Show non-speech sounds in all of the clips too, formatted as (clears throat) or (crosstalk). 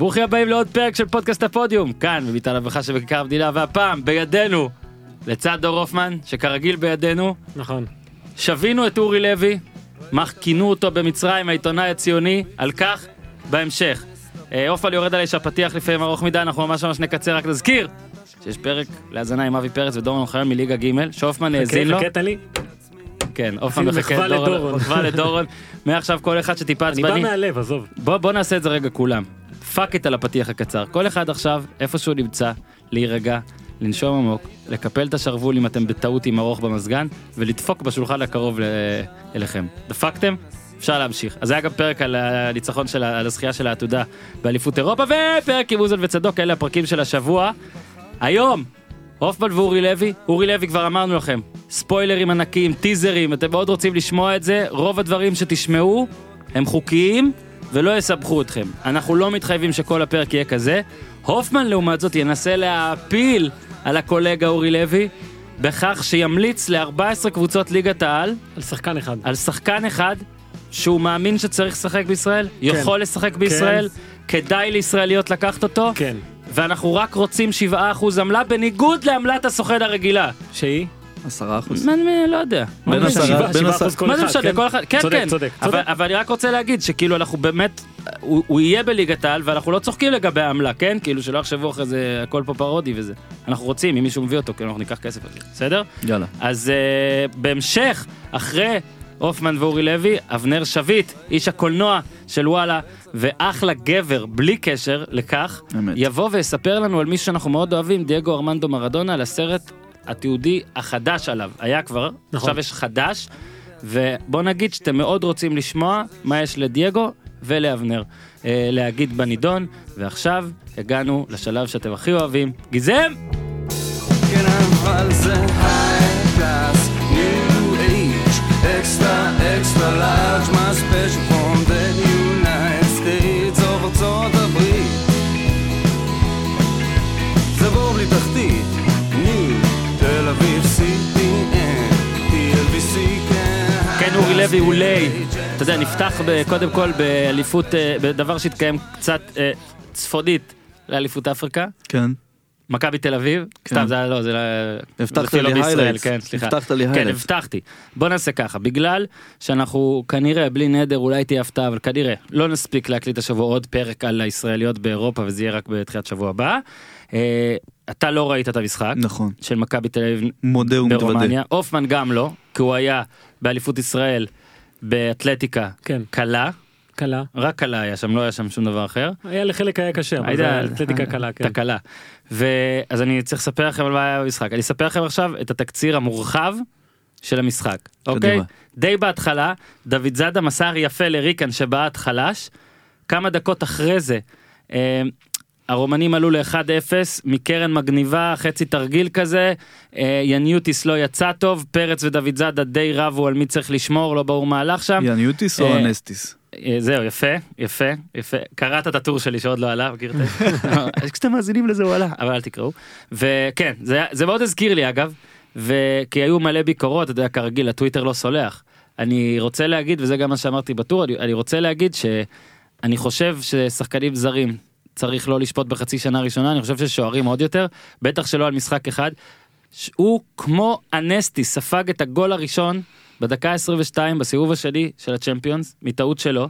ברוכים הבאים לעוד פרק של פודקאסט הפודיום, כאן בביתן אברכה שבכיכר המדינה, והפעם בידינו, לצד דור הופמן, שכרגיל בידינו, נכון. שבינו את אורי לוי, מה כינו אותו במצרים העיתונאי הציוני, על כך בהמשך. אה, הופמן יורד עלי שהפתיח לפעמים ארוך מדי, אנחנו ממש ממש נקצר, רק נזכיר שיש פרק להאזנה עם אבי פרץ ודורון אוחיון מליגה ג', שהופמן האזין לו. חכה, לי. כן, עשינו מחכה לדורון. מחווה לדורון. מעכשיו כל אחד שטיפה אני בא עצבני. מהלב, עזוב. בוא נעשה את זה רגע כולם. fuck it על הפתיח הקצר. כל אחד עכשיו, איפה שהוא נמצא, להירגע, לנשום עמוק, לקפל את השרוול אם אתם בטעות עם ארוך במזגן, ולדפוק בשולחן הקרוב ל- אליכם. דפקתם? אפשר להמשיך. אז היה גם פרק על הניצחון של על הזכייה של העתודה באליפות אירופה, ופרק עם אוזן וצדוק, אלה הפרקים של השבוע. היום, הופמן ואורי לוי, אורי לוי כבר אמרנו לכם, ספוילרים ענקיים, טיזרים, אתם מאוד רוצים לשמוע את זה, רוב הדברים שתשמעו הם חוקיים ולא יסבכו אתכם. אנחנו לא מתחייבים שכל הפרק יהיה כזה. הופמן לעומת זאת ינסה להפיל על הקולגה אורי לוי בכך שימליץ ל-14 קבוצות ליגת העל על שחקן אחד. על שחקן אחד שהוא מאמין שצריך לשחק בישראל, יכול לשחק בישראל, כדאי לישראליות לקחת אותו, כן. ואנחנו רק רוצים 7% עמלה בניגוד לעמלת הסוכן הרגילה. שהיא? עשרה אחוז. מה, מה, לא יודע. בין עשרה- בין עשרה- אחוז כל מה זה אחד, משנה? כן. כל אחד, כן, כן. צודק, אבל, צודק. אבל אני רק רוצה להגיד שכאילו אנחנו באמת, הוא, יהיה בליגת העל ואנחנו לא צוחקים לגבי העמלה, כן? כאילו שלא יחשבו אחרי זה הכל פה פרודי וזה. אנחנו רוצים, אם מישהו מביא אותו, כאילו אנחנו ניקח כסף על זה, בסדר? יאללה. אז uh, בהמשך, אחרי הופמן ואורי לוי, אבנר שביט, איש הקולנוע של וואלה, ואחלה גבר, בלי קשר לכך, אמת. יבוא ויספר לנו על מישהו שאנחנו מאוד אוהבים, דייגו ארמנדו מרדונה, על הסרט התיעודי החדש עליו. היה כבר, נכון. עכשיו יש חדש, ובוא נגיד שאתם מאוד רוצים לשמוע מה יש לדייגו ולאבנר אה, להגיד בנידון, ועכשיו הגענו לשלב שאתם הכי אוהבים, גיזם! כן, אבל זה new age, extra, extra large, כן, הוא ליי. אתה יודע, נפתח קודם כל באליפות, אה, בדבר שהתקיים קצת אה, צפונית לאליפות אפריקה. כן. מכבי תל אביב, כן. סתם זה היה לא, זה לא... הבטחת זה לא לי highlights. כן, סליחה. הבטחת לי כן, highlights. הבטחתי. בוא נעשה ככה, בגלל שאנחנו כנראה, בלי נדר, אולי תהיה הפתעה, אבל כנראה, לא נספיק להקליט השבוע עוד פרק על הישראליות באירופה, וזה יהיה רק בתחילת שבוע הבא. אה, אתה לא ראית את המשחק נכון. של מכבי תל אביב מודה ומתוודה. ברומניה, הופמן גם לא, כי הוא היה באליפות ישראל באתלטיקה כן. קלה, קלה. רק קלה היה שם, לא היה שם שום דבר אחר. היה לחלק היה קשה, אבל זה היה אתלטיקה קלה, כן. תקלה. ואז אני צריך לספר לכם על מה היה במשחק. אני אספר לכם עכשיו את התקציר המורחב של המשחק, אוקיי? די בהתחלה, דוד זאדה מסר יפה לריקן שבעט חלש. כמה דקות אחרי זה, אה, הרומנים עלו ל-1-0 מקרן מגניבה, חצי תרגיל כזה, אה, יניוטיס לא יצא טוב, פרץ ודוד זאדה די רבו על מי צריך לשמור, לא ברור מה הלך שם. יניוטיס או אה, אנסטיס? אה, זהו יפה יפה יפה קראת את הטור שלי שעוד לא עלה מכיר את? (laughs) כשאתם מאזינים לזה הוא עלה אבל אל תקראו וכן זה זה מאוד הזכיר לי אגב וכי היו מלא ביקורות אתה יודע כרגיל הטוויטר לא סולח אני רוצה להגיד וזה גם מה שאמרתי בטור אני, אני רוצה להגיד שאני חושב ששחקנים זרים צריך לא לשפוט בחצי שנה ראשונה אני חושב ששוערים עוד יותר בטח שלא על משחק אחד. הוא כמו אנסטי ספג את הגול הראשון בדקה 22 בסיבוב השני של הצ'מפיונס מטעות שלו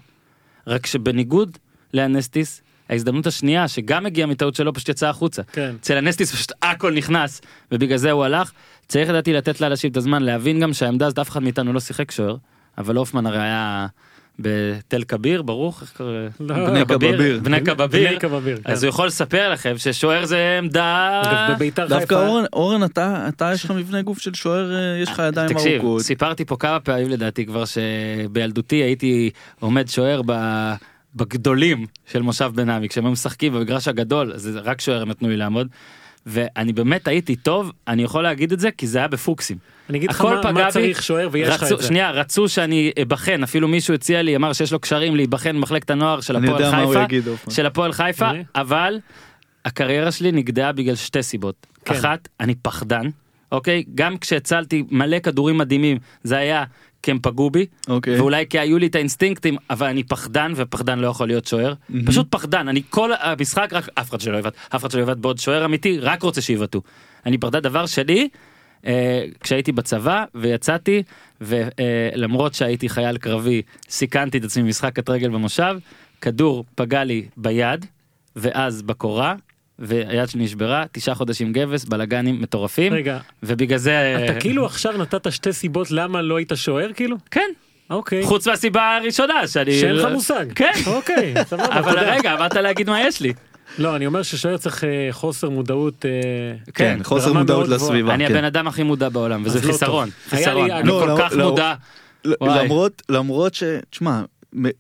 רק שבניגוד לאנסטיס ההזדמנות השנייה שגם הגיעה מטעות שלו פשוט יצאה החוצה. כן. אצל אנסטיס פשוט הכל נכנס ובגלל זה הוא הלך. צריך לדעתי לתת לאנשים את הזמן להבין גם שהעמדה הזאת אף אחד מאיתנו לא שיחק שוער אבל הופמן הרי היה בתל כביר ברוך איך קוראים לא. בני כבביר. כן. אז הוא יכול לספר לכם ששוער זה עמדה. דווקא אורן, אורן אתה, אתה יש לך מבנה גוף של שוער, אה, יש לך ידיים תקשיב, ארוכות. סיפרתי פה כמה פעמים לדעתי כבר שבילדותי הייתי עומד שוער ב... בגדולים של מושב בן עמי כשהם היו משחקים במגרש הגדול אז זה רק שוער נתנו לי לעמוד. ואני באמת הייתי טוב אני יכול להגיד את זה כי זה היה בפוקסים. אני אגיד לך מה- מה. צריך שוער ויש לך את זה. שנייה רצו שאני אבחן אפילו מישהו הציע לי אמר שיש לו קשרים להיבחן במחלקת הנוער של אני הפועל יודע מה הוא חיפה. של הפועל חיפה אוקיי. אבל הקריירה שלי נגדעה בגלל שתי סיבות כן. אחת אני פחדן אוקיי? גם כשהצלתי מלא כדורים מדהימים, זה היה כי הם פגעו בי, אוקיי. ואולי כי היו לי את האינסטינקטים, אבל אני פחדן, ופחדן לא יכול להיות שוער. פשוט פחדן, אני כל המשחק רק, אף אחד שלא יבעט, אף אחד שלא יבעט בעוד שוער אמיתי, רק רוצה שיבעטו. אני פחדן, דבר שלי, אה, כשהייתי בצבא ויצאתי, ולמרות שהייתי חייל קרבי, סיכנתי את עצמי במשחק קט-רגל במושב, כדור פגע לי ביד, ואז בקורה. והיד שלי נשברה, תשעה חודשים גבס, בלאגנים מטורפים, רגע, ובגלל זה... אתה כאילו עכשיו נתת שתי סיבות למה לא היית שוער כאילו? כן, אוקיי. חוץ מהסיבה הראשונה שאני... שאין לך מושג. כן. אוקיי, (laughs) סבבה. אבל. רגע, באת להגיד מה יש לי. לא, אני אומר ששוער צריך אה, חוסר מודעות. אה, כן, חוסר ברמה מודעות. לסביבה. אני כן. הבן אדם הכי מודע בעולם, וזה לא חיסרון. חיסרון. אני לא, כל לא, כך לא. מודע. למרות למרות ש... תשמע,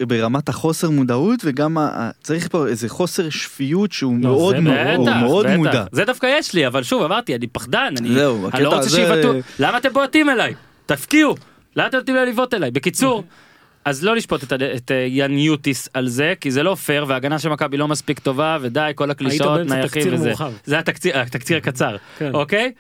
ברמת החוסר מודעות וגם ה- צריך פה איזה חוסר שפיות שהוא לא, מאוד זה מאוד הוא בטח, מאוד בטח. מודע. זה דווקא יש לי, אבל שוב, אמרתי, אני פחדן, אני זהו, אני הקטע לא רוצה הזה- שיבעטו. למה אתם בועטים אליי? תפקיעו. למה אתם נותנים לבעוט אליי? בקיצור, אז לא לשפוט את את אה, יאן יוטיס על זה, כי זה לא פייר, וההגנה של מכבי לא מספיק טובה, ודי, כל הקלישאות, נייחים וזה. זה התקציר התקציר הקצר, כן. אוקיי?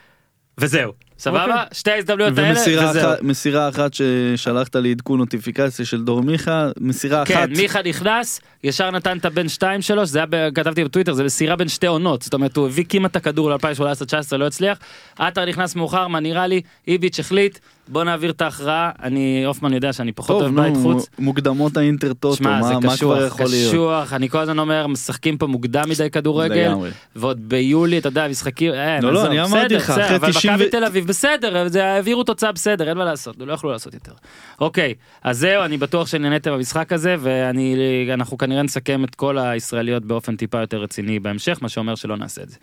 וזהו. סבבה? אוקיי. שתי ההזדמנויות האלה, ומסירה וזהו. אחת, מסירה אחת ששלחת לי עדכון נוטיפיקציה של דור מיכה, מסירה כן, אחת, מיכה נכנס, ישר נתן את הבן 2 שלו, שזה היה, ב- כתבתי בטוויטר, זה מסירה בין שתי עונות, זאת אומרת הוא הביא כמעט את הכדור ל-2018-2019, לא הצליח, עטר נכנס מאוחר, מה נראה לי, איביץ' החליט, בוא נעביר את ההכרעה, אני, הופמן יודע שאני פחות טוב אוהב בית נו, חוץ. מוקדמות האינטר טוטו, שמע, זה מה מה כבר קשוח, יכול להיות? קשוח, אני כל הזמן אומר, משחקים פה מוקדם מדי כדורגל. ועוד ביולי, אתה יודע, משחקים, אה, לא, לא, אני אמרתי לך, אחרי אבל 90 מכבי ו- תל אביב, בסדר, זה- העבירו תוצאה בסדר, אין מה לעשות, לא יכלו לעשות יותר. אוקיי, אז זהו, אני בטוח שנהניתם במשחק הזה, ואנחנו כנראה נסכם את כל הישראליות באופן טיפה יותר רציני בהמשך, מה שאומר שלא נעשה את זה.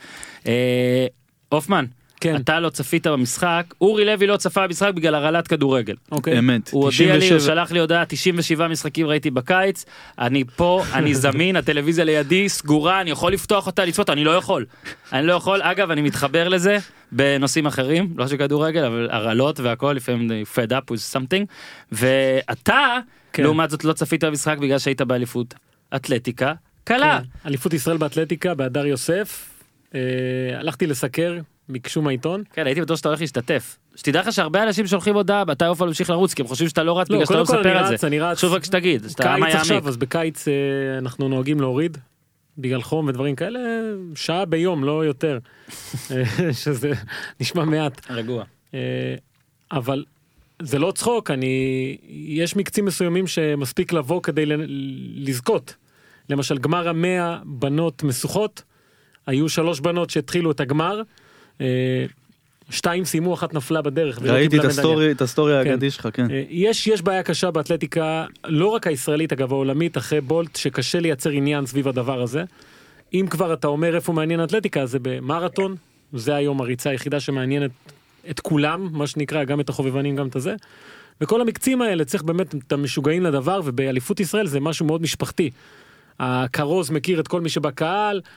אה, הופמן, כן. אתה לא צפית במשחק, אורי לוי לא צפה במשחק בגלל הרעלת כדורגל. אוקיי. אמת, הוא הודיע לי, 97 הוא שלח לי הודעה, 97 משחקים ראיתי בקיץ, אני פה, אני זמין, (laughs) הטלוויזיה לידי, סגורה, אני יכול לפתוח אותה, לצפות, אני לא יכול. אני לא יכול, אגב, אני מתחבר לזה בנושאים אחרים, לא של כדורגל, אבל הרעלות והכל, לפעמים fed up with something, ואתה, כן. לעומת זאת, לא צפית במשחק בגלל שהיית באליפות אתלטיקה, קלה. כן. אליפות ישראל באתלטיקה בהדר יוסף. אה, הלכתי לסקר, ביקשו מהעיתון. כן, הייתי בטוח שאתה הולך להשתתף. שתדע לך שהרבה אנשים שולחים הודעה, מתי אופן ממשיך לרוץ, כי הם חושבים שאתה לא רץ לא, בגלל שאתה לא מספר רץ, זה. אני רץ. חשוב רק שתגיד, שאתה מה קיץ עכשיו. אז בקיץ אה, אנחנו נוהגים להוריד. בגלל חום ודברים כאלה, שעה ביום, לא יותר. (laughs) אה, שזה נשמע מעט. רגוע. אה, אבל זה לא צחוק, אני... יש מקצים מסוימים שמספיק לבוא כדי לזכות. למשל, גמר המאה בנות משוכות, היו שלוש בנות שהתחילו את הגמר, שתיים סיימו, אחת נפלה בדרך. ראיתי את. ה story, את ה story כן. האגדי שלך, כן. אה, יש, יש בעיה קשה באתלטיקה, לא רק הישראלית, אגב, העולמית, אחרי בולט, שקשה לייצר עניין סביב הדבר הזה. אם כבר אתה אומר איפה מעניין אתלטיקה, זה במרתון, זה היום הריצה היחידה שמעניינת את כולם, מה שנקרא, גם את החובבנים, גם את הזה. וכל המקצים האלה, צריך באמת את המשוגעים לדבר, ובאליפות ישראל זה משהו מאוד משפחתי. הכרוז מכיר את כל מי שבקהל, אה,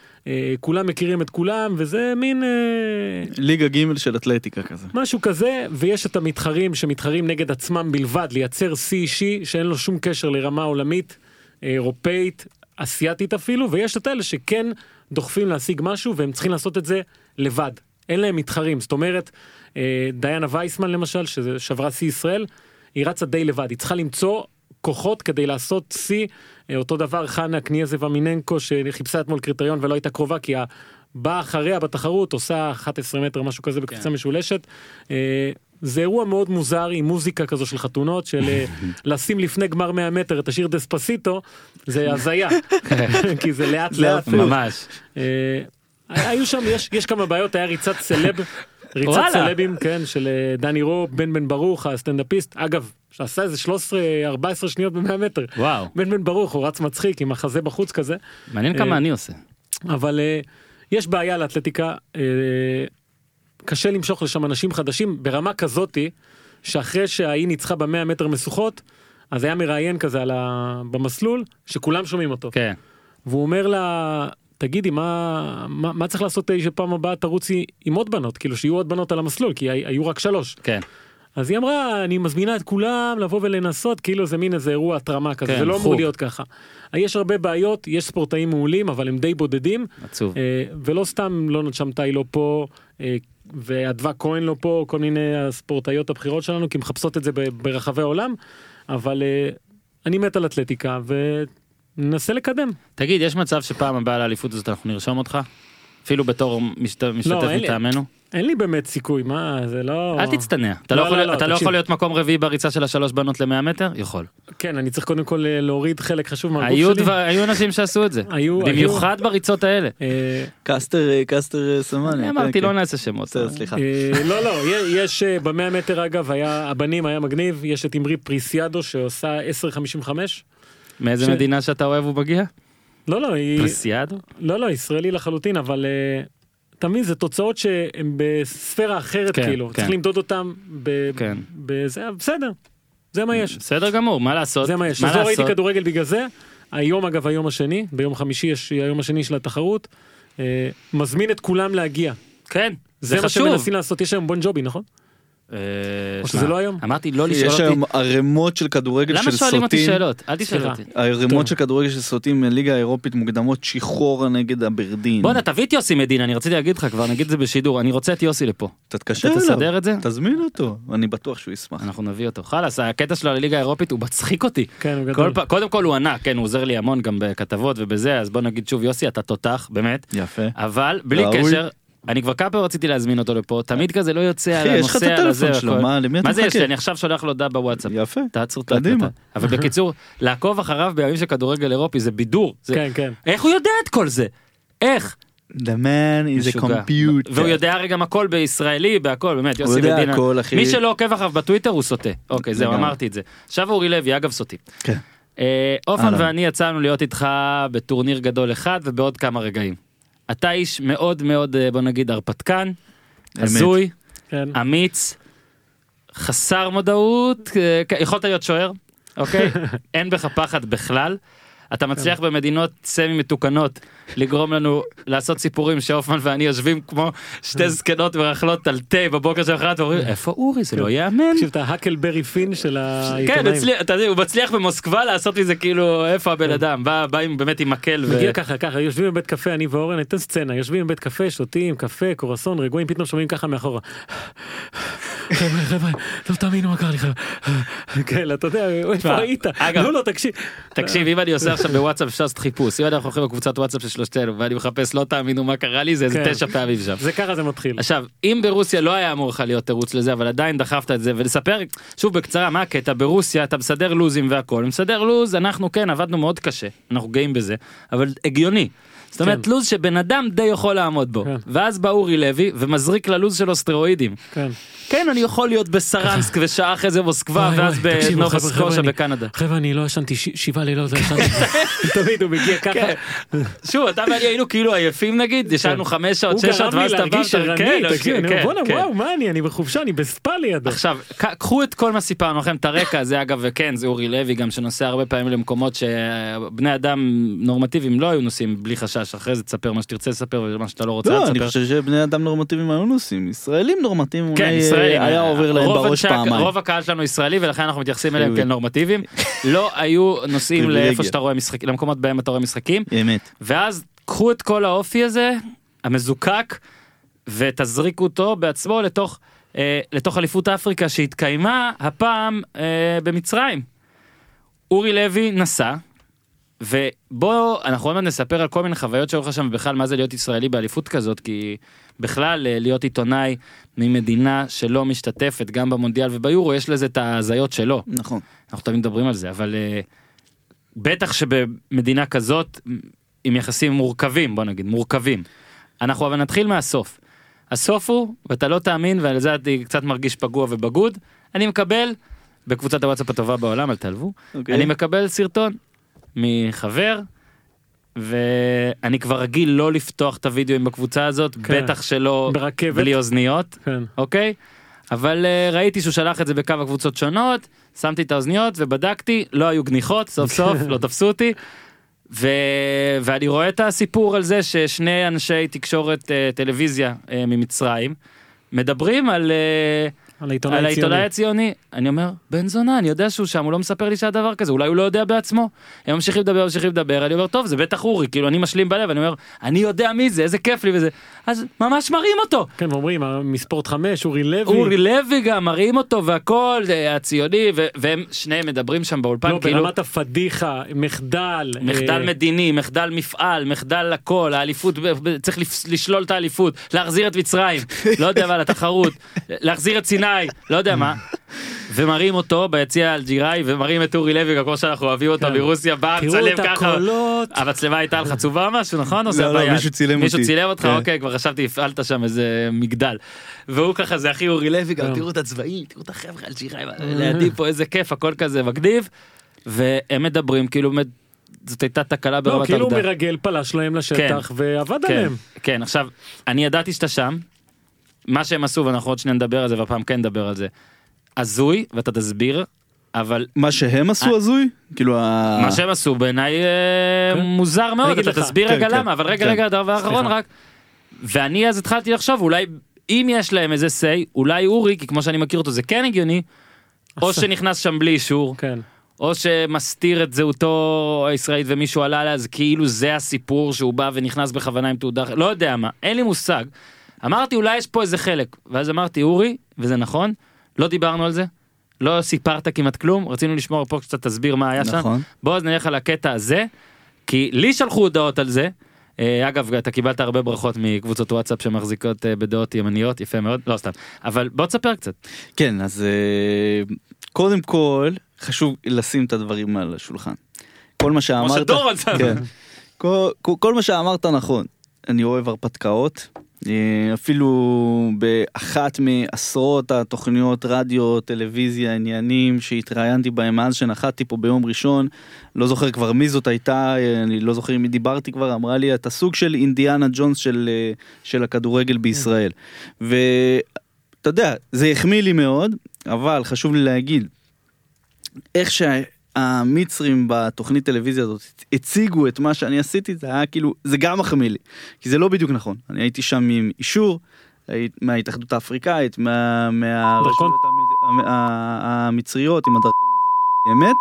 כולם מכירים את כולם, וזה מין... אה, ליגה ג' של אתלטיקה כזה. משהו כזה, ויש את המתחרים שמתחרים נגד עצמם בלבד, לייצר שיא אישי שאין לו שום קשר לרמה עולמית, אירופאית, אסיאתית אפילו, ויש את אלה שכן דוחפים להשיג משהו והם צריכים לעשות את זה לבד. אין להם מתחרים, זאת אומרת, אה, דיאנה וייסמן למשל, ששברה שיא ישראל, היא רצה די לבד, היא צריכה למצוא כוחות כדי לעשות שיא, אה, אותו דבר חנה קניאזה ומיננקו שחיפשה אתמול קריטריון ולא הייתה קרובה כי הבאה אחריה בתחרות עושה 11 מטר משהו כזה בקפיצה כן. משולשת. אה, זה אירוע מאוד מוזר עם מוזיקה כזו של חתונות של אה, (laughs) לשים לפני גמר 100 מטר את השיר דספסיטו זה הזיה (laughs) (laughs) כי זה לאט לאט ממש. היו שם יש יש כמה בעיות היה ריצת סלב. ריצת. סלבים כן של דני רופ בן בן ברוך הסטנדאפיסט אגב שעשה איזה 13-14 שניות ב-100 מטר. וואו. בן בן ברוך הוא רץ מצחיק עם החזה בחוץ כזה מעניין כמה אה, אני עושה. אבל uh, יש בעיה לאתלטיקה, uh, קשה למשוך לשם אנשים חדשים ברמה כזאתי, שאחרי שההיא ניצחה במאה מטר משוכות, אז היה מראיין כזה על ה... במסלול, שכולם שומעים אותו. כן. והוא אומר לה, תגידי, מה, מה, מה צריך לעשות שפעם הבאה תרוצי עם עוד בנות, כאילו שיהיו עוד בנות על המסלול, כי הי- היו רק שלוש. כן. אז היא אמרה, אני מזמינה את כולם לבוא ולנסות, כאילו זה מין איזה אירוע התרמה כזה, כן, זה לא אמור. להיות ככה. יש הרבה בעיות, יש ספורטאים מעולים, אבל הם די בודדים. עצוב. אה, ולא סתם לא שם טאי לא פה, אה, ואדווה כהן לא פה, כל מיני הספורטאיות הבכירות שלנו, כי מחפשות את זה ברחבי העולם, אבל אה, אני מת על אתלטיקה וננסה לקדם. תגיד, יש מצב שפעם הבאה לאליפות הזאת אנחנו נרשום אותך? אפילו בתור משת- משתתף מטעמנו? אין לי באמת סיכוי, מה, זה לא... אל תצטנע. אתה לא, לא יכול- לא, לא, אתה לא. יכול להיות מקום רביעי בריצה של השלוש בנות ל-100 מטר? יכול. כן, אני צריך קודם כל אה, להוריד חלק חשוב מהגוף היו שלי. דבר- היו אנשים שעשו את זה. היו- במיוחד בריצות האלה. אה, קסטר אה, קסטר אה, סמני. אני כן, אמרתי כן. לא נעשה שמות. בסדר, סליחה. לא לא יש אה, במאה מטר אגב היה הבנים היה מגניב יש את אמרי פריסיאדו שעושה 10.55 מאיזה ש- מדינה שאתה אוהב הוא מגיע? לא לא היא פרסיאדו? לא לא ישראלי לחלוטין אבל אתה מבין זה תוצאות שהן בספירה אחרת כן, כאילו כן. צריך למדוד אותם ב- כן. בזה בסדר זה מה יש בסדר גמור, מה לעשות? זה מה יש מה אז לא ראיתי לעשות? כדורגל בגלל זה היום אגב היום השני ביום חמישי יש היום השני של התחרות אה, מזמין את כולם להגיע כן, זה זה מה חשוב. שמנסים לעשות יש היום בון ג'ובי נכון? אה, או שזה לא היום? אמרתי לא לשאול יש אותי. היום ערימות של כדורגל של למה שואלים אותי סוטים. שאלות? אל תשאל. אותי. ערימות של כדורגל של סוטים מליגה האירופית מוקדמות שחרורה נגד אברדין. בואנה תביא את יוסי מדינה, אני רציתי להגיד לך כבר, נגיד את זה בשידור, אני רוצה את יוסי לפה. תתקשר אתה אליו. תסדר את זה? תזמין אותו. אני בטוח שהוא ישמח. אנחנו נביא אותו. חלאס, הקטע שלו לליגה האירופית הוא מצחיק אותי. כן הוא גדול. קודם כל הוא ענה, כן, הוא עוזר לי המון גם בכתבות ובזה, אז בוא נגיד שוב, יוסי, אתה תותח, באמת. יפה. אבל בלי ראוי. קשר, אני כבר כמה פעמים רציתי להזמין אותו לפה, תמיד כזה לא יוצא על אחי, יש לך את הנושא, על הזה, הטלפון שלו. מה, למי אתה מה זה יש לי? מחכה? אני עכשיו שולח לו הודעה בוואטסאפ. יפה. תעצור את קדימה. ההקלטה. אבל (laughs) בקיצור, לעקוב אחריו בימים של כדורגל אירופי זה בידור. כן כן. איך הוא יודע את כל זה? איך? The man is a computer. והוא יודע הרי גם הכל בישראלי בהכל באמת יוסי יודע מדינה. הכל, אחי. מי שלא עוקב אחריו בטוויטר הוא סוטה. אוקיי זהו. אמרתי את זה. עכשיו אורי לוי אגב סוטי. כן. אה, אופן. ואני יצאנו להיות איתך בטורניר גדול אחד ובעוד כמה רגעים. אתה איש מאוד מאוד אה, בוא נגיד הרפתקן, הזוי, כן. אמיץ, חסר מודעות, אה, יכולת להיות שוער, אוקיי? (laughs) אין בך פחד בכלל. אתה מצליח כן. במדינות סמי מתוקנות לגרום לנו לעשות סיפורים שהופמן ואני יושבים כמו שתי זקנות ורכלות על תה בבוקר של אחרת ואומרים איפה אורי זה לא ייאמן. תקשיב, אתה האקלברי פין של כן, העיתונאים. הצליח- אתה יודע, הוא מצליח במוסקבה לעשות מזה כאילו איפה הבן אדם בא באמת עם מקל מגיע ככה ככה יושבים בבית קפה אני ואורן ניתן סצנה יושבים בבית קפה שותים קפה קורסון רגועים פתאום שומעים ככה מאחורה. חבר'ה חבר'ה לא תאמינו מה קרה לי חבר'ה. כן אתה יודע איפה היית אגב- לא לא תקשיב. תקשיב אם אני עושה עכשיו בוואטסאפ אפשר לעשות חיפוש אם אנחנו הולכים בקבוצת וואטסאפ של שלושתנו ואני מחפש לא תאמינו מה קרה לי זה איזה כן. תשע פעמים שם. זה ככה זה מתחיל. עכשיו אם ברוסיה לא היה אמור לך להיות תירוץ לזה אבל עדיין דחפת את זה ולספר שוב בקצרה מה הקטע ברוסיה אתה מסדר לוזים והכל מסדר לוז אנחנו כן עבדנו מאוד קשה אנחנו גאים בזה אבל הגיוני. זאת אומרת כן. לוז שבן אדם די יכול לעמוד בו כן. ואז בא אורי לוי ומזריק ללוז שלו סטרואידים. כן. כן אני יכול להיות בסרנסק ושעה אחרי זה מוסקבה ואז בנובה סקושה בקנדה. חבר'ה אני לא ישנתי שבעה לילות לא (laughs) ישנתי. תמיד הוא מגיע ככה. שוב אתה ואני היינו כאילו עייפים נגיד ישנו חמש שעות שש שעות ואז אתה בא כן, כן, בואנה כן. וואו מה אני אני בחופשה אני בספה לידו. עכשיו קחו את כל מה סיפרנו לכם את הרקע הזה אגב וכן זה אורי לוי גם שנוסע הרבה פעמים למקומות שבני אדם נורמטיביים לא היו נוסעים בלי חשש אחרי זה תספר מה שתרצה לספר ומה שאתה לא רוצה לא, אל אני. חושב שבני אדם נורמטיביים היו נוסעים. ישראלים נורמטיביים כן, אולי אה, ישראלים. היה עובר להם בראש פעמיים. רוב הקהל שלנו ישראלי ולכן אנחנו מתייחסים אליהם חיובי. כאל נורמטיביים. (laughs) לא היו נוסעים. לאיפה שאתה רואה משחקים למקומות בהם אתה רואה משחקים אמת. ואז קחו את כל האופי הזה המזוקק ותזריקו אותו בעצמו לתוך אה, לתוך אליפות אפריקה שהתקיימה הפעם אה, במצרים. אורי לוי נסע ובוא אנחנו עוד מעט נספר על כל מיני חוויות שהיו לך שם ובכלל מה זה להיות ישראלי באליפות כזאת כי בכלל אה, להיות עיתונאי ממדינה שלא משתתפת גם במונדיאל וביורו יש לזה את ההזיות שלו נכון. אנחנו תמיד מדברים על זה אבל אה, בטח שבמדינה כזאת עם יחסים מורכבים בוא נגיד מורכבים. אנחנו אבל נתחיל מהסוף. הסוף הוא ואתה לא תאמין ועל זה אני קצת מרגיש פגוע ובגוד אני מקבל בקבוצת הוואטסאפ הטובה בעולם אל תעלבו אוקיי. אני מקבל סרטון מחבר ואני כבר רגיל לא לפתוח את הוידאוים בקבוצה הזאת כן. בטח שלא ברכבת. בלי אוזניות כן. אוקיי? אבל uh, ראיתי שהוא שלח את זה בכמה קבוצות שונות, שמתי את האוזניות ובדקתי, לא היו גניחות, סוף סוף (laughs) לא תפסו אותי. ו... ואני רואה את הסיפור על זה ששני אנשי תקשורת uh, טלוויזיה uh, ממצרים מדברים על, uh, על העיתונאי על הציוני. העיתונאי הציוני, אני אומר, בן זונה, אני יודע שהוא שם, הוא לא מספר לי שהיה דבר כזה, אולי הוא לא יודע בעצמו. הם ממשיכים לדבר, ממשיכים לדבר, אני אומר, טוב, זה בטח אורי, כאילו, אני משלים בלב, אני אומר, אני יודע מי זה, איזה כיף לי וזה. אז ממש מראים אותו. כן, ואומרים, מספורט חמש, אורי לוי. אורי לוי גם, מראים אותו והכל, אה, הציוני, ו- והם שניהם מדברים שם באולפן, לא, כאילו, ברמת הפדיחה, מחדל. מחדל אה, מדיני, מחדל מפעל, מחדל הכל, האליפות, צריך לשלול את האליפות, להחזיר את מצרים, לא יודע מה, לתחרות, להחזיר את סיני, לא יודע מה. ומראים אותו ביציע אלג'יראי ומראים את אורי לוי כמו שאנחנו אוהבים אותו כן. מרוסיה מצלם את ככה הקולות. המצלמה הייתה לך או משהו נכון לא, לא? מישהו צילם מישהו אותי. צילם אותך כן. אוקיי כבר חשבתי הפעלת שם איזה מגדל. והוא ככה זה הכי אורי לוי גם כן. תראו את הצבעים תראו את החבר'ה אלג'יראי לידי פה איזה כיף הכל כזה מגניב. והם מדברים כאילו זאת הייתה תקלה לא, ברמת כאילו הוא העובדה. מרגל פלש להם לשטח כן. ועבד עליהם. כן, עכשיו, אני ידעתי שאתה שם, מה שהם עשו, ואנחנו עוד שניה נדבר על זה, והפעם כן נדבר על זה, הזוי, ואתה תסביר, אבל מה שהם עשו הזוי? כאילו ה... מה שהם עשו בעיניי אה, כן. מוזר מאוד, אתה. תסביר כן, רגע כן, למה, אבל רגע. רגע, דבר אחרון סליחה. רק, ואני אז התחלתי לחשוב, אולי, אם יש להם איזה say, אולי אורי, כי כמו שאני מכיר אותו זה כן הגיוני, או. שנכנס שם בלי אישור, כן. או שמסתיר את זהותו הישראלית ומישהו עלה עליה אז כאילו זה הסיפור שהוא בא ונכנס בכוונה עם תעודה לא יודע מה אין לי מושג. אמרתי אולי יש פה איזה חלק ואז אמרתי אורי וזה נכון לא דיברנו על זה לא סיפרת כמעט כלום רצינו לשמור פה קצת תסביר מה היה שם נכון. בוא אז נלך על הקטע הזה כי לי שלחו הודעות על זה. אה, אגב אתה קיבלת הרבה ברכות מקבוצות וואטסאפ שמחזיקות אה, בדעות ימניות יפה מאוד לא סתם אבל בוא תספר קצת כן, אז אה, קודם כל, חשוב לשים את הדברים על השולחן. כל מה שאמרת... שם. כן. כל, כל, כל מה שאמרת נכון. אני אוהב הרפתקאות. אה, אפילו באחת מעשרות התוכניות רדיו, טלוויזיה, עניינים שהתראיינתי בהם מאז שנחתתי פה ביום ראשון, לא זוכר כבר מי זאת הייתה, אה, אני לא זוכר עם מי דיברתי כבר, אמרה לי אתה סוג של אינדיאנה ג'ונס של, אה, של הכדורגל בישראל. ואתה יודע, זה החמיא לי מאוד, אבל חשוב לי להגיד, איך שהמצרים בתוכנית טלוויזיה הזאת הציגו את מה שאני עשיתי זה היה כאילו זה גם מחמיא לי כי זה לא בדיוק נכון. אני הייתי שם עם אישור מההתאחדות האפריקאית מה, מהרשויות המצריות עם הדרכון הזר שלי, אמת.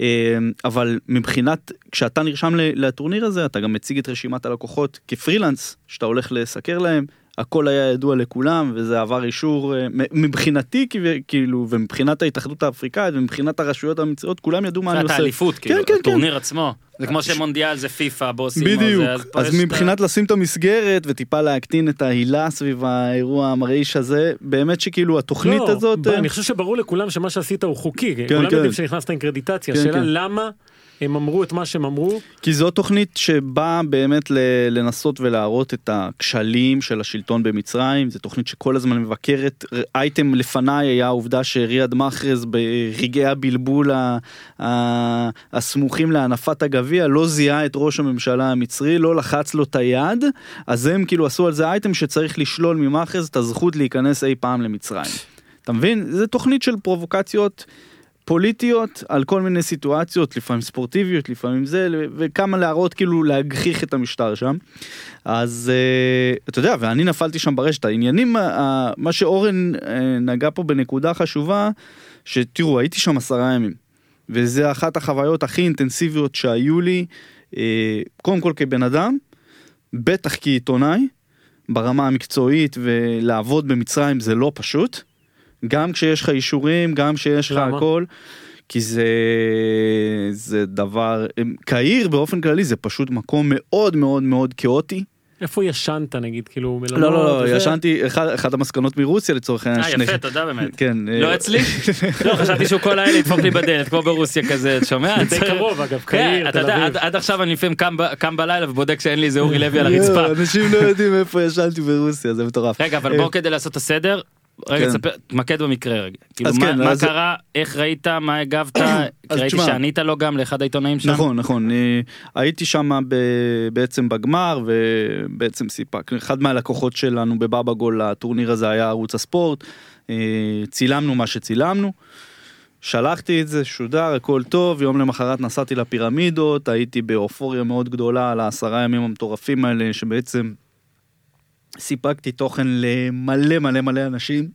אה, אבל מבחינת כשאתה נרשם לטורניר הזה אתה גם מציג את רשימת הלקוחות כפרילנס שאתה הולך לסקר להם הכל היה ידוע לכולם וזה עבר אישור אה, מבחינתי כאילו ומבחינת ההתאחדות האפריקאית ומבחינת הרשויות המצריות כולם ידעו מה אני עושה. האליפות, כאילו, כן, כן, הטורניר עצמו. זה כמו שמונדיאל זה פיפא, בוסים. בדיוק, אז מבחינת לשים את המסגרת וטיפה להקטין את ההילה סביב האירוע המרעיש הזה, באמת שכאילו התוכנית לא, הזאת, אה, אני חושב שברור לכולם שמה שעשית הוא חוקי, כולם כן. יודעים שנכנסת עם קרדיטציה, כן, השאלה כן. למה הם אמרו את מה שהם אמרו, כי זו תוכנית שבאה באמת לנסות ולהראות את הכשלים של השלטון במצרים, זו תוכנית שכל הזמן מבקרת, אייטם לפניי היה העובדה שריאד מחרז ברגעי הבלבול הסמוכים להנפת הגביע לא זיהה את ראש הממשלה המצרי, לא לחץ לו את היד, אז הם כאילו עשו על זה אייטם שצריך לשלול ממחרז את הזכות להיכנס אי פעם למצרים. אתה מבין? זו תוכנית של פרובוקציות. פוליטיות על כל מיני סיטואציות לפעמים ספורטיביות לפעמים זה וכמה להראות כאילו להגחיך את המשטר שם. אז uh, אתה יודע ואני נפלתי שם ברשת העניינים uh, מה שאורן uh, נגע פה בנקודה חשובה שתראו הייתי שם עשרה ימים וזה אחת החוויות הכי אינטנסיביות שהיו לי uh, קודם כל כבן אדם בטח כעיתונאי ברמה המקצועית ולעבוד במצרים זה לא פשוט. גם כשיש לך אישורים, גם כשיש לך? הכל. כי זה זה דבר קהיר באופן כללי זה פשוט מקום מאוד מאוד מאוד כאוטי. איפה ישנת נגיד, כאילו לא לא לא וזה? ישנתי אחד אחת המסקנות מרוסיה לצורך העניין. אה יפה תודה באמת. כן. לא אה, אצלי? (laughs) לא חשבתי שהוא כל הלילה ידפוק לי בדלת כמו ברוסיה כזה אתה שומע? די קרוב אגב, כן, קהיר, תל אביב. עד- עד עכשיו אני לפעמים קם קם בלילה ובודק שאין לי איזה אורי לוי על יואו, (laughs) הרצפה. אנשים לא יודעים איפה ישנתי ברוסיה זה מטורף. רגע אבל אה, בוא כדי לעשות את הסדר. רגע כן. תספר, תמקד במקרה רגע. כאילו מה- כן, מה אז- קרה, איך ראית, מה הגבת, (clears throat) ראיתי תשמע. שענית לו גם לאחד העיתונאים שם. נכון נכון הייתי שם ב- בעצם בגמר ובעצם סיפק אחד מהלקוחות שלנו בבאבא גול לטורניר הזה היה ערוץ הספורט אה, צילמנו מה שצילמנו. שלחתי את זה שודר הכל טוב יום למחרת נסעתי לפירמידות הייתי באופוריה מאוד גדולה על העשרה ימים המטורפים האלה שבעצם סיפקתי תוכן למלא מלא מלא אנשים.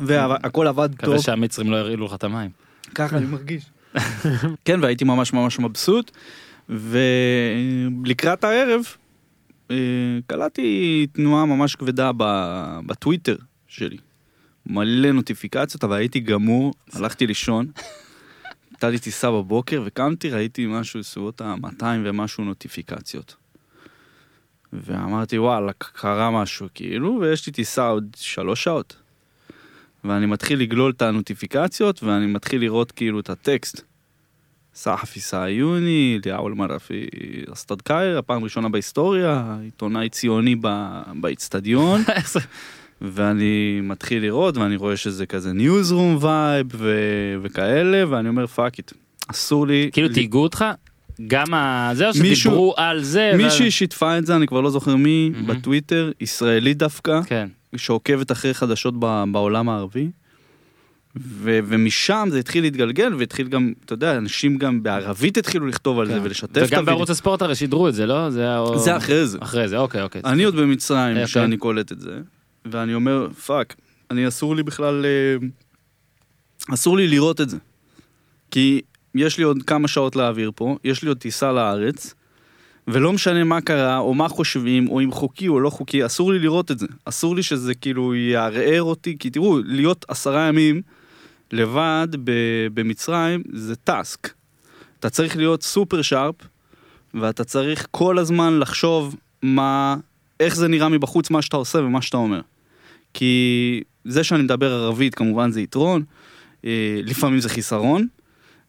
והכל עבד מקווה טוב. שהמצרים לא הרעילו לך את המים. ככה אני מרגיש. (laughs) כן, והייתי ממש ממש מבסוט, ולקראת הערב אה, קלטתי תנועה ממש כבדה בטוויטר שלי. מלא נוטיפיקציות, אבל הייתי גמור, הלכתי לישון. הייתה לי טיסה בבוקר וקמתי, ראיתי משהו בסביבות ה-200 ומשהו נוטיפיקציות. ואמרתי וואלה, קרה משהו כאילו, ויש לי טיסה עוד שלוש שעות. ואני מתחיל לגלול את הנוטיפיקציות, ואני מתחיל לראות כאילו את הטקסט. סחפי סעיוני, אליהו אל-מרפי אסטד קאיר, הפעם הראשונה בהיסטוריה, עיתונאי ציוני באיצטדיון, (laughs) ואני מתחיל לראות, ואני רואה שזה כזה newsroom vibe וכאלה, ואני אומר fuck it, אסור לי... כאילו תייגו אותך? גם ה... זהו מישהו- שדיברו על זה. מישהי שיתפה את זה, אני כבר לא זוכר מי, מהמם. בטוויטר, ישראלי דווקא, כן. שעוקבת אחרי חדשות ב- בעולם הערבי. ו- ומשם זה התחיל להתגלגל והתחיל גם, אתה יודע, אנשים גם בערבית התחילו לכתוב על זה כן. ולשתף את וגם הוידאו. בערוץ הספורט הרי שידרו את זה, לא? זה היה... זה אחרי זה. אחרי זה, אוקיי, אוקיי. אני עוד במצרים אוקיי. שאני קולט את זה, ואני אומר, fuck, אני אסור לי בכלל, אה, אסור לי לראות את זה. כי יש לי עוד כמה שעות להעביר פה, יש לי עוד טיסה לארץ, ולא משנה מה קרה, או מה חושבים, או אם חוקי או לא חוקי, אסור לי לראות את זה. אסור לי שזה כאילו יערער אותי, כי תראו, להיות עשרה ימים לבד במצרים זה טאסק. אתה צריך להיות סופר שרפ, ואתה צריך כל הזמן לחשוב מה, איך זה נראה מבחוץ, מה שאתה עושה ומה שאתה אומר. כי זה שאני מדבר ערבית כמובן זה יתרון, אה, לפעמים זה חיסרון.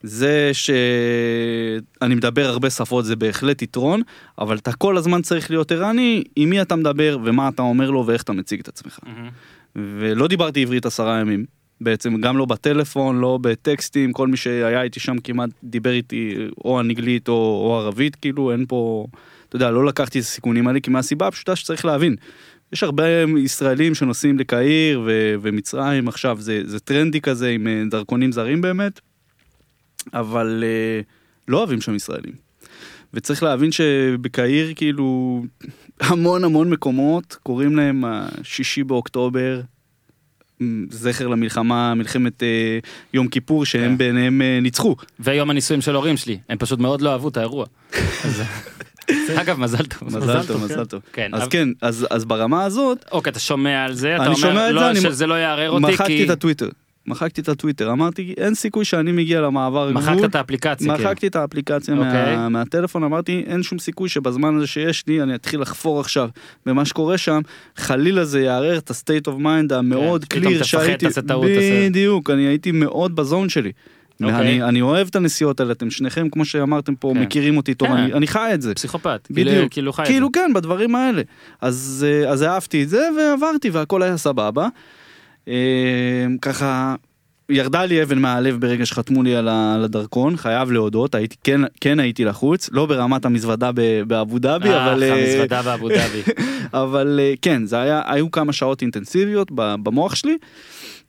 זה שאני מדבר הרבה שפות זה בהחלט יתרון, אבל אתה כל הזמן צריך להיות ערני עם מי אתה מדבר ומה אתה אומר לו ואיך אתה מציג את עצמך. מהמם. ולא דיברתי עברית עשרה ימים. בעצם גם לא בטלפון, לא בטקסטים, כל מי שהיה איתי שם כמעט דיבר איתי או אנגלית או, או ערבית, כאילו אין פה, אתה יודע, לא לקחתי את הסיכונים האלה, כי מהסיבה הפשוטה שצריך להבין. יש הרבה ישראלים שנוסעים לקהיר ו- ומצרים עכשיו, זה, זה טרנדי כזה עם אה, דרכונים זרים באמת, אבל אה, לא אוהבים שם ישראלים. וצריך להבין שבקהיר כאילו המון המון מקומות קוראים להם השישי באוקטובר, זכר למלחמה, מלחמת אה, יום כיפור שהם כן. ביניהם אה, ניצחו. ויום הנישואים של הורים שלי, הם פשוט מאוד לא אהבו את האירוע. (laughs) אז- אגב, מזל טוב. מזל טוב, כן. מזל טוב. כן, אז כן, אז אז ברמה הזאת, אוקיי, אתה שומע על זה, אתה אני שומע אומר את לא, זה, אני- שזה לא יערער אותי, כי... מחקתי את הטוויטר. מחקתי את הטוויטר, אמרתי אין סיכוי שאני מגיע למעבר גבול. מחקת את האפליקציה, כן. מחקתי את האפליקציה אוקיי. מה, מהטלפון, אמרתי אין שום סיכוי שבזמן הזה שיש לי אני אתחיל לחפור עכשיו במה שקורה שם, חלילה זה יערער את ה-state of mind המאוד כן, קליר תפחד, שהייתי, בדיוק, אני הייתי מאוד בזון שלי. אוקיי. ואני אני אוהב את הנסיעות האלה, אתם שניכם כמו שאמרתם פה כן. מכירים אותי טוב, כן. אני, אני חי את זה. פסיכופת. בדיוק. כאילו- כאילו חי את זה. כאילו כן, בדברים האלה. אז, אה, אז אהבתי את זה ועברתי והכל היה סבבה. אה, ככה, ירדה לי אבן מהלב ברגע שחתמו לי על הדרכון, חייב להודות, הייתי, כן, כן הייתי לחוץ, לא ברמת המזוודה באבו דאבי, אה, אבל, אה, המזוודה באבו דאבי. (laughs) אבל אה, כן, זה היה, היו כמה שעות אינטנסיביות במוח שלי.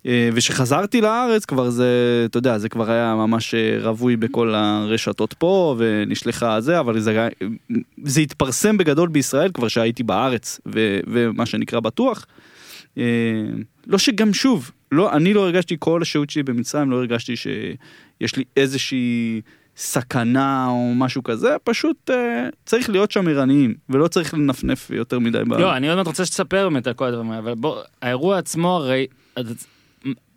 אה, וכשחזרתי לארץ כבר זה, אתה יודע, זה כבר היה ממש אה, רווי בכל הרשתות פה ונשלחה זה, אבל זה, זה התפרסם בגדול בישראל כבר שהייתי בארץ ו, ומה שנקרא בטוח. אה, לא שגם שוב, לא, אני לא הרגשתי כל השהות שלי במצרים, לא הרגשתי שיש לי איזושהי סכנה או משהו כזה, פשוט אה, צריך להיות שם ערניים ולא צריך לנפנף יותר מדי. ב- לא, אני עוד מעט רוצה שתספר באמת על כל הדברים האלה, אבל בוא, האירוע עצמו הרי,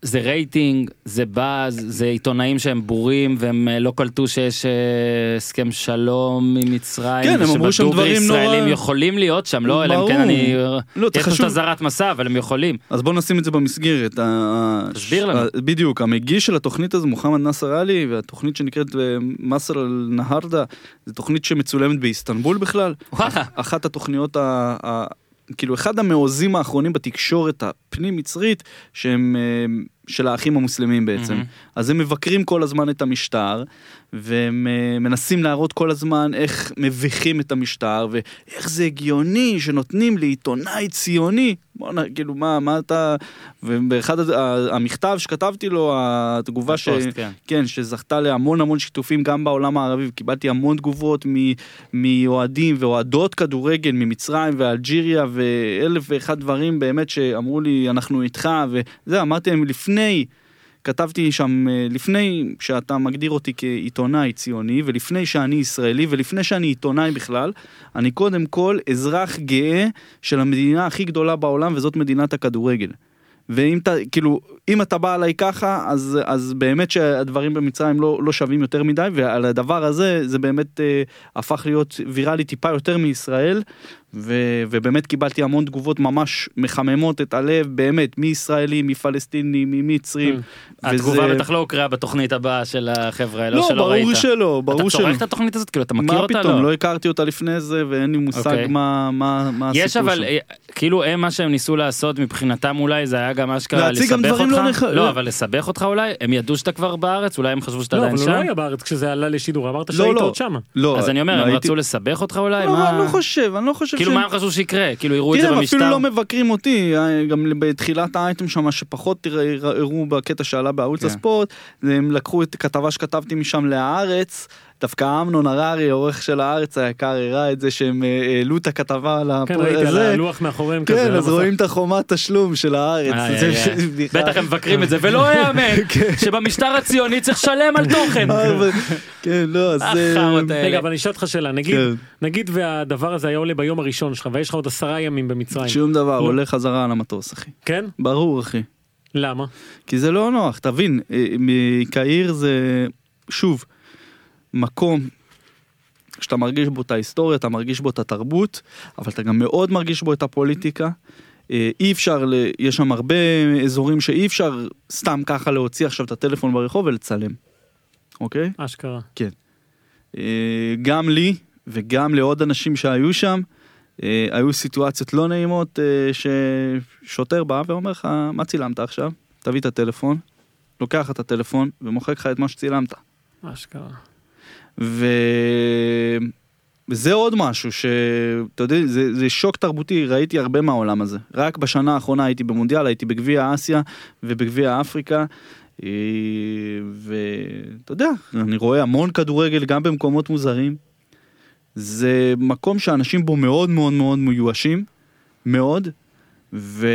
זה רייטינג, זה באז, זה עיתונאים שהם בורים והם אה, לא קלטו שיש אה, הסכם שלום עם מצרים, כן, הם אמרו שם דברים נורא- ישראלים יכולים להיות שם, לא, אלא אם. כן אני... לא, זה יש לנו את חשוב. אזהרת מסע, אבל הם יכולים. אז בוא נשים את זה במסגרת. תסביר לנו. בדיוק, המגיש של התוכנית הזו, מוחמד נאסר עלי, והתוכנית שנקראת אה, מסר אל נהרדה, זו תוכנית שמצולמת באיסטנבול בכלל. וואלה. אחת התוכניות, ה- כאילו אחד המעוזים האחרונים בתקשורת הפנים מצרית, שהם של האחים המוסלמים בעצם. מהמם. אז הם מבקרים כל הזמן את המשטר, והם אה, מנסים להראות כל הזמן איך מביכים את המשטר, ואיך זה הגיוני שנותנים לעיתונאי ציוני, בואנה, כאילו, מה, מה אתה... ובאחד המכתב שכתבתי לו, התגובה ש... כן. כן, שזכתה להמון המון שיתופים גם בעולם הערבי, וקיבלתי המון תגובות מ- מאוהדים ואוהדות כדורגל ממצרים ואלג'יריה ואלף ואחד דברים באמת שאמרו לי אנחנו איתך וזה אמרתי להם לפני. כתבתי שם אה, לפני שאתה מגדיר אותי כעיתונאי ציוני ולפני שאני ישראלי ולפני שאני עיתונאי בכלל, אני קודם כל אזרח גאה של המדינה הכי גדולה בעולם וזאת מדינת הכדורגל. ואם אתה, כאילו, אם אתה בא עליי ככה, אז, אז באמת שהדברים במצרים לא, לא שווים יותר מדי, ועל הדבר הזה, זה באמת אה, הפך להיות ויראלי טיפה יותר מישראל, ו, ובאמת קיבלתי המון תגובות ממש מחממות את הלב, באמת, מישראלים, מפלסטינים, ממצרים. התגובה וזה- בטח לא הוקראה בתוכנית הבאה של החבר'ה האלה, או לא, שלא ראית. ברור שלא, ברור אתה שלא. צורך את התוכנית הזאת? כאילו, אתה מכיר מה אותה? פתאום, לא הכרתי אותה לפני זה, ואין לי מושג אוקיי. מה, מה, מה הסיפור יש אבל, שם. אה, כאילו הם מה שהם ניסו לעשות מבחינתם אולי זה היה גם אשכרה להציג גם לסבך דברים אותך, לא נכ- לא אבל לסבך אותך אולי, הם ידעו שאתה כבר בארץ, אולי הם חשבו שאתה לא, עדיין אבל הוא לא שם, היה בארץ כשזה עלה לשידור, אמרת לא, שהיית לא. עוד. לא, אז אני אומר, הם רצו לסבך אותך אולי, לא, מה, אני לא חושב, אני לא חושב כאילו מה הם חשבו שיקרה, כאילו יראו את זה הם אפילו לא מבקרים אותי, אה, גם בתחילת האייטם שם שפחות הראו בקטע שעלה בערוץ כן. הספורט, הם לקחו את כתבה שכתבתי משם להארץ, דווקא אמנון הררי, עורך של הארץ היקר, הראה את זה שהם אה, העלו את הכתבה על כן, הפו- ראיתי על הזה. הלוח מאחוריהם כזה. כן, אז. רואים את החומת תשלום של הארץ. בטח הם מבקרים את זה, ולא (laughs) יאמן שבמשטר הציוני צריך לשלם על תוכן, אה, כן, לא, אז... אה. רגע, אבל אני אשאל אותך שאלה, נגיד, כן. נגיד והדבר הזה היה עולה ביום הראשון שלך, ויש לך עוד עשרה ימים במצרים, שום דבר. עולה חזרה על המטוס, אחי. כן? ברור, אחי. למה? כי זה לא נוח, תבין, מקהיר זה, שוב, מקום שאתה מרגיש בו את ההיסטוריה, אתה מרגיש בו את התרבות, אבל אתה גם מאוד מרגיש בו את הפוליטיקה. אה, אי אפשר, יש שם הרבה אזורים שאי אפשר סתם ככה להוציא עכשיו את הטלפון ברחוב ולצלם, אוקיי? אשכרה. אה, גם לי וגם לעוד אנשים שהיו שם, אה, היו סיטואציות לא נעימות ששוטר בא ואומר לך, מה צילמת עכשיו? תביא את הטלפון, לוקח את הטלפון ומוחק לך את מה שצילמת. אשכרה. ו... וזה עוד משהו שאתה יודע, זה, זה שוק תרבותי, ראיתי הרבה מהעולם הזה. רק בשנה האחרונה הייתי במונדיאל, הייתי בגביע אסיה ובגביע אפריקה. אה, ואתה יודע, אני רואה המון כדורגל גם במקומות מוזרים. זה מקום שאנשים בו מאוד מאוד מאוד מיואשים, מאוד. ו...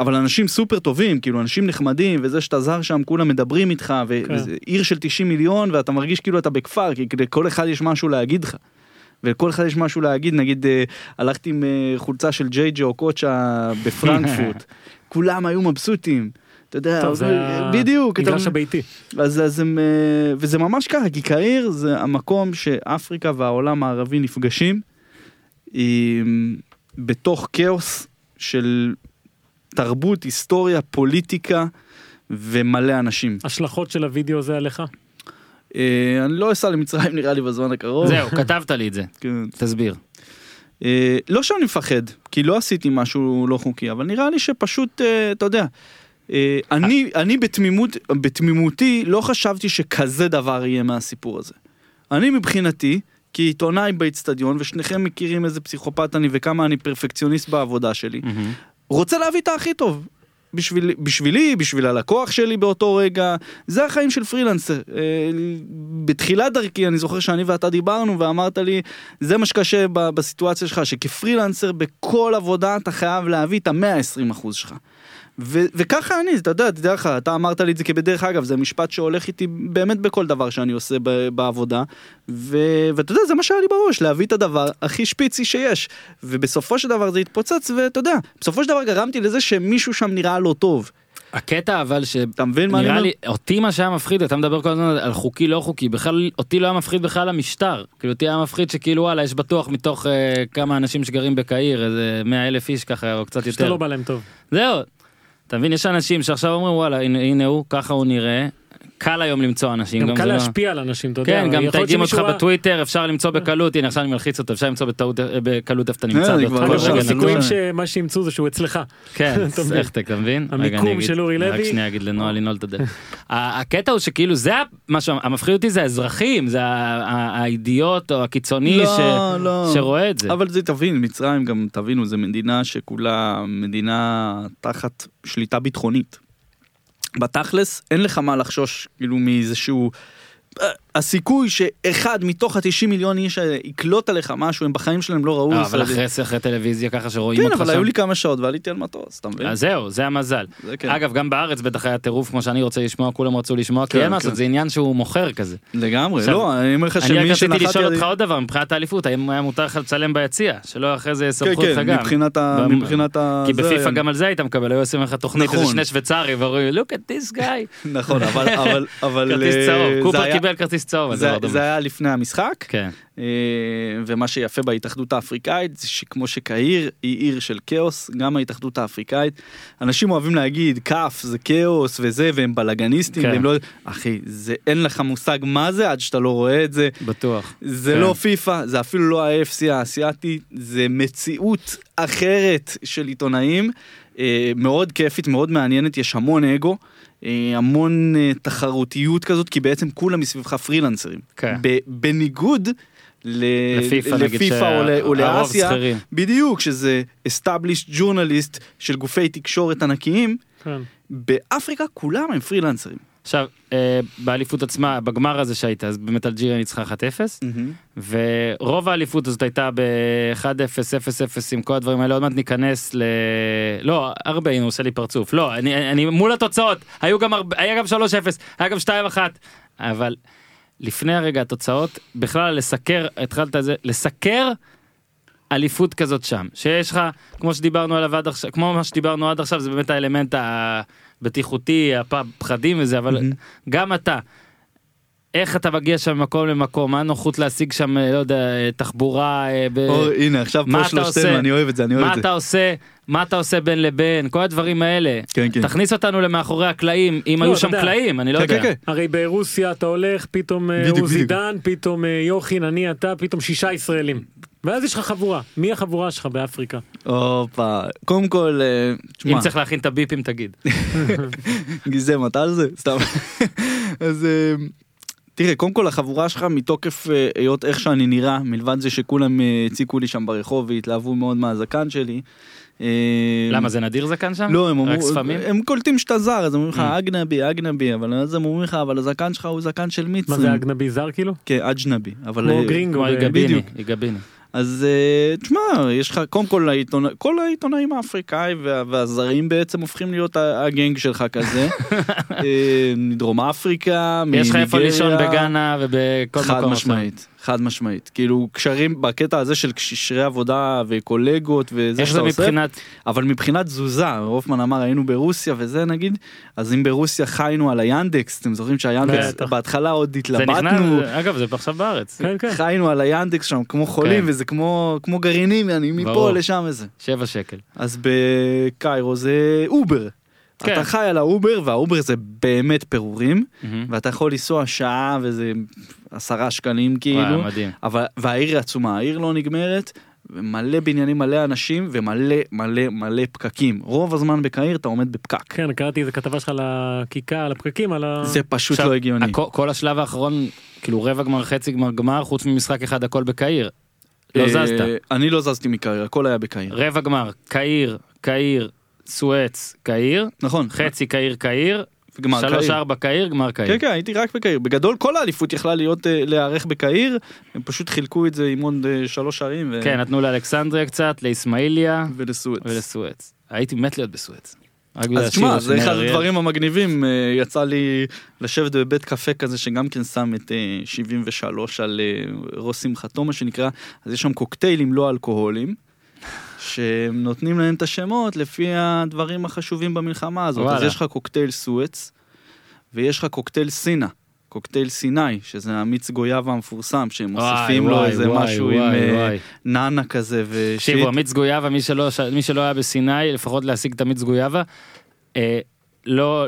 אבל אנשים סופר טובים, כאילו אנשים נחמדים, וזה שאתה זר שם, כולם מדברים איתך, ו... כן. וזה עיר של 90 מיליון, ואתה מרגיש כאילו אתה בכפר, כי לכל אחד יש משהו להגיד לך. ולכל אחד יש משהו להגיד, נגיד אה, הלכתי עם אה, חולצה של ג'יי ג'י או קוצ'ה בפרנקפורט, (laughs) כולם היו מבסוטים. אתה יודע, טוב, זה בדיוק, אתה- מגרש הביתי. אז, אז הם, אה, וזה ממש ככה, כי קהיר זה המקום שאפריקה והעולם הערבי נפגשים עם, בתוך כאוס של תרבות, היסטוריה, פוליטיקה ומלא אנשים. השלכות של הוידאו הזה עליך? אה, אני לא אסע למצרים נראה לי בזמן הקרוב. זהו, כתבת לי את זה, כן. תסביר. אה, לא שאני מפחד, כי לא עשיתי משהו לא חוקי, אבל נראה לי שפשוט, אה, אתה יודע, אה, אני, אני בתמימות, בתמימותי לא חשבתי שכזה דבר יהיה מהסיפור הזה. אני מבחינתי, כעיתונאי באיצטדיון, ושניכם מכירים איזה פסיכופת אני וכמה אני פרפקציוניסט בעבודה שלי, מהמם. רוצה להביא את הכי טוב. בשביל, בשבילי, בשביל הלקוח שלי באותו רגע, זה החיים של פרילנסר. אה, בתחילת דרכי אני זוכר שאני ואתה דיברנו ואמרת לי, זה מה שקשה בסיטואציה שלך, שכפרילנסר בכל עבודה אתה חייב להביא את ה-120% שלך. ו- וככה אני, אתה יודע, תדע לך, אתה אמרת לי את זה כבדרך אגב, זה משפט שהולך איתי באמת בכל דבר שאני עושה ב- בעבודה, ו- ואתה יודע, זה מה שהיה לי בראש, להביא את הדבר הכי שפיצי שיש, ובסופו של דבר זה התפוצץ, ואתה יודע, בסופו של דבר גרמתי לזה שמישהו שם נראה לא טוב. הקטע אבל ש... אתה מבין מה אני נראה אומר? לי, אותי מה שהיה מפחיד, אתה מדבר כל הזמן על חוקי לא חוקי, בכלל אותי לא היה מפחיד בכלל המשטר, כאילו אותי היה מפחיד שכאילו וואלה יש בטוח מתוך אה, כמה אנשים שגרים בקהיר איזה 100 אלף איש ככה או קצת שאתה יותר. לא בא להם טוב. זהו, אתה מבין יש אנשים שעכשיו אומרים וואלה הנה, הנה הוא ככה הוא נראה, קל היום למצוא אנשים. גם קל זה לא- להשפיע על אנשים, אתה יודע. כן, גם יכול להיות מתייגים אותך ראה- בטוויטר, אפשר למצוא בקלות, הנה עכשיו אני מלחיץ אותו, אפשר למצוא בטעות- בקלות איפה אתה נמצא. אה, קום, לא זה הסיכויים. שמה שימצאו זה שהוא אצלך. כן? (laughs) איך אתה מבין? המיקום של אורי רק לוי. שנייה אגיד לנועה לנעול את הדלת. (laughs) ה- הקטע הוא שכאילו זה מה שהמפחיד אותי זה האזרחים, זה האידיוט או הקיצוני לא, לא. שרואה את זה. אבל זה תבין, מצרים גם תבינו, זו מדינה שכולה מדינה תחת שליטה ביטחונית. בתכלס אין לך מה לחשוש כאילו מאיזשהו... הסיכוי שאחד מתוך ה-90 מיליון איש האלה יקלוט עליך משהו, הם בחיים שלהם לא ראו אה, אבל. אחרי אחרי טלוויזיה ככה שרואים כן, אותך אבל היו שם. לי כמה שעות ועליתי על מטוס, אתה מבין? אז זהו, זה המזל. כן. אגב, גם בארץ בטח היה טירוף כמו שאני רוצה לשמוע, כולם רצו לשמוע, כי כן, אין מה לעשות, כן. זה עניין שהוא מוכר כזה. לגמרי, לא, אני אומר לך אני רק שמי רציתי. לשאול אותך עוד דבר, מבחינת האליפות, האם היה מותר לך לצלם ביציע? שלא אחרי זה כן, יסמכו אותך כן, גם. מבחינת ה... כי בפיפא גם על זה היית מקבל, היו עושים לך תוכנית איזה. שני שוויצרים, ואומרים, look at this guy. (laughs) נכון, אבל... אבל- אבל... כרטיס צהוב, זה קופר היה- קיבל כרטיס צהוב, זה זה דומה. זה היה לפני המשחק. כן. אה, ומה שיפה בהתאחדות האפריקאית זה שכמו שקהיר היא עיר של כאוס, גם ההתאחדות האפריקאית. אנשים אוהבים להגיד כף זה כאוס וזה והם בלאגניסטים, כן. והם לא... אחי, זה אין לך מושג מה זה עד שאתה לא רואה את זה. בטוח. זה כן. לא פיפא, זה אפילו לא ה-AFC האסייתי, זה מציאות אחרת של עיתונאים, אה, מאוד כיפית, מאוד מעניינת, יש המון אגו, המון אה, תחרותיות כזאת, כי בעצם כולם מסביבך פרילנסרים. כן. ב- בניגוד ל- לפיפא לפיפא או ל- או שהרוב לאסיה. בדיוק, שזה established journalist של גופי תקשורת ענקיים, כן. באפריקה כולם הם פרילנסרים. עכשיו, אה, באליפות עצמה, בגמר הזה שהיית, אז באמת אלג'יריה ניצחה 1-0, ורוב האליפות הזאת הייתה ב-1-0, 0-0 עם כל הדברים האלה, עוד מעט ניכנס ל... לא, הרבה, הנה הוא עושה לי פרצוף. לא, אני, אני מול התוצאות, היו גם הרבה, היה גם 3-0, היה גם 2-1, אבל לפני הרגע התוצאות, בכלל לסקר, התחלת את זה, לסקר אליפות כזאת שם, שיש לך, כמו שדיברנו עליו עד עכשיו, כמו מה שדיברנו עד עכשיו, זה באמת האלמנט הבטיחותי, הפחדים וזה, אבל מהמם. גם אתה, איך אתה מגיע שם ממקום למקום, מה הנוחות להשיג שם, אה, לא יודע, אה, תחבורה, אה, ב... אור, הנה עכשיו מה פה שלושתנו? אני אוהב את זה, אני אוהב מה את זה. אתה עושה, מה אתה עושה בין לבין, כל הדברים האלה. כן, כן. תכניס אותנו למאחורי הקלעים, אם לא, היו שם יודע. קלעים, אני לא כן, יודע. כן, כן. הרי ברוסיה אתה הולך, פתאום עוזי. דן, פתאום יוחין, אני, אתה, פתאום שישה ישראלים. ואז יש לך חבורה. מי החבורה שלך באפריקה? הופה, קודם כל, אה, תשמע, אם צריך להכין את הביפים תגיד. (laughs) גיזם, אתה על זה? סתם. אז אה, תראה, קודם כל החבורה שלך מתוקף אה, היות איך שאני נראה, מלבד זה שכולם הציקו לי שם ברחוב והתלהבו מאוד מהזקן שלי. למה זה נדיר זקן שם? לא, הם רק אמרו, ספמים? הם קולטים שאתה זר, אז הם אומרים לך Mm. אגנבי, אגנבי, אבל אז הם אומרים לך, אבל הזקן שלך הוא זקן של מצרים. מה זה אגנבי זר כאילו? כן, אג'נבי. אבל... כמו גרינגו. בדיוק. איגביני. אז אה, תשמע, יש לך, קודם כל, העיתונא- כל העיתונאים האפריקאים וה- והזרים בעצם הופכים להיות הגנג שלך כזה. (laughs) אה, מדרום אפריקה, יש לך איפה מניגריה. לישון בגאנה ובכל חד מקום. משמעית, חד משמעית. כאילו קשרים בקטע הזה של קשרי עבודה וקולגות וזה שאתה עושה. מבחינת, אבל מבחינת תזוזה, הופמן אמר היינו ברוסיה וזה נגיד, אז אם ברוסיה חיינו על היאנדקס, אתם זוכרים שהיאנדקס. בהתחלה עוד זה התלבטנו. אגב זה עכשיו בארץ, כן, כן. חיינו על היאנדקס שם כמו חולים כן. וזה כמו כמו גרעינים אני מפה. לשם וזה שבע שקל. אז בקיירו זה אובר. כן. אתה חי על האובר והאובר זה באמת פירורים מהמם. ואתה יכול לנסוע שעה וזה עשרה שקלים וואי, כאילו מדהים. אבל והעיר עצומה העיר לא נגמרת מלא בניינים מלא אנשים ומלא מלא מלא פקקים רוב הזמן בקהיר אתה עומד בפקק כן, קראתי איזה כתבה שלך על הכיכר, על הפקקים, על ה... זה פשוט עכשיו, לא הגיוני. הכ- כל השלב האחרון, כאילו רבע גמר, חצי גמר, גמר, חוץ ממשחק אחד הכל בקהיר. לא אה, זזת. אני לא זזתי מקהיר הכל היה בקהיר. רבע גמר, קהיר, קהיר, סואץ, קהיר, נכון. חצי קהיר, קהיר, גמר שלוש קהיר. ארבע קהיר, גמר קהיר. כן כן הייתי רק בקהיר בגדול כל האליפות יכלה להיות אה, להיערך בקהיר הם פשוט חילקו את זה עם עוד אה, שלוש ערים ו- כן, נתנו לאלכסנדריה קצת, לאיסמעיליה ולסואץ. ולסואץ. הייתי מת להיות בסואץ. אז תשמע זה אחד אריאל. הדברים המגניבים אה, יצא לי לשבת בבית קפה כזה שגם כן שם את אה, 73 על ראש שמחתו מה שנקרא אז יש שם קוקטיילים לא אלכוהולים. שנותנים להם את השמות לפי הדברים החשובים במלחמה הזאת אז וואלה. יש לך קוקטייל סואץ ויש לך קוקטייל סינה. קוקטייל סיני שזה המיץ גויאבה המפורסם שהם וואי, מוסיפים לו וואי, איזה וואי, משהו וואי, עם אה, וואי. נאנה כזה ושיט. תקשיבו, המיץ גויאבה, מי שלא, מי שלא היה בסיני, לפחות להשיג את המיץ גויאבה, אה, לא,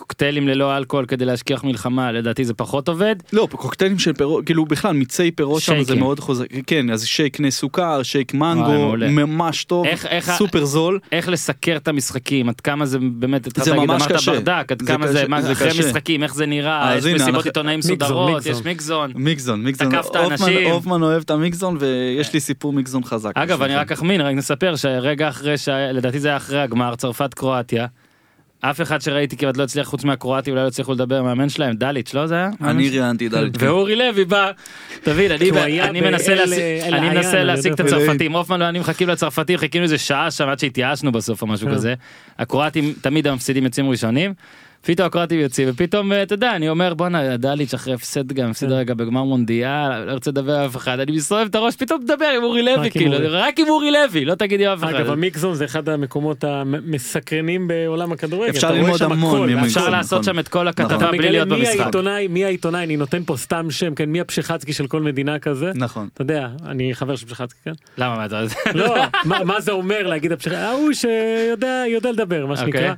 קוקטיילים ללא אלכוהול כדי להשכיח מלחמה לדעתי זה פחות עובד. לא, קוקטיילים של פירות, כאילו בכלל מיצי פירות שם זה. מאוד חוזק, כן, אז שייק נס סוכר, שייק מנגו. ממש טוב, איך- איך סופר זול. איך לסקר את המשחקים עד כמה זה באמת התחלת זה להגיד ממש אמרת קשה. ברדק עד זה כמה זה קשה, מה- זה אחרי קשה. משחקים איך זה נראה יש הנה, מסיבות אנחנו- עיתונאים מסודרות מיקזון. יש מיקזון. מיקזון, מיקזון, תקפת הופמן- אנשים. הופמן אוהב את המיקזון ויש לי סיפור מיקזון חזק. אגב אני. רק אחמין רק נספר שרגע אחרי שלדעתי זה היה אחרי הגמר צרפת קרואטיה. אף אחד שראיתי כמעט לא הצליח חוץ מהקרואטי אולי לא הצליחו לדבר מאמן שלהם דליץ' לא זה היה? אני ראיינתי את דלת. ואורי לוי בא, תבין, אני, מנסה, להשיג, את יודע. הצרפתים, הופמן ואני מחכים לצרפתים, חיכינו איזה שעה שם עד שהתייאשנו בסוף או משהו כן. כזה. הקרואטים תמיד המפסידים יוצאים ראשונים. פתאום הקרואטים יוצאים ופתאום אה, אתה יודע אני אומר בואנה דליץ' אחרי הפסד גם הפסיד כן. רגע בגמר מונדיאל לא רוצה לדבר עם אף אחד אני מסתובב את הראש פתאום מדבר עם אורי לוי כאילו. רק עם אורי לוי לא תגיד עם אף אחד. אגב המיקזון זה אחד המקומות המסקרנים בעולם הכדורגל. אפשר ללמוד המון. אפשר נכון, לעשות נכון. שם את כל נכון. הכתבה אתה בלי להיות מי במשחק. העיתונאי, מי העיתונאי, אני נותן פה סתם שם, כן, מי הפשחצקי של כל מדינה כזה. נכון. אתה יודע, אני חבר של פשחצקי, כן? למה מה לא, מה- זה אומר להגיד הפשחצקי? ההוא שיודע יודע לדבר, מה אוקיי. שנקרא.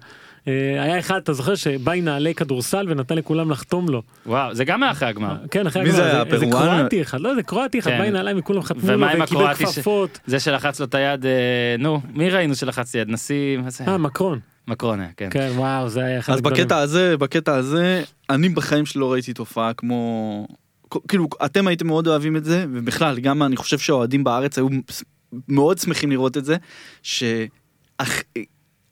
אה, היה אחד, אתה זוכר, שבא עם נעלי כדורסל ונתן לכולם לחתום לו. וואו זה גם היה אחרי הגמר. כן, אחרי מי הגמר, זה היה, איזה פרואן? קרואטי אחד, לא, זה קרואטי אחד, כן. בא עם נעליים וכולם חתמו לו, וקיבל ש- כפפות. זה שלחץ לו את היד אה, נו מי ראינו שלחץ לי יד נשיא מה זה? אה, מקרון. מקרון היה, כן. כן, וואו, זה היה אחד אז. בקטע הזה, בקטע הזה, אני בחיים שלי לא ראיתי תופעה כמו... כאילו, אתם הייתם מאוד אוהבים את זה, ובכלל, גם אני חושב שהאוהדים בארץ היו מאוד שמחים לראות את זה,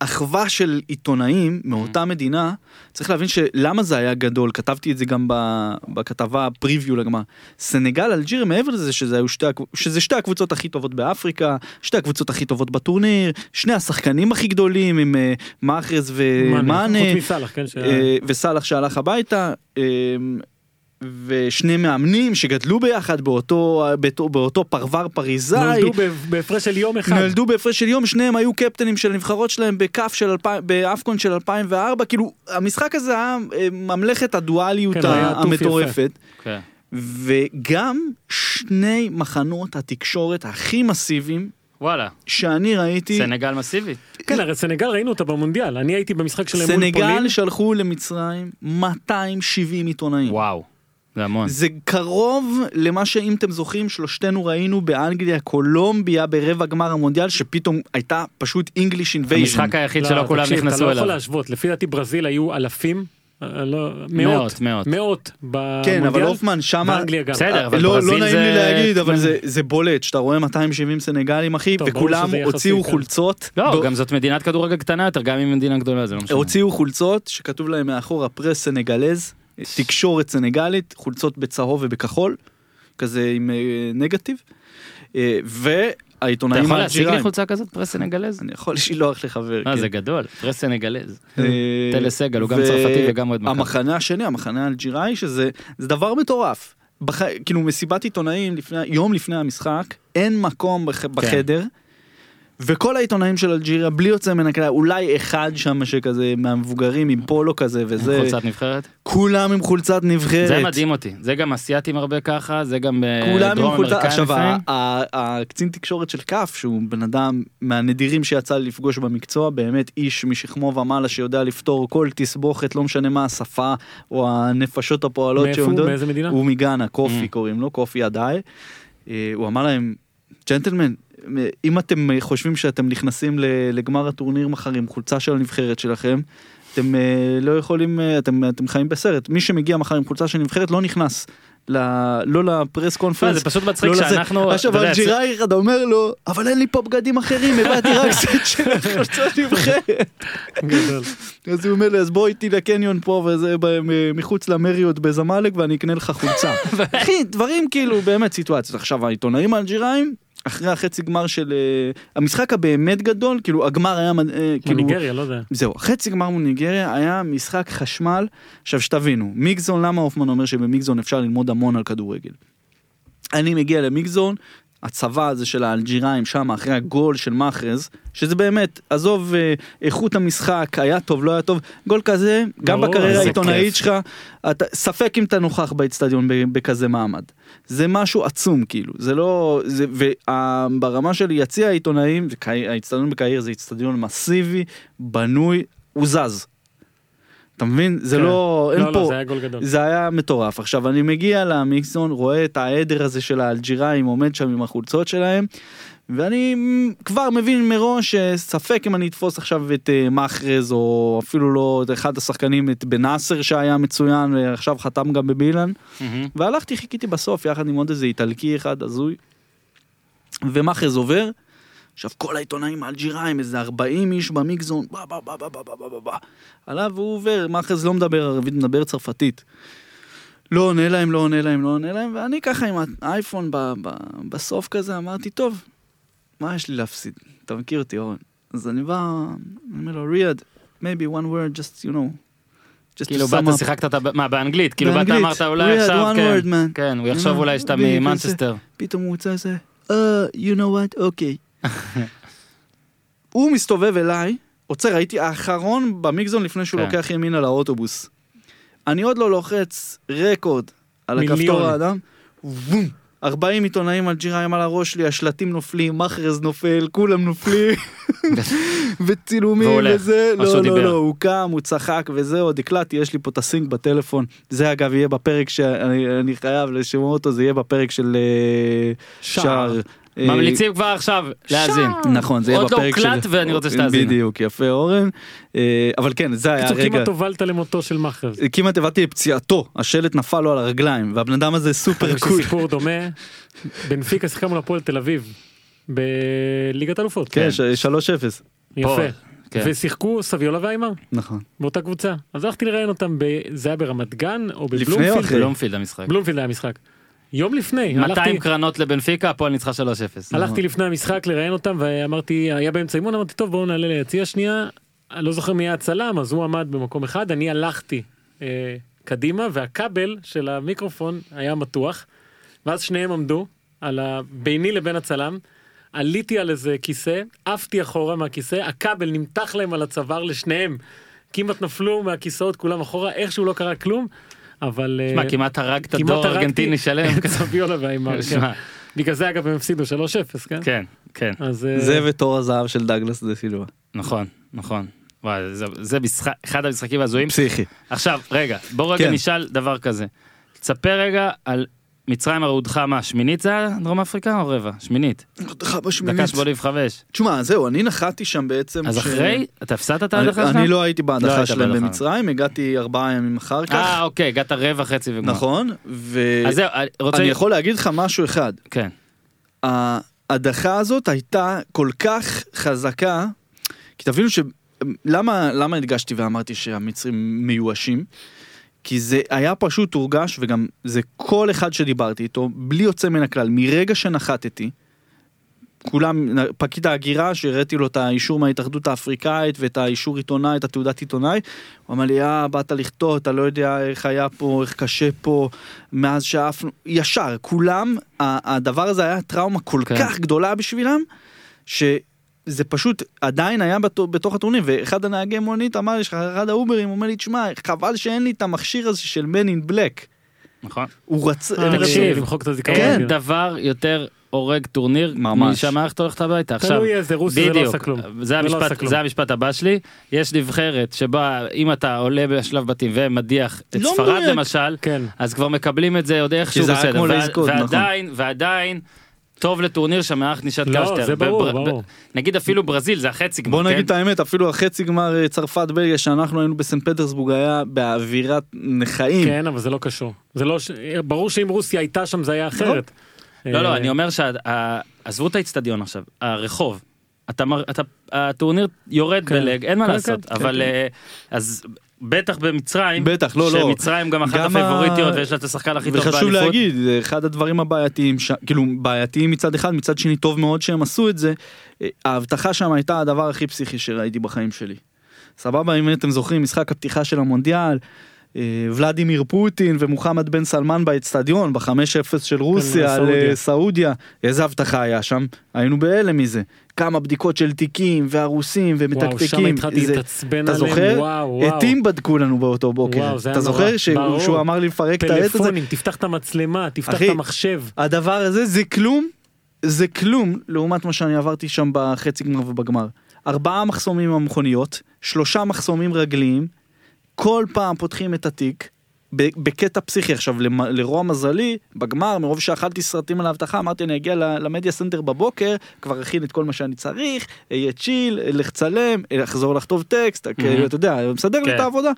שאחווה של עיתונאים מאותה מדינה, צריך להבין שלמה זה היה גדול, כתבתי את זה גם ב- בכתבה פריוויו לגמר. סנגל, אלג'יר, מעבר לזה שזה, היו שתי, שזה שתי הקבוצות הכי טובות באפריקה, שתי הקבוצות הכי טובות בטורניר, שני השחקנים הכי גדולים עם אה, מאחרז ומאנה. חוץ מסאלח, כן, ש- אה, וסאלח שהלך הביתה, אה, ושני מאמנים שגדלו ביחד באותו, באותו, באותו פרבר פריזאי. נולדו ב- בהפרש של יום אחד. נולדו בהפרש של יום, שניהם היו קפטנים של הנבחרות שלהם בכף של אלפיים, באפקון של 2004, כאילו המשחק הזה היה אה, ממלכת הדואליות כן, המטורפת. כן. וגם שני מחנות התקשורת הכי מסיביים וואלה שאני ראיתי, סנגל מסיבי. כן, הרי סנגל ראינו אותה במונדיאל, אני הייתי במשחק שלהם מול סנגל פולין. שלחו למצרים 270 עיתונאים. וואו. זה המון. זה קרוב למה שאם אתם זוכרים שלושתנו ראינו באנגליה קולומביה ברבע גמר המונדיאל שפתאום הייתה פשוט English invasion. המשחק היחיד שלא כולם תקשיב, נכנסו אתה לא יכול אליו. להשוות, לפי דעתי ברזיל היו אלפים, אה, לא, מאות, מאות, מאות. מאות כן במונדיאל, אבל הופמן שמה באנגליה גם. בסדר, אבל לא, ברזיל לא נעים זה- לי להגיד אבל זה, זה בולט שאתה רואה 270 סנגלים אחי טוב, וכולם הוציאו כן. חולצות. לא, ב- גם זאת מדינת כדורגל קטנה יותר, גם אם מדינה גדולה, זה לא משנה. הוציאו חולצות שכתוב להם מאחורה presse sénégalaise תקשורת סנגלית חולצות בצהוב ובכחול כזה עם אה, נגטיב. אה, אתה והעיתונאים יכול להשיג לי. חולצה כזאת presse sénégalaise? אני יכול לשלוח לחבר. אה, כן. זה גדול, presse sénégalaise. אה, טלה סגל, הוא גם צרפתי וגם אוהד מכבי. המחנה השני, המחנה האלג'יראי, שזה זה דבר מטורף. בח... כאילו מסיבת עיתונאים לפני, יום לפני המשחק, אין מקום בח... כן. בחדר, וכל העיתונאים של אלג'יריה, בלי יוצא מן הכלל, אולי אחד שם שכזה מהמבוגרים עם פולו כזה וזה, חולצת נבחרת? כולם עם חולצת נבחרת. זה מדהים אותי, זה גם אסיאתים הרבה ככה, זה גם כולם עם אמריקאים עכשיו הקצין תקשורת של כף שהוא בן אדם מהנדירים שיצא לי לפגוש במקצוע באמת איש משכמו ומעלה שיודע לפתור כל תסבוכת לא משנה מה השפה או הנפשות הפועלות מאיפה הוא? שעומדות. מאיזה מדינה? הוא מגאנה קופי Mm. קוראים לו קופי עדיי. אה, הוא אמר להם ג'נטלמן אם אתם אה, חושבים שאתם נכנסים לגמר הטורניר מחר עם חולצה של הנבחרת שלכם. אתם אה, לא יכולים, אה, אתם, אתם חיים בסרט, מי שמגיע מחר עם חולצה של נבחרת לא נכנס, ל, לא לפרס לא, קונפרנס, זה פשוט מצחיק לא. שאנחנו... עכשיו אלג'יראי אחד אומר לו, אבל אין לי פה בגדים אחרים, הבאתי רק סט של חולצות נבחרת. אז הוא אומר לי, אז בוא איתי לקניון פה וזה מחוץ למריות בזמלק ואני אקנה לך חולצה. (laughs) אחי, דברים כאילו באמת סיטואציות. עכשיו העיתונאים האלג'יראים, אחרי החצי גמר של אה, המשחק הבאמת גדול, כאילו הגמר היה, אה, כאילו, מניגריה, לא יודע. זהו, חצי גמר מול ניגריה היה משחק חשמל. עכשיו שתבינו, מיגזון, למה הופמן אומר שבמיגזון אפשר ללמוד המון על כדורגל? אני מגיע למיגזון, הצבא הזה של האלג'יראים שם אחרי הגול של מאחרז, שזה באמת, עזוב אה, איכות המשחק, היה טוב, לא היה טוב, גול כזה, גם ברור, בקריירה העיתונאית. שלך, אתה, ספק אם אתה נוכח באצטדיון בכזה מעמד. זה משהו עצום כאילו, זה לא, זה, וברמה של יציע העיתונאים, האצטדיון בקהיר זה אצטדיון מסיבי, בנוי, הוא זז. אתה מבין? זה כן. לא, אין לא, לא, פה, זה היה גול גדול. זה היה מטורף. עכשיו אני מגיע למיקסון, רואה את העדר הזה של האלג'יראים עומד שם עם החולצות שלהם, ואני כבר מבין מראש שספק אם אני אתפוס עכשיו את אה, מחרז או אפילו לא את אחד השחקנים, את בן נאסר שהיה מצוין ועכשיו חתם גם בבילן. מהמם. והלכתי חיכיתי בסוף יחד עם עוד איזה איטלקי אחד הזוי. ומאחז עובר. עכשיו כל העיתונאים האלג'יראים איזה 40 איש במיקזון בא בא בא בא בא בא בא בא בא עליו והוא עובר מאחז לא מדבר ערבית מדבר צרפתית. לא עונה להם לא עונה להם לא עונה להם ואני ככה עם האייפון ב, ב, בסוף כזה אמרתי טוב מה יש לי להפסיד אתה מכיר אותי אורן אז אני בא אני אומר לו ריאד maybe one word just you know. כאילו באת up." שיחקת מה באנגלית כאילו באת. אמרת אולי עכשיו כן. כן הוא יחשוב אולי שאתה ממנצ'סטר. פתאום הוא יוצא איזה, אה, you know what, אוקיי. (laughs) הוא מסתובב אליי, עוצר, הייתי האחרון במיקזון לפני שהוא כן. לוקח ימינה לאוטובוס. אני עוד לא לוחץ רקורד על מיליון. הכפתור האדם, וום, 40 עיתונאים אלג'יראים על הראש שלי, השלטים נופלים, מחרז נופל, כולם נופלים, (laughs) (laughs) וצילומים וזה, לא, לא, דיבר. לא, הוא קם, הוא צחק וזה, עוד הקלטתי, יש לי פה את הסינק בטלפון, זה אגב יהיה בפרק שאני אני חייב לשמוע אותו, זה יהיה בפרק של אה, שער. אה, ממליצים כבר עכשיו להאזין. נכון, זה יהיה עוד לא בפרק של... הוקלט ואני רוצה שתאזין. בדיוק, יפה אורן. אה, אבל כן, זה היה רגע... כמעט הובלת למותו של מאחז. כמעט הבאתי לפציעתו, השלט נפל לו על הרגליים, והבן אדם הזה סופר קול. סיפור דומה, בנפיקה שיחקה מול הפועל תל אביב, בליגת אלופות. כן, ש- 3-0. יפה. כן. ושיחקו סביולה ואיימר נכון. באותה קבוצה. אז הלכתי לראיין אותם, ב- זה היה ברמת גן או לפני או בבלומפילד. אחרי? בלומפילד המשחק. בלומפילד היה משחק. יום לפני, 200 הלכתי, קרנות לבנפיקה הפועל ניצחה 3-0. הלכתי לפני המשחק לראיין אותם ואמרתי, היה באמצע אימון, אמרתי טוב בואו נעלה ליציע שנייה, אני לא זוכר מי היה הצלם, אז הוא עמד במקום אחד, אני הלכתי אה, קדימה והכבל של המיקרופון היה מתוח, ואז שניהם עמדו על ה... ביני לבין הצלם, עליתי על איזה כיסא, עפתי אחורה מהכיסא, הכבל נמתח להם על הצוואר לשניהם, כמעט נפלו מהכיסאות כולם אחורה, איכשהו לא קרה כלום, אבל... אה, שמע כמעט הרגת כמעט דור ארגנטיני שלם. את (laughs) סביולה ואיימר, כן. בגלל זה אגב הם הפסידו 3-0, כן? כן כן אז אה, זה ותור הזהב של דאגלס דה סילבה. נכון נכון. וואי, זה, זה משחק, אחד המשחקים ההזויים. פסיכי. עכשיו רגע בוא רגע כן. נשאל דבר כזה. תספר רגע על מצרים הרעודך מה שמינית זה היה דרום אפריקה או רבע? שמינית. דקה 85. תשמע, זהו, אני נחתי שם בעצם. אז ש- אחרי אתה הפסדת את ההדחה שלך? אני לא הייתי לא בהדחה היית שלהם. במצרים, הגעתי ארבעה ימים אחר כך. אה אוקיי הגעת רבע חצי וגמר. נכון, ו... אז זהו רוצה. אני יכול להגיד לך משהו אחד. כן. ההדחה הזאת הייתה כל כך חזקה, כי תבינו ש... למה, למה הדגשתי ואמרתי שהמצרים מיואשים? כי זה היה פשוט הורגש וגם זה כל אחד שדיברתי איתו, בלי יוצא מן הכלל, מרגע שנחתתי, כולם, פקיד ההגירה שהראיתי לו את האישור מההתאחדות האפריקאית ואת האישור עיתונאי, את התעודת עיתונאי, הוא אמר לי, אה, באת לכתוב, אתה לא יודע איך היה פה, איך קשה פה, מאז שעפנו, ישר, כולם, הדבר הזה היה טראומה כל כן. כך גדולה בשבילם, שזה פשוט עדיין היה בת- בתוך הטורניר, ואחד הנהגי מונית אמר לי, אחד האוברים, אומר לי, תשמע, חבל שאין לי את המכשיר הזה של Man in Black. נכון. הוא רצה, אה, תקשיב, רציתי למחוק את הזיכרון. כן, אין דבר יותר הורג טורניר ממש. משהמערכת הולכת הביתה. עכשיו, תלוי איזה רוסיה זה לא עשה כלום. זה זה לא המשפט. זה המשפט הבא שלי. יש נבחרת שבה אם אתה עולה בשלב בתים ומדיח את לא ספרד. למשל, כן. אז כבר מקבלים את זה עוד איכשהו זה בסדר. נכון. ועדיין, ועדיין, טוב לטורניר שהמערכת נשארת לא, כמה שיותר. זה ברור, בבר- ברור. נגיד אפילו ברזיל זה החצי גמר, בוא נגיד את כן? האמת, אפילו החצי גמר אה, צרפת בלגיה שאנחנו היינו בסנט פטרסבורג היה באווירת נכאים. כן, אבל זה לא קשור. זה לא, ש- ברור שאם רוסיה הייתה שם זה היה אחרת. לא, לא, אה, אני אומר שעזבו את האיצטדיון עכשיו, הרחוב. אתה, מר- אתה, הטורניר יורד כן. בלג, אין מה כן, לעשות, כן, אבל כן. אה, אז בטח במצרים, בטח, לא, לא. שמצרים גם אחת גם ה- הפייבוריטיות ויש לה את השחקן הכי טוב וחשוב באליפות. להגיד, זה אחד הדברים הבעייתיים, ש... כאילו בעייתיים מצד אחד, מצד שני טוב מאוד שהם עשו את זה. ההבטחה שם הייתה הדבר הכי פסיכי שראיתי בחיים שלי. סבבה, אם אתם זוכרים, משחק הפתיחה של המונדיאל, ולדימיר פוטין ומוחמד בן סלמן באצטדיון, ב-5-0 של רוסיה על סעודיה. אה, איזה הבטחה היה שם, היינו בהלם מזה. כמה בדיקות של תיקים והרוסים ומתקתקים. וואו, שם התחלתי זה- אתה זוכר? וואו, וואו. עטים בדקו לנו באותו בוקר. וואו, אתה. זוכר שהוא. שהוא אמר לי לפרק את העט הזה? פלאפונים, תפתח את המצלמה, תפתח אחי, את המחשב. הדבר הזה זה כלום, זה כלום לעומת מה שאני עברתי שם בחצי גמר ובגמר. ארבעה מחסומים המכוניות, שלושה מחסומים רגליים, כל פעם פותחים את התיק. בקטע פסיכי עכשיו לרוע מזלי בגמר מרוב שאכלתי סרטים על האבטחה אמרתי אני אגיע ל media center בבוקר כבר אכין את כל מה שאני צריך אהיה chill אלך צלם לחזור לכתוב טקסט כאילו, אתה יודע מסדר לי כן. את העבודה.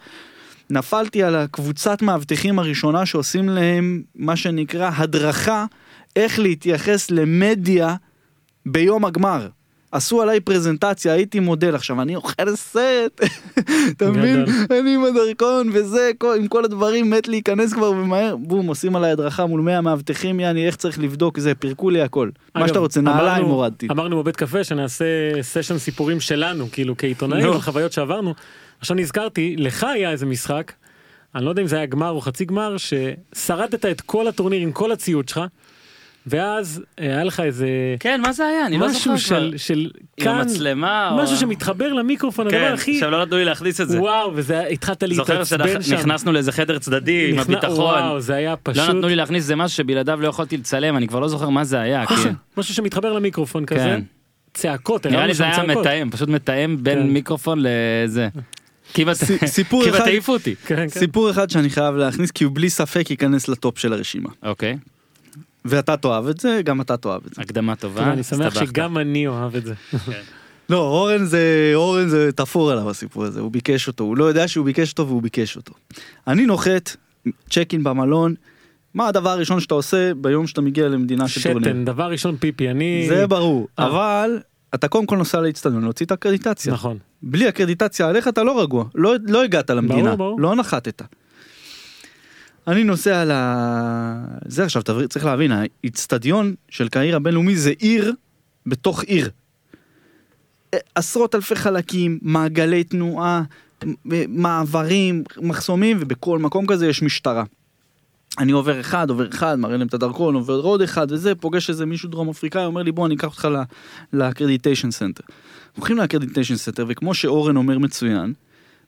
נפלתי על הקבוצת מאבטחים הראשונה שעושים להם מה שנקרא הדרכה איך להתייחס למדיה ביום הגמר. עשו עליי פרזנטציה, הייתי מודל עכשיו, אני אוכל סט, (laughs) אתה מבין? אני עם הדרכון וזה, כל- עם כל הדברים, מת להיכנס כבר ומהר, בום, עושים עליי הדרכה מול 100 מאבטחים, יעני, איך צריך לבדוק זה, פירקו לי הכל. מה אגב, שאתה רוצה, נעליים הורדתי. אמרנו בבית קפה שנעשה סשן סיפורים שלנו, כאילו כעיתונאים. על חוויות שעברנו. עכשיו נזכרתי, לך היה איזה משחק, אני לא יודע אם זה היה גמר או חצי גמר, ששרדת את כל הטורניר עם כל הציוד שלך, ואז אה, היה לך איזה כן, מה זה היה? אני לא זוכר משהו כבר. של, של עם כאן, המצלמה. או- משהו שמתחבר למיקרופון, הדבר כן, הכי, עכשיו לא נתנו לי להכניס את זה. וואו, וזה, התחלת זוכר להתעצבן שם. שנכנסנו לאיזה חדר צדדי עם נכנע- הביטחון. וואו, זה היה פשוט, לא נתנו לי להכניס איזה משהו שבלעדיו לא יכולתי לצלם, אני כבר לא זוכר מה זה היה. כי- משהו שמתחבר למיקרופון כזה, כן. צעקות, נראה לי זה היה צעקות. מתאם, פשוט מתאם בין כן. מיקרופון לזה. כמעט אותי. כן, כן. סיפור אחד שאני חייב להכניס, כי הוא בלי ספק ייכנס לטופ של הרשימה. אוקיי, ואתה תאהב את זה, גם אתה תאהב את זה. הקדמה טובה. טוב, אני שמח. שגם אני אוהב את זה. לא, אורן זה, אורן זה תפור עליו הסיפור הזה, הוא ביקש אותו, הוא לא יודע שהוא ביקש אותו והוא ביקש אותו. אני נוחת, צ'ק אין במלון, מה הדבר הראשון שאתה עושה ביום שאתה מגיע למדינה של טורניר? שתן, דבר ראשון פיפי, אני... זה ברור, אה. אבל אתה קודם כל נוסע לאצטדיון להוציא את הקרדיטציה. נכון. בלי הקרדיטציה עליך אתה לא רגוע, לא, לא הגעת למדינה, ברור. לא נחתת. אני נוסע ל... זה עכשיו, תברי- צריך להבין, האיצטדיון של קהיר הבינלאומי זה עיר בתוך עיר. עשרות אלפי חלקים, מעגלי תנועה, מעברים, מחסומים, ובכל מקום כזה יש משטרה. אני עובר אחד, עובר אחד, מראה להם את הדרכון, עובר עוד אחד וזה, פוגש איזה מישהו דרום אפריקאי, אומר לי בוא אני אקח אותך ל accreditation center. הולכים ל accreditation center, וכמו שאורן אומר מצוין,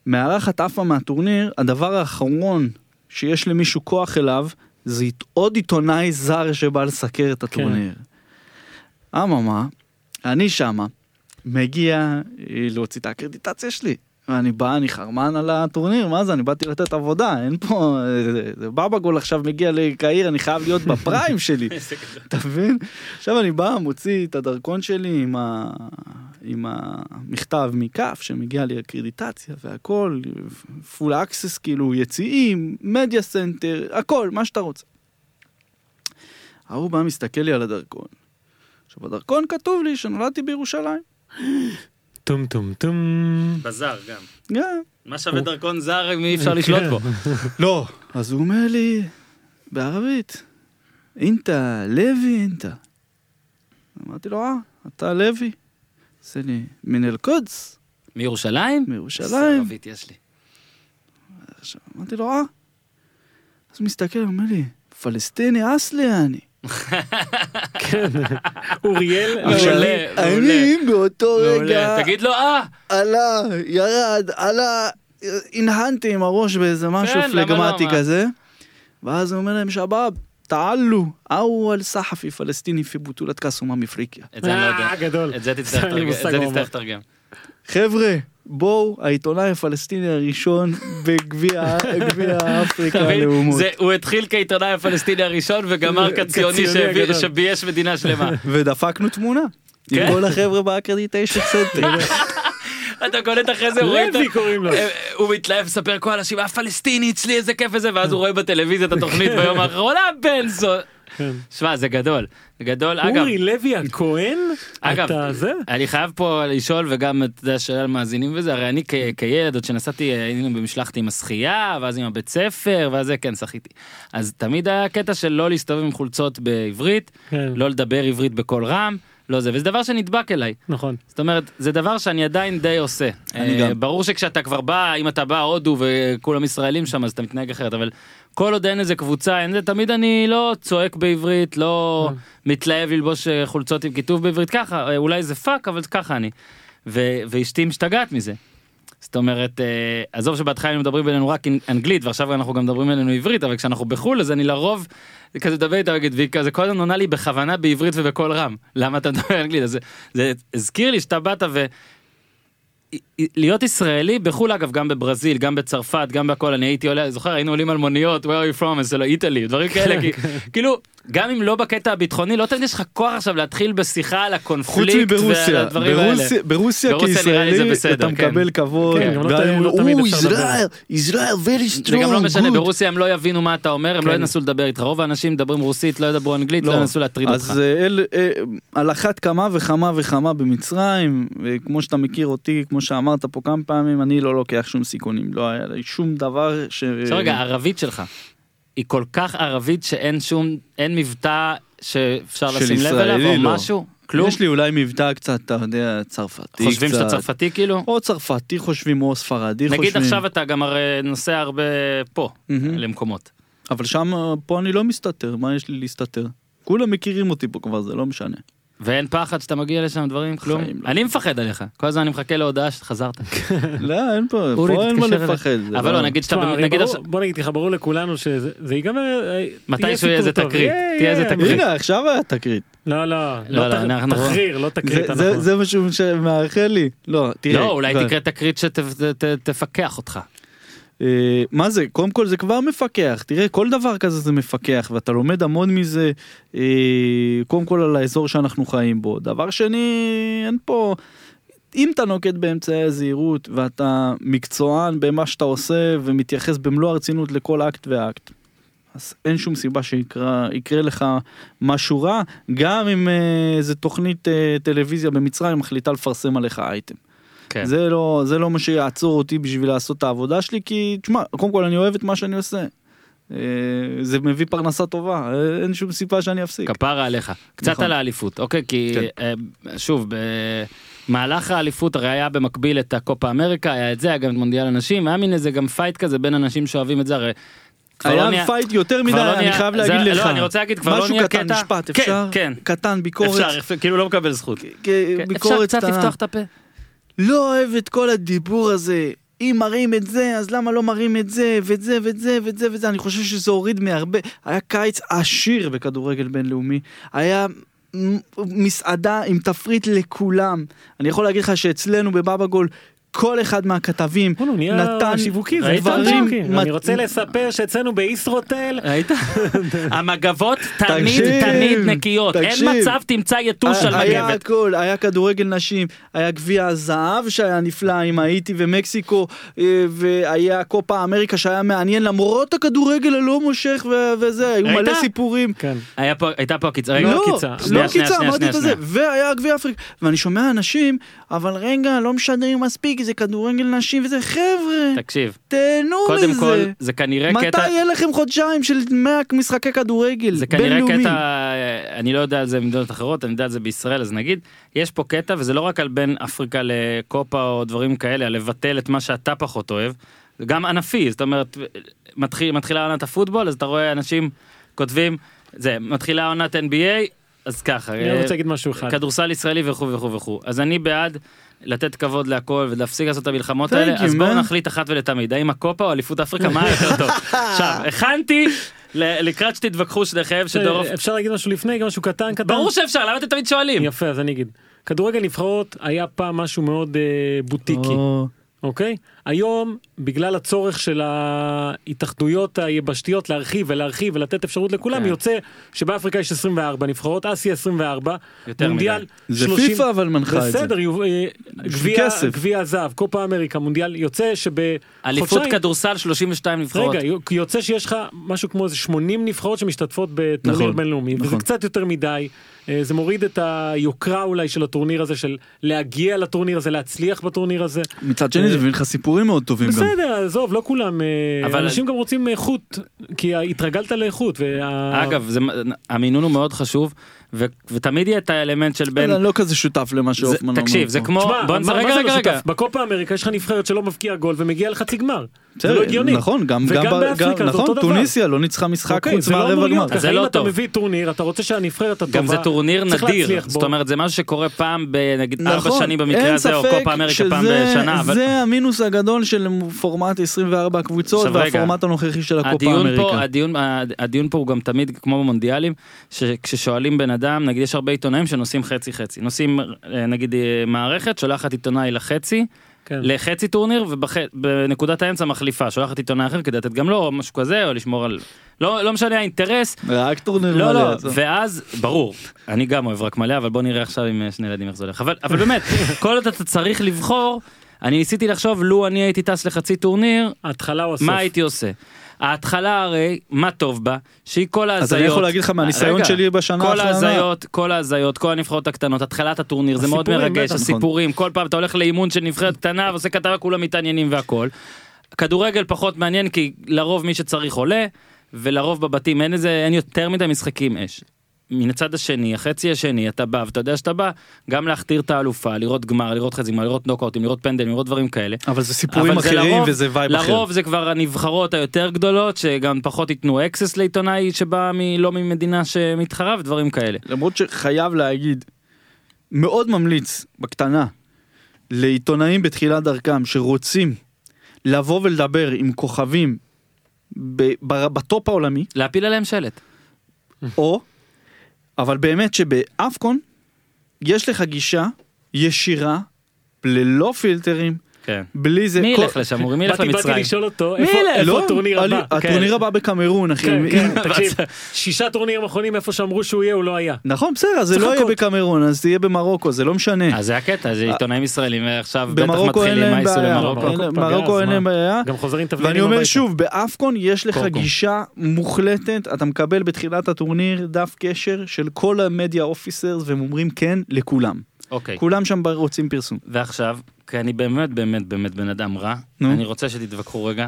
מארחת עפה מהטורניר, הדבר האחרון שיש למישהו כוח אליו, זה עוד עיתונאי זר שבא לסקר את הטורניר. אממה, אני שמה, מגיע אה, להוציא את הקרדיטציה שלי. אני בא, אני חרמן על הטורניר, מה זה, אני באתי לתת עבודה, אין פה, זה- זה בבגול עכשיו מגיע לקהיר, אני חייב להיות בפריים (laughs) שלי, אתה מבין? עכשיו אני בא, מוציא את הדרכון שלי עם, ה... עם המכתב מ CAF שמגיע לי האקרדיטציה והכל, full access כאילו, יציעים, media center, הכל, מה שאתה רוצה. ההוא בא מסתכל לי על הדרכון. עכשיו בדרכון כתוב לי שנולדתי בירושלים. טום טום טום. בזר גם. גם. מה שווה דרכון זר אם אי אפשר לשלוט בו? (laughs) לא. אז הוא אומר לי, בערבית, إنت, לוי إنت. אמרתי לו, אה, אתה לוי? עושה לי, מן אל-קודס, מירושלים? מירושלים. ערבית יש לי. אמרתי לו, אה. אז הוא מסתכל, הוא אומר לי, פלסטיני אסלי אני. כן. אוריאל, מעולה. אני באותו. רגע תגיד לו אה! עלה, ירד, עלה, הנהנתי עם הראש באיזה משהו כן, פלגמטי לא, מה? כזה. ואז הוא אומר להם, שבאב, תעלו, אוול סחפי פלסטיני פי בוטולת קאס אומה מפריקיה. את זה אני לא יודע. אה, גדול. את זה תצטרך לתרגם. זה. חבר'ה, בואו, העיתונאי הפלסטיני הראשון בגביע גביע (laughs) אפריקה? הלאומות. זה- הוא התחיל כעיתונאי הפלסטיני הראשון וגמר (laughs) כציוני. שבייש מדינה שלמה. (laughs) ודפקנו תמונה. כן? עם כל החבר'ה באקרדיטיישן סנטר. אתה קולט אחרי זה, רואה את ה- לוי קוראים לו. אה, הוא מתלהב לספר כל האנשים הפלסטיני אצלי איזה כיף וזה ואז הוא רואה בטלוויזיה את התוכנית ביום האחרון אה בן זו. כן. שמע זה גדול. זה גדול אגב. אורי לוי הכהן? אגב, אתה זה? אני חייב פה לשאול וגם אתה יודע שאלה למאזינים וזה הרי אני כילד עוד שנסעתי היינו במשלחת עם השחייה ואז עם הבית ספר ואז זה כן שחיתי. אז תמיד היה קטע של לא להסתובב עם חולצות בעברית כן. לא לדבר עברית בקול רם לא זה וזה דבר שנדבק אליי נכון. זאת אומרת זה דבר שאני עדיין די עושה. אני אה, גם. ברור שכשאתה כבר בא אם אתה בא הודו וכולם ישראלים שם אז אתה מתנהג אחרת אבל כל עוד אין איזה קבוצה אין זה תמיד אני לא צועק בעברית לא אה. מתלהב ללבוש אה, חולצות עם כיתוב בעברית ככה אה, אולי זה fuck אבל ככה אני. ו- ואשתי משתגעת מזה. זאת אומרת אה, עזוב שבהתחלה היינו מדברים בינינו רק אנ- אנגלית ועכשיו אנחנו גם מדברים בינינו עברית אבל כשאנחנו בחו"ל אז אני לרוב כזה מדבר איתה וגיד והיא כזה כל הזמן עונה לי בכוונה בעברית ובקול רם למה אתה מדבר אנגלית אז זה, זה הזכיר לי שאתה באת ו... להיות ישראלי בחו"ל אגב גם בברזיל גם בצרפת גם בכל אני הייתי עולה זוכר היינו עולים על מוניות where are you from זה לא איטלי דברים כאלה כי- כאילו גם אם לא בקטע הביטחוני לא תמיד יש לך כוח עכשיו להתחיל בשיחה על הקונפליקט ועל מברוסיה, הדברים האלה. ברוסיה, כישראלי בסדר, אתה כן. מקבל כבוד, כן, לא תמיד- לא. ישראל, ישראל, very strong, זה גם לא משנה good." ברוסיה הם לא יבינו מה אתה אומר הם לא כן. ינסו לדבר איתך רוב האנשים מדברים רוסית לא ידברו אנגלית לא. ינסו להטריד אותך. אז אה, אל, אה, על אחת כמה וכמה וכמה במצרים, וכמו שאתה מכיר אותי, כמו שאמרת פה כמה פעמים, אני לא לוקח שום סיכונים, לא היה לי שום דבר ש... עכשיו רגע הערבית שלך היא כל כך ערבית שאין שום אין מבטא שאפשר לשים לב אליו או לא. משהו כלום יש לי אולי מבטא קצת, אתה יודע, צרפתי חושבים שאתה קצת. צרפתי כאילו או צרפתי חושבים או ספרדי חושבים. נגיד עכשיו אתה גם הרי נוסע הרבה פה מהמם. למקומות. אבל שם, פה אני לא מסתתר, מה יש לי להסתתר? כולם מכירים אותי פה כבר, זה לא משנה. ואין פחד שאתה מגיע לשם דברים כלום לא. אני מפחד עליך כל הזמן אני מחכה להודעה שחזרת (laughs) לא, אין פה, פה אין מה. לפחד. אבל לא נגיד שאתה נגיד בוא נגיד לך ברור לכולנו שזה זה ייגמר אה, מתישהו יהיה איזה. תקרית, תהיה איזה. תקרית. הנה, עכשיו היה תקרית. לא לא לא, לא לא, אנחנו- תחריר לא תקרית זה- זה- אנחנו- זה משהו שמאחל לי. לא, תראה. לא אולי תקרה תקרית שתפקח אותך. אה, מה זה קודם כל זה כבר מפקח תראה כל דבר כזה זה מפקח ואתה לומד המון מזה אה, קודם כל על האזור שאנחנו חיים בו דבר שני אין פה אם אתה נוקט באמצעי הזהירות ואתה מקצוען במה שאתה עושה ומתייחס במלוא הרצינות לכל אקט ואקט. אז אין שום סיבה שיקרה יקרה לך משהו רע גם אם אה, איזה תוכנית טלוויזיה במצרים מחליטה לפרסם עליך אייטם. כן. זה לא זה לא מה שיעצור אותי בשביל לעשות את העבודה שלי כי תשמע קודם כל אני אוהב את מה שאני עושה. אה, זה מביא פרנסה טובה אה, אין שום סיבה שאני אפסיק. כפרה עליך קצת נכון. על האליפות אוקיי כי כן. אה, שוב במהלך האליפות הרי היה במקביל את הקופה אמריקה היה את זה היה גם את מונדיאל הנשים היה מין איזה גם fight כזה בין אנשים שאוהבים את זה הרי. כבר לא היה נהיה- fight יותר מדי לא אני חייב זה- להגיד לא, לך. אני רוצה להגיד, כבר לא משהו נהיה קטן קטע- משפט כן, אפשר כן. קטן ביקורת אפשר כאילו לא מקבל זכות. כ- אפשר ביקורת קצת קטנה. לפתוח את הפה. לא אוהב את כל הדיבור הזה. אם מראים את זה, אז למה לא מראים את זה, ואת זה, ואת זה, ואת זה, ואת זה. אני חושב שזה הוריד מהרבה. היה קיץ עשיר בכדורגל בינלאומי. היה מסעדה עם תפריט לכולם. אני יכול להגיד לך שאצלנו בבבא גול, כל אחד מהכתבים נתן שיווקי, דברים אני רוצה לספר שאצלנו בישרוטל? (laughs) המגבות תמיד תמיד נקיות אין. מצב תמצא יתוש על היה מגבת. הכל, היה כדורגל נשים, היה גביע הזהב שהיה נפלא עם האיטי ומקסיקו, אה, והיה קופה אמריקה שהיה מעניין למרות הכדורגל הלא מושך וזה, היו? מלא סיפורים. כן. היה הייתה פה עקיצה. רגע, לא. לא שנייה, אמרתי את זה, והיה גביע אפריקה, ואני שומע אנשים, אבל רגע, לא משדרים מספיק, זה כדורגל נשים וזה, חבר'ה, תקשיב תהנו קודם כל מזה. זה כנראה מתי קטע יהיה לכם חודשיים של 100 משחקי כדורגל זה כנראה בינלאומי? קטע אני לא יודע על זה במדינות אחרות אני יודע על זה בישראל אז נגיד יש פה קטע וזה לא רק על בין אפריקה לקופה או דברים כאלה על לבטל את מה שאתה פחות אוהב זה גם ענפי זאת אומרת מתחיל מתחילה עונת הפוטבול אז אתה רואה אנשים כותבים זה מתחילה עונת NBA אז ככה אני אה, רוצה להגיד משהו אחד. כדורסל ישראלי וכו' וכו' וכו' אז אני בעד לתת כבוד להכל ולהפסיק לעשות את המלחמות האלה אז בואו. נחליט אחת ולתמיד האם הקופה או אליפות אפריקה מה יותר טוב (laughs) עכשיו הכנתי לקראת שתתווכחו שניכם שדורוף אפשר להגיד משהו לפני גם משהו קטן קטן. ברור שאפשר למה אתם תמיד שואלים יפה אז אני אגיד. כדורגל נבחרות היה פעם משהו מאוד אה, בוטיקי. או, אוקיי? היום, בגלל הצורך של ההתאחדויות היבשתיות להרחיב ולהרחיב ולתת אפשרות לכולם, כן. יוצא שבאפריקה יש 24 נבחרות, אסיה 24, יותר מונדיאל זה 30 פיפא אבל מנחה את זה. בסדר, אה, גביע-. גביע הזהב, קופה אמריקה, מונדיאל, יוצא שבחודשיים... אליפות כדורסל 32 נבחרות. רגע, יוצא שיש לך משהו כמו איזה 80 נבחרות שמשתתפות בטורניר נכון, בינלאומי, וזה נכון. קצת יותר מדי. אה, זה מוריד את היוקרה אולי של הטורניר הזה, של להגיע לטורניר הזה, להצליח בטורניר הזה. מצד שני זה מביא לך סיפורים מאוד טובים גם. בסדר, עזוב, לא כולם. אה, אבל- אנשים גם רוצים איכות, כי התרגלת לאיכות. וה- אגב זה המינון הוא מאוד חשוב ו- ותמיד יהיה את האלמנט של בין אני לא כזה שותף למה שהופמן אומר. תקשיב זה פה. כמו תשמע, בוא מה רגע לא רגע רגע? בקופה אמריקה יש לך נבחרת שלא מבקיע גול ומגיע לחצי גמר. זה לא הגיוני. נכון, גם וגם גם ב- באפריקה גם- זה נכון, אותו דבר. טוניסיה לא ניצחה משחק אוקיי, חוץ לא מהרבע גמר. זה לא אם אתה טוב. מביא טורניר, אתה רוצה שהנבחרת הטובה... גם זה טורניר נדיר זאת. אומרת זה משהו שקורה פעם בנגיד ארבע נכון, שנים במקרה הזה או קופה אמריקה פעם בשנה אבל זה המינוס הגדול של פורמט 24 הקבוצות והפורמט הנוכחי של הקופה אמריקה. הדיון הדיון פה הוא גם תמיד כמו במונדיאלים שכששואלים בן אדם נגיד יש הרבה עיתונאים שנוסעים חצי חצי, נוסעים אה, נגיד אה, מערכת, שולחת עיתונאי לחצי, כן. לחצי טורניר ובנקודת האמצע מחליפה, שולחת עיתונאי אחר כדי לתת גם לו או משהו כזה, או לשמור על... לא, לא משנה האינטרס, רק טורניר לא, מלא, לא, עזוב. ואז, ברור, אני גם אוהב רק מלא, אבל בוא נראה עכשיו עם אה, שני ילדים איך זה הולך. אבל, אבל באמת, (laughs) כל עוד אתה צריך לבחור, אני ניסיתי לחשוב, לו אני הייתי טס לחצי טורניר, ההתחלה או הסוף. מה הייתי עושה? ההתחלה הרי, מה טוב בה? שהיא כל ההזיות. אז אני יכול להגיד לך מהניסיון רגע, שלי בשנה כל האחרונה. ההזיות, כל ההזיות, כל הנבחרות הקטנות, התחלת הטורניר, זה מאוד מרגש, נכון. הסיפורים, כל פעם אתה הולך לאימון של נבחרת קטנה ועושה כתבה, כולם מתעניינים והכל. כדורגל פחות מעניין כי לרוב מי שצריך עולה, ולרוב בבתים אין איזה, אין יותר מדי משחקים אש. מן הצד השני, החצי השני, אתה בא ואתה יודע שאתה בא גם להכתיר את האלופה, לראות גמר, לראות חצי גמר, לראות נוקאוטים, לראות פנדלים, לראות דברים כאלה. אבל זה סיפורים אבל זה אחרים לרוב- וזה vibe אחר. לרוב זה כבר הנבחרות היותר גדולות שגם פחות ייתנו access לעיתונאי שבא מ- לא ממדינה שמתחרה ודברים כאלה. למרות שחייב להגיד, מאוד ממליץ בקטנה לעיתונאים בתחילת דרכם שרוצים לבוא ולדבר עם כוכבים ב- ב- בטופ העולמי, להפיל עליהם שלט. או, אבל באמת שבאפקון יש לך גישה ישירה, ללא פילטרים, כן. בלי זה. מי כל- ילך לשם אורי? מי ילך באתי באתי למצרים? לשאול אותו איפה לא, הטורניר הבא. הטורניר הבא בקמרון אחי. כן, כן, תקשיב, שישה טורנירים אחרונים איפה שאמרו שהוא יהיה הוא לא היה. נכון בסדר זה לא יהיה. בקמרון אז זה יהיה במרוקו זה לא משנה. אז זה הקטע, זה עיתונאים ישראלים עכשיו בטח במרוקו מתחילים, בעיה, למרוקו? אין- מרוקו פגז, מרוקו אין? להם בעיה. גם חוזרים תבלינים ואני אומר. שוב באפקון יש לך. גישה מוחלטת אתה מקבל בתחילת הטורניר דף קשר של כל המדיה אופיסרס והם אומרים כן לכולם אוקיי. כולם שם רוצים פרסום. ועכשיו, כי אני באמת באמת באמת בן אדם רע, נו. אני רוצה שתתווכחו רגע.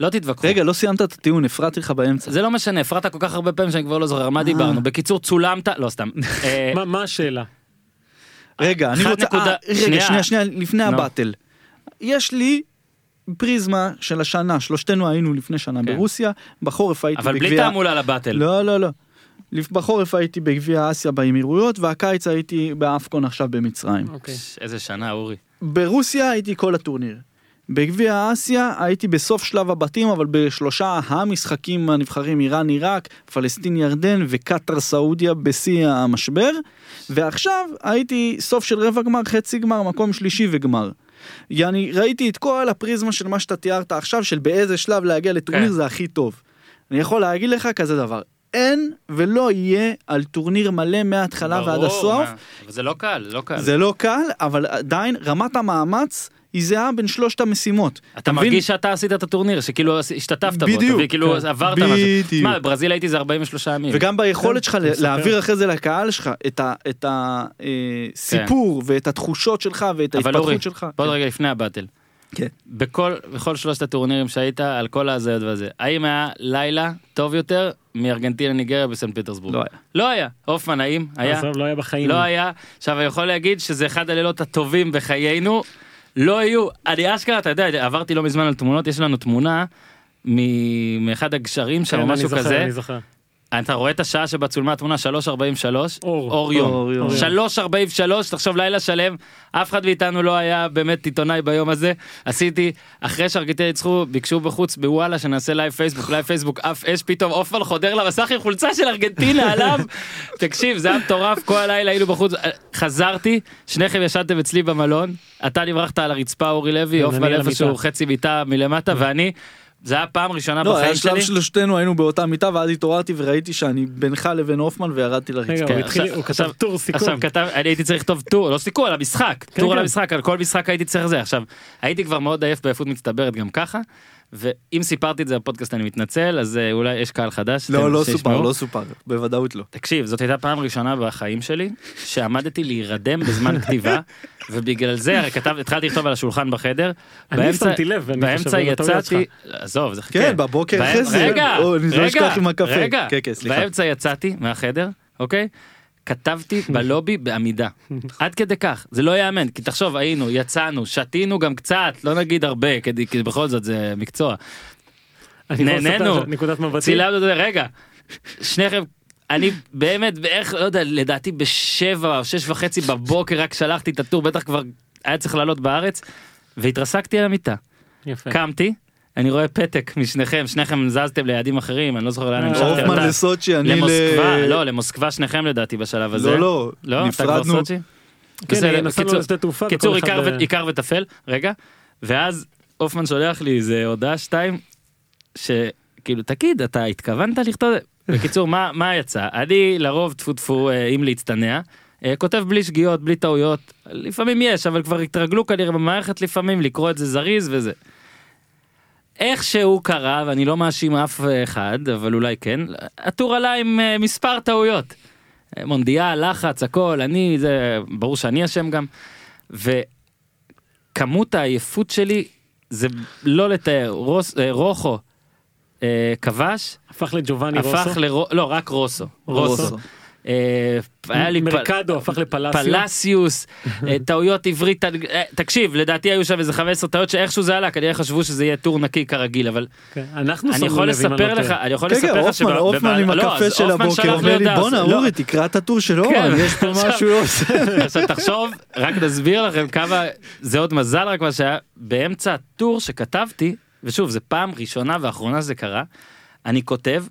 לא תתווכחו. רגע לא סיימת את הטיעון הפרעתי לך באמצע. זה לא משנה, הפרעת כל כך הרבה פעמים שאני כבר לא זוכר מה דיברנו. בקיצור, צולמת, לא סתם. (laughs) אה, מה- השאלה? רגע אני רוצה אה, רגע שנייה. שנייה לפני. הבטל. יש לי פריזמה של השנה שלושתנו היינו לפני שנה כן. ברוסיה בחורף הייתי אבל בלי בגביע תעמולה לבטל. לא לא לא. בחורף הייתי בגביע אסיה באמירויות והקיץ הייתי באפקון עכשיו במצרים. אוקיי. איזה שנה, אורי. ברוסיה הייתי כל הטורניר. בגביע אסיה הייתי בסוף שלב הבתים אבל בשלושה המשחקים הנבחרים איראן עיראק פלסטין ירדן וקטר סעודיה בשיא המשבר ועכשיו הייתי סוף של רבע גמר חצי גמר מקום שלישי וגמר. יעני ראיתי את כל הפריזמה של מה שאתה תיארת עכשיו של באיזה שלב להגיע לטורניר כן. זה הכי טוב. אני יכול להגיד לך כזה דבר אין ולא יהיה על טורניר מלא מההתחלה ועד ברור, הסוף מה, אבל זה לא קל, לא קל. זה לא קל, אבל עדיין רמת המאמץ היא זהה בין שלושת המשימות. אתה מבין? מרגיש שאתה עשית את הטורניר, שכאילו השתתפת בו, בדיוק, מבין? כאילו כן. עברת משהו. בדיוק. מה, בברזיל הייתי זה 43 ימים. וגם ביכולת שלך אתה מספר. להעביר אחרי זה לקהל שלך את הסיפור ואת התחושות שלך ואת אבל אורי, ההתפתחות שלך. בוא כן. רגע לפני הבטל. כן. בכל, בכל שלושת הטורנירים שהיית, על כל ההזיות וזה, האם היה לילה טוב יותר מארגנטינה ניגריה בסנט פטרסבורג? לא היה. לא היה. הופמן, האם? היה? עזוב, לא היה בחיים. לא היה. עכשיו, אני יכול להגיד שזה אחד הלילות הטובים בחיינו. לא יהיו, אני אשכרה, אתה יודע, עברתי לא מזמן על תמונות, יש לנו תמונה מ- מאחד הגשרים שם, כן, או אני משהו זוכר, כזה. אני זוכר. אתה רואה את השעה שבה צולמה התמונה 3.43? אור. אור יום. אור יום. 3.43, תחשוב לילה שלם, אף אחד מאיתנו לא היה באמת עיתונאי ביום הזה. עשיתי, אחרי שארגנטינה ניצחו, ביקשו בחוץ בוואלה שנעשה live פייסבוק, live פייסבוק, אף אש פתאום, אופן חודר למסך עם חולצה של ארגנטינה (laughs) עליו. תקשיב, זה היה מטורף, כל הלילה היינו בחוץ, חזרתי, שניכם ישנתם אצלי במלון, אתה נברחת על הרצפה אורי לוי, כן, אופן אני על איפשהו. חצי מיטה מלמטה, ואני, זה היה פעם ראשונה לא, בחיים היה שלב שלי. שלושתנו היינו באותה מיטה ואז התעוררתי וראיתי שאני בינך לבין הופמן וירדתי רגע, לרצפה. הוא התחיל- עכשיו- הוא כתב טור סיכום. עכשיו כתב, אני הייתי צריך לכתוב טור, לא סיכום, על המשחק, טור על כן. המשחק, על כל משחק הייתי צריך זה. עכשיו, הייתי כבר מאוד עייף בעייפות מצטברת גם ככה, ואם סיפרתי את זה בפודקאסט אני מתנצל, אז אה, אולי יש קהל חדש. לא, לא שישמעו. סופר, לא סופר, בוודאות לא. תקשיב, זאת הייתה פעם ראשונה בחיים שלי שעמדתי להירדם בזמן (laughs) כתיבה, ובגלל זה הרי כתב, התחלתי לכתוב על השולחן בחדר. אני שמתי לב, באמצע יצאתי, עזוב, זה חכה. כן, בבוקר אחרי זה, רגע, רגע. רגע, כן, כן. באמצע יצאתי מהחדר, אוקיי? כתבתי בלובי בעמידה. עד כדי כך, זה לא ייאמן, כי תחשוב, היינו, יצאנו, שתינו גם קצת, לא נגיד הרבה, כי כי בכל זאת זה מקצוע. נהנינו. נקודת מבטי. צילמנו רגע, שניכם, אני באמת, בערך, לא יודע, לדעתי בשבע או שש וחצי בבוקר רק שלחתי את הטור, בטח כבר היה צריך לעלות בארץ, והתרסקתי על המיטה. יפה. קמתי, אני רואה פתק משניכם, שניכם זזתם ליעדים אחרים, אני לא זוכר לאן אה, המשכתם. הופמן לסוצ'י, אני ל... למוסקבה, לא, למוסקבה שניכם לדעתי בשלב הזה. לא, לא, לא, נפרדנו. כן, נסענו קיצור- לשדה תעופה. קיצור, וכל אחד עיקר וטפל, רגע, ואז הופמן שולח לי איזה הודעה שתיים, שכאילו, תגיד, אתה התכוונת לכתוב? בקיצור, מה, מה יצא? אני לרוב, טפו טפו, אה, אם להצטנע, אה, כותב בלי שגיאות, בלי טעויות, לפעמים יש, אבל כבר התרגלו כנראה במערכת לפעמים לקרוא את זה זריז וזה. איך שהוא קרה, ואני לא מאשים אף אחד, אבל אולי כן, הטור עלה עם אה, מספר טעויות. אה, מונדיאל, לחץ, הכל, אני, זה, ברור שאני אשם גם. וכמות העייפות שלי, זה לא לתאר, רוס, אה, רוחו אה, כבש, הפך לג'ובאני רוסו. הפך לרו... לא, רק רוסו. רוסו. רוסו. אה, היה לי מרקדו הפך לפלסיו. פלסיוס, אה, טעויות עברית, אה, תקשיב, לדעתי היו שם איזה 15 טעויות שאיכשהו זה עלה, כנראה חשבו שזה יהיה טור נקי כרגיל, אבל כן, אנחנו אני יכול אני לספר לא לך. אני יכול כן, כן, לספר לך הופמן, הופמן עם לא, הקפה של הבוקר אומר לי בואנה לא, אורי תקרא את הטור של אורן יש פה משהו לא עושה. (laughs) עכשיו תחשוב, רק נסביר לכם כמה, זה עוד מזל רק מה שהיה, באמצע הטור שכתבתי, ושוב, זה פעם ראשונה ואחרונה שזה קרה, אני כותב,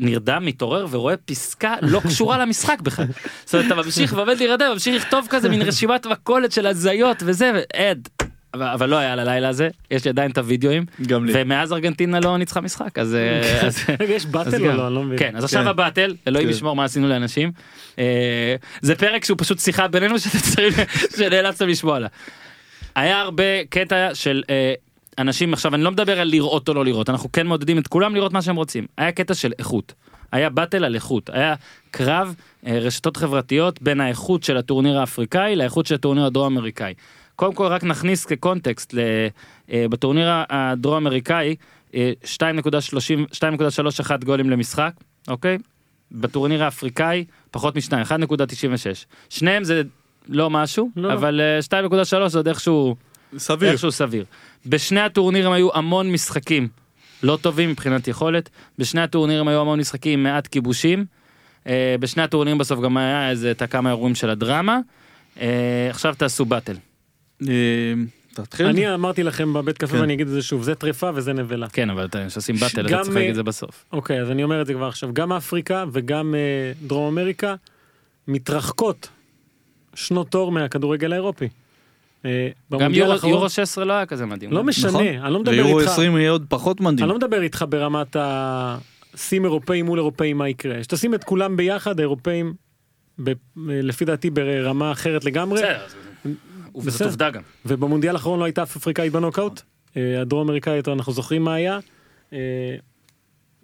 נרדם, מתעורר ורואה פסקה לא קשורה למשחק בכלל. זאת אומרת, אתה ממשיך ועומד להירדם, ממשיך לכתוב כזה מין רשימת מכולת של הזיות וזה, ועד. אבל, אבל לא היה ללילה הזה, יש לי עדיין את הוידאוים, גם לי. ומאז ארגנטינה לא ניצחה משחק, אז... אה, (laughs) אז- יש באטל. או לא? אני לא מבין. כן, אז עכשיו כן. הבטל, אלוהים כן. ישמור מה עשינו לאנשים. אה, זה פרק שהוא פשוט שיחה בינינו (laughs) שאתם צריכים, שנאלצתם לשמוע עליה. היה הרבה קטע של אה, אנשים, עכשיו אני לא מדבר על לראות או לא לראות, אנחנו כן מעודדים את כולם לראות מה שהם רוצים. היה קטע של איכות. היה באטל על איכות, היה קרב אה, רשתות חברתיות בין האיכות של הטורניר האפריקאי לאיכות של הטורניר הדרום אמריקאי. קודם כל רק נכניס כקונטקסט, אה, בטורניר הדרום אמריקאי אה, 2.30 2.31 גולים למשחק, אוקיי? בטורניר האפריקאי פחות משניים, 1.96. שניהם זה לא משהו, לא. אבל אה, 2.3 זה עוד איכשהו, סביר. איכשהו סביר. בשני הטורנירים היו המון משחקים לא טובים מבחינת יכולת, בשני הטורנירים היו המון משחקים עם מעט כיבושים, אה, בשני הטורנירים בסוף גם היה איזה את הכמה אירועים של הדרמה. אה, עכשיו תעשו באטל. אה, תתחיל. אני אמרתי לכם בבית קפה כן. ואני אגיד את זה שוב, זה טרפה וזה נבלה. כן, אבל אתה- כשעושים באטל אתה צריך להגיד אה, את זה בסוף. אוקיי, אז אני אומר את זה כבר עכשיו. גם אפריקה וגם אה, דרום אמריקה מתרחקות שנות אור מהכדורגל האירופי. אה, גם יורו- האחרון- יורו 16 לא היה כזה מדהים. לא משנה, נכון. אני לא מדבר ויורו איתך. 20 יהיה עוד פחות מדהים. אני לא מדבר איתך ברמת השים אירופאים מול אירופאים מה יקרה. שתשים את כולם ביחד, האירופאים, ב- לפי דעתי ברמה אחרת לגמרי. בסדר, וזאת. עובדה גם. ובמונדיאל האחרון לא הייתה אף אפריקאית בנוקאוט. אה, הדרום אמריקאית אנחנו זוכרים מה היה. אה,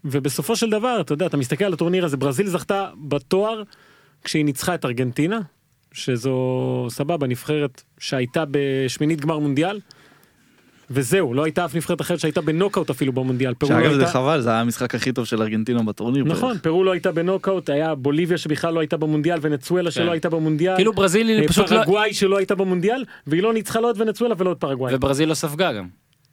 ובסופו של דבר אתה יודע אתה מסתכל על הטורניר הזה ברזיל זכתה בתואר כשהיא ניצחה את ארגנטינה שזו סבבה נבחרת שהייתה בשמינית גמר מונדיאל. וזהו לא הייתה אף נבחרת אחרת שהייתה בנוקאוט אפילו במונדיאל. פרו לא שאגב זה הייתה- חבל זה היה המשחק הכי טוב של ארגנטינה בטורניר. בערך. נכון פרו לא הייתה בנוקאוט היה בוליביה שבכלל לא הייתה במונדיאל ונצואלה שלא הייתה במונדיאל. כאילו ברזיל היא פשוט לא... פרגוואי שלא הייתה במונדיאל והיא לא ניצחה לא את ונצואלה ולא את פרגוואי. וברזיל לא ספגה גם.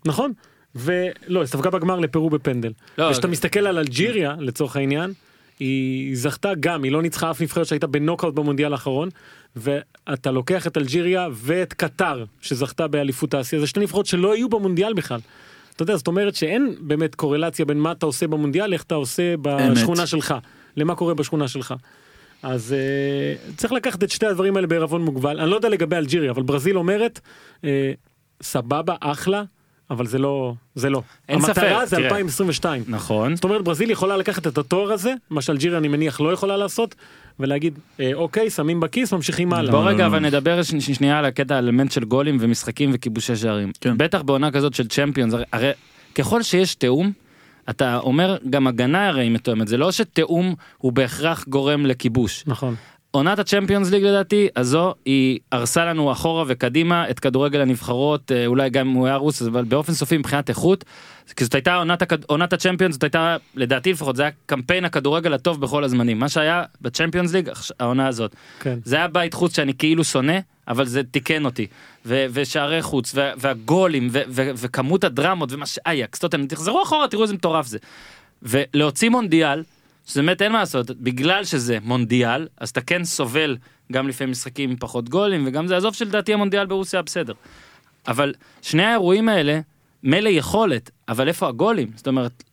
נכון? ולא, ספגה בגמר לפרו בפנדל. לא, וכשאתה זה- מסתכל על אלג'יריה, לצורך העניין, היא זכתה גם, היא לא ניצחה אף נבחרת שהייתה בנוקאוט במונדיאל האחרון, ואתה לוקח את אלג'יריה ואת קטר, שזכתה באליפות אסיה, זה שתי נבחרות שלא היו במונדיאל בכלל. אתה יודע, זאת אומרת שאין באמת קורלציה בין מה אתה עושה במונדיאל, איך אתה עושה בשכונה שלך, למה קורה בשכונה שלך. אז uh, צריך לקחת את שתי הדברים האלה בערבון מוגבל. אני לא יודע לגבי אלג'יריה, אבל ברזיל אומרת, uh, סבבה, אחלה, אבל זה לא, זה לא. אין ספק, המטרה זה תראה. 2022. נכון. זאת אומרת ברזיל יכולה לקחת את התואר הזה, מה שאלג'יריה אני מניח לא יכולה לעשות, ולהגיד אה, אוקיי שמים בכיס ממשיכים הלאה. בוא רגע אבל נדבר ש- ש- שנייה על הקטע האלמנט של גולים ומשחקים וכיבושי שערים. כן. בטח בעונה כזאת של צ'מפיונס, הרי- הרי ככל שיש תיאום, אתה אומר גם הגנה הרי היא מתואמת, זה לא שתיאום הוא בהכרח גורם לכיבוש. נכון. עונת הצ'מפיונס ליג לדעתי הזו היא הרסה לנו אחורה וקדימה את כדורגל הנבחרות אה, אולי גם אם הוא היה רוס אבל באופן סופי מבחינת איכות. כי זאת הייתה עונת, עונת הצ'מפיונס זאת הייתה לדעתי לפחות זה היה קמפיין הכדורגל הטוב בכל הזמנים מה שהיה בצ'מפיונס ליג העונה הזאת כן. זה היה בית חוץ שאני כאילו שונא אבל זה תיקן אותי ו- ושערי חוץ ו- והגולים ו- ו- וכמות הדרמות ומה שאייקס תחזרו אחורה תראו איזה מטורף זה. ולהוציא מונדיאל שזה באמת אין מה לעשות בגלל שזה מונדיאל אז אתה כן סובל גם לפעמים משחקים עם פחות גולים וגם זה עזוב שלדעתי המונדיאל ברוסיה בסדר. אבל שני האירועים האלה מילא יכולת, אבל איפה הגולים? זאת אומרת,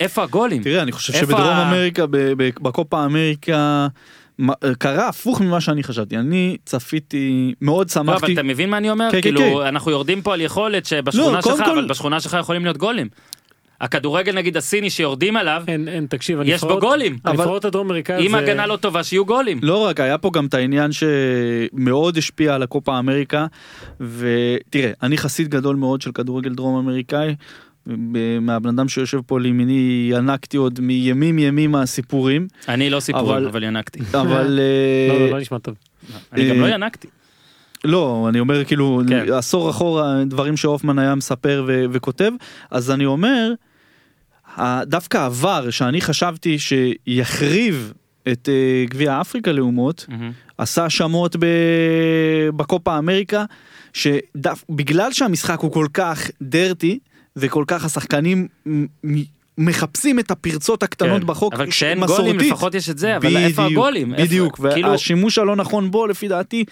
איפה הגולים? תראה, אני חושב שבדרום ה- אמריקה, בקופה אמריקה, מה- קרה הפוך ממה שאני חשבתי. אני צפיתי, מאוד לא, אבל שמחתי. אתה מבין מה אני אומר? כן, כן, כאילו, כן. אנחנו יורדים פה על יכולת שבשכונה לא, שלך, כל- אבל בשכונה שלך יכולים להיות גולים. הכדורגל נגיד הסיני שיורדים עליו, אין, אין, תקשיב, יש בו גולים. הנבחרות הדרום אמריקאיות אם זה... הגנה לא טובה, שיהיו גולים. לא רק, היה פה גם את העניין שמאוד השפיע על הקופה אמריקה, ותראה, אני חסיד גדול מאוד של כדורגל דרום אמריקאי. מהבן אדם שיושב פה לימיני ינקתי עוד מימים ימים מהסיפורים אני לא סיפורים, אבל- אבל ינקתי. אבל (laughs) לא, אה, לא, לא נשמע טוב. אני גם לא ינקתי. לא, אני אומר כאילו כן. עשור אחורה דברים שהופמן היה מספר ו- וכותב, אז אני אומר, דווקא עבר שאני חשבתי שיחריב את אה, גביע אפריקה לאומות, מהמם. עשה שמות ב- בקופה אמריקה, שבגלל שהמשחק הוא כל כך דרטי, וכל כך השחקנים מחפשים את הפרצות הקטנות כן. בחוק, אבל כשאין מסורתית. גולים לפחות יש את זה, אבל איפה בדיוק, הגולים? איפה- בדיוק, כאילו, והשימוש הלא נכון בו לפי דעתי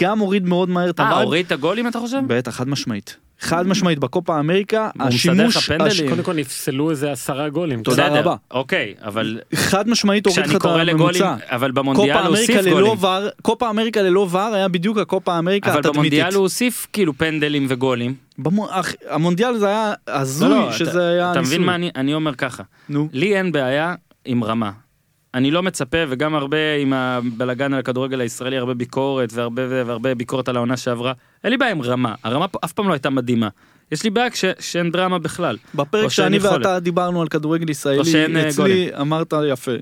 גם הוריד מאוד מהר את אה, הווייב. הוריד את הגולים אתה חושב? בטח, חד משמעית. חד משמעית בקופה אמריקה, הוא מסדר לך השימוש, פנדלים? הש- קודם כל נפסלו איזה עשרה גולים. תודה בסדר, רבה. אוקיי, אבל חד משמעית הוריד לך את קורא לגולים, הממוצע. אבל במונדיאל הוא אמריקה הוסיף ללא גולים. ור, קופה אמריקה ללא ור היה בדיוק הקופה אמריקה אבל התדמיתית. במונדיאל הוא הוסיף כאילו פנדלים וגולים. במו- אח- המונדיאל זה היה לא, הזוי לא, שזה אתה- היה אתה ניסוי. מבין מה אני אני אומר ככה. נו. לי אין בעיה עם רמה. אני לא מצפה וגם הרבה עם הבלגן על הכדורגל הישראלי הרבה ביקורת והרבה והרבה ביקורת על העונה שעברה. אין לי בעיה עם רמה. הרמה פה אף פעם לא הייתה מדהימה. יש לי בעיה כש- שאין דרמה בכלל. בפרק שאני. ואתה דיברנו על כדורגל ישראלי, אה, אצלי אמרת יפה.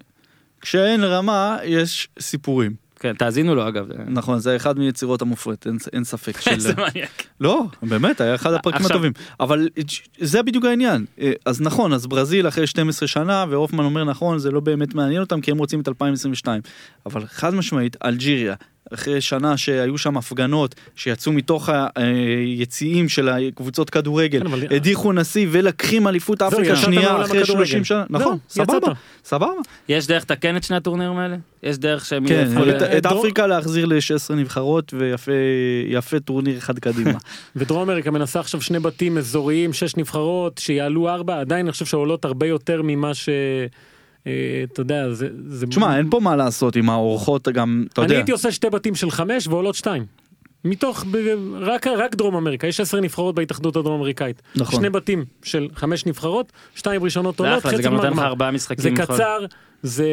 כשאין רמה יש סיפורים. כן, תאזינו לו אגב. נכון, זה אחד מיצירות המופת, אין- אין ספק. (laughs) של- איזה מניאק. לא, באמת, היה אחד הפרקים עכשיו- הטובים. אבל זה בדיוק העניין. אה, אז נכון, אז ברזיל אחרי 12 שנה, והופמן אומר נכון, זה לא באמת מעניין אותם, כי הם רוצים את 2022. אבל חד משמעית, אלג'יריה, אחרי שנה שהיו שם הפגנות, שיצאו מתוך היציעים של הקבוצות כדורגל, כן, הדיחו נשיא ולקחים אליפות אפריקה שנייה אחרי הכדורגל. 30 שנה. נכון, סבבה. סבבה. יש דרך לתקן את שני הטורנירים האלה? יש דרך שהם כן, יהפכו את- אפריקה להחזיר ל-16 נבחרות ויפה יפה טורניר אחד קדימה. (laughs) ודרום אמריקה מנסה עכשיו שני בתים אזוריים, שש נבחרות, שיעלו ארבע, עדיין אני חושב שעולות הרבה יותר ממה ש... אה, אתה יודע, זה... זה... תשמע, אין פה מה לעשות עם האורחות גם, אתה אני יודע. הייתי עושה שתי בתים של חמש ועולות שתיים. מתוך, ב- רק, רק דרום אמריקה, יש עשר נבחרות בהתאחדות הדרום אמריקאית. נכון. שני בתים של חמש נבחרות, שתיים ראשונות זה עולות, אחלה, זה חצי גם גמר נותן לך גמר. ארבעה זה משחקים. בכל- קצר, זה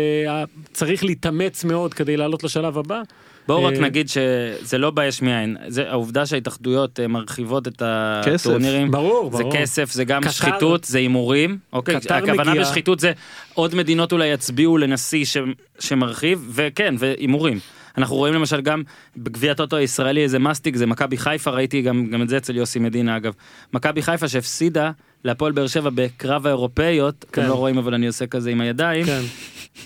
צריך להתאמץ מאוד כדי לעלות לשלב הבא. בואו רק אה, נגיד שזה לא באש מאין, זה העובדה שההתאחדויות אה, מרחיבות את כסף. הטורנירים. ברור, זה ברור. כסף, זה גם קטר- שחיתות, זה הימורים. אוקיי, קטר הכוונה מגיע- בשחיתות זה עוד מדינות אולי יצביעו לנשיא ש- שמרחיב, וכן, והימורים. אנחנו רואים למשל גם בגביע הטוטו הישראלי איזה מסטיק, זה מכבי חיפה, ראיתי גם, גם את זה אצל יוסי מדינה אגב. מכבי חיפה שהפסידה להפועל באר שבע בקרב האירופאיות, כן. אתם לא רואים אבל אני עושה כזה עם הידיים, כן.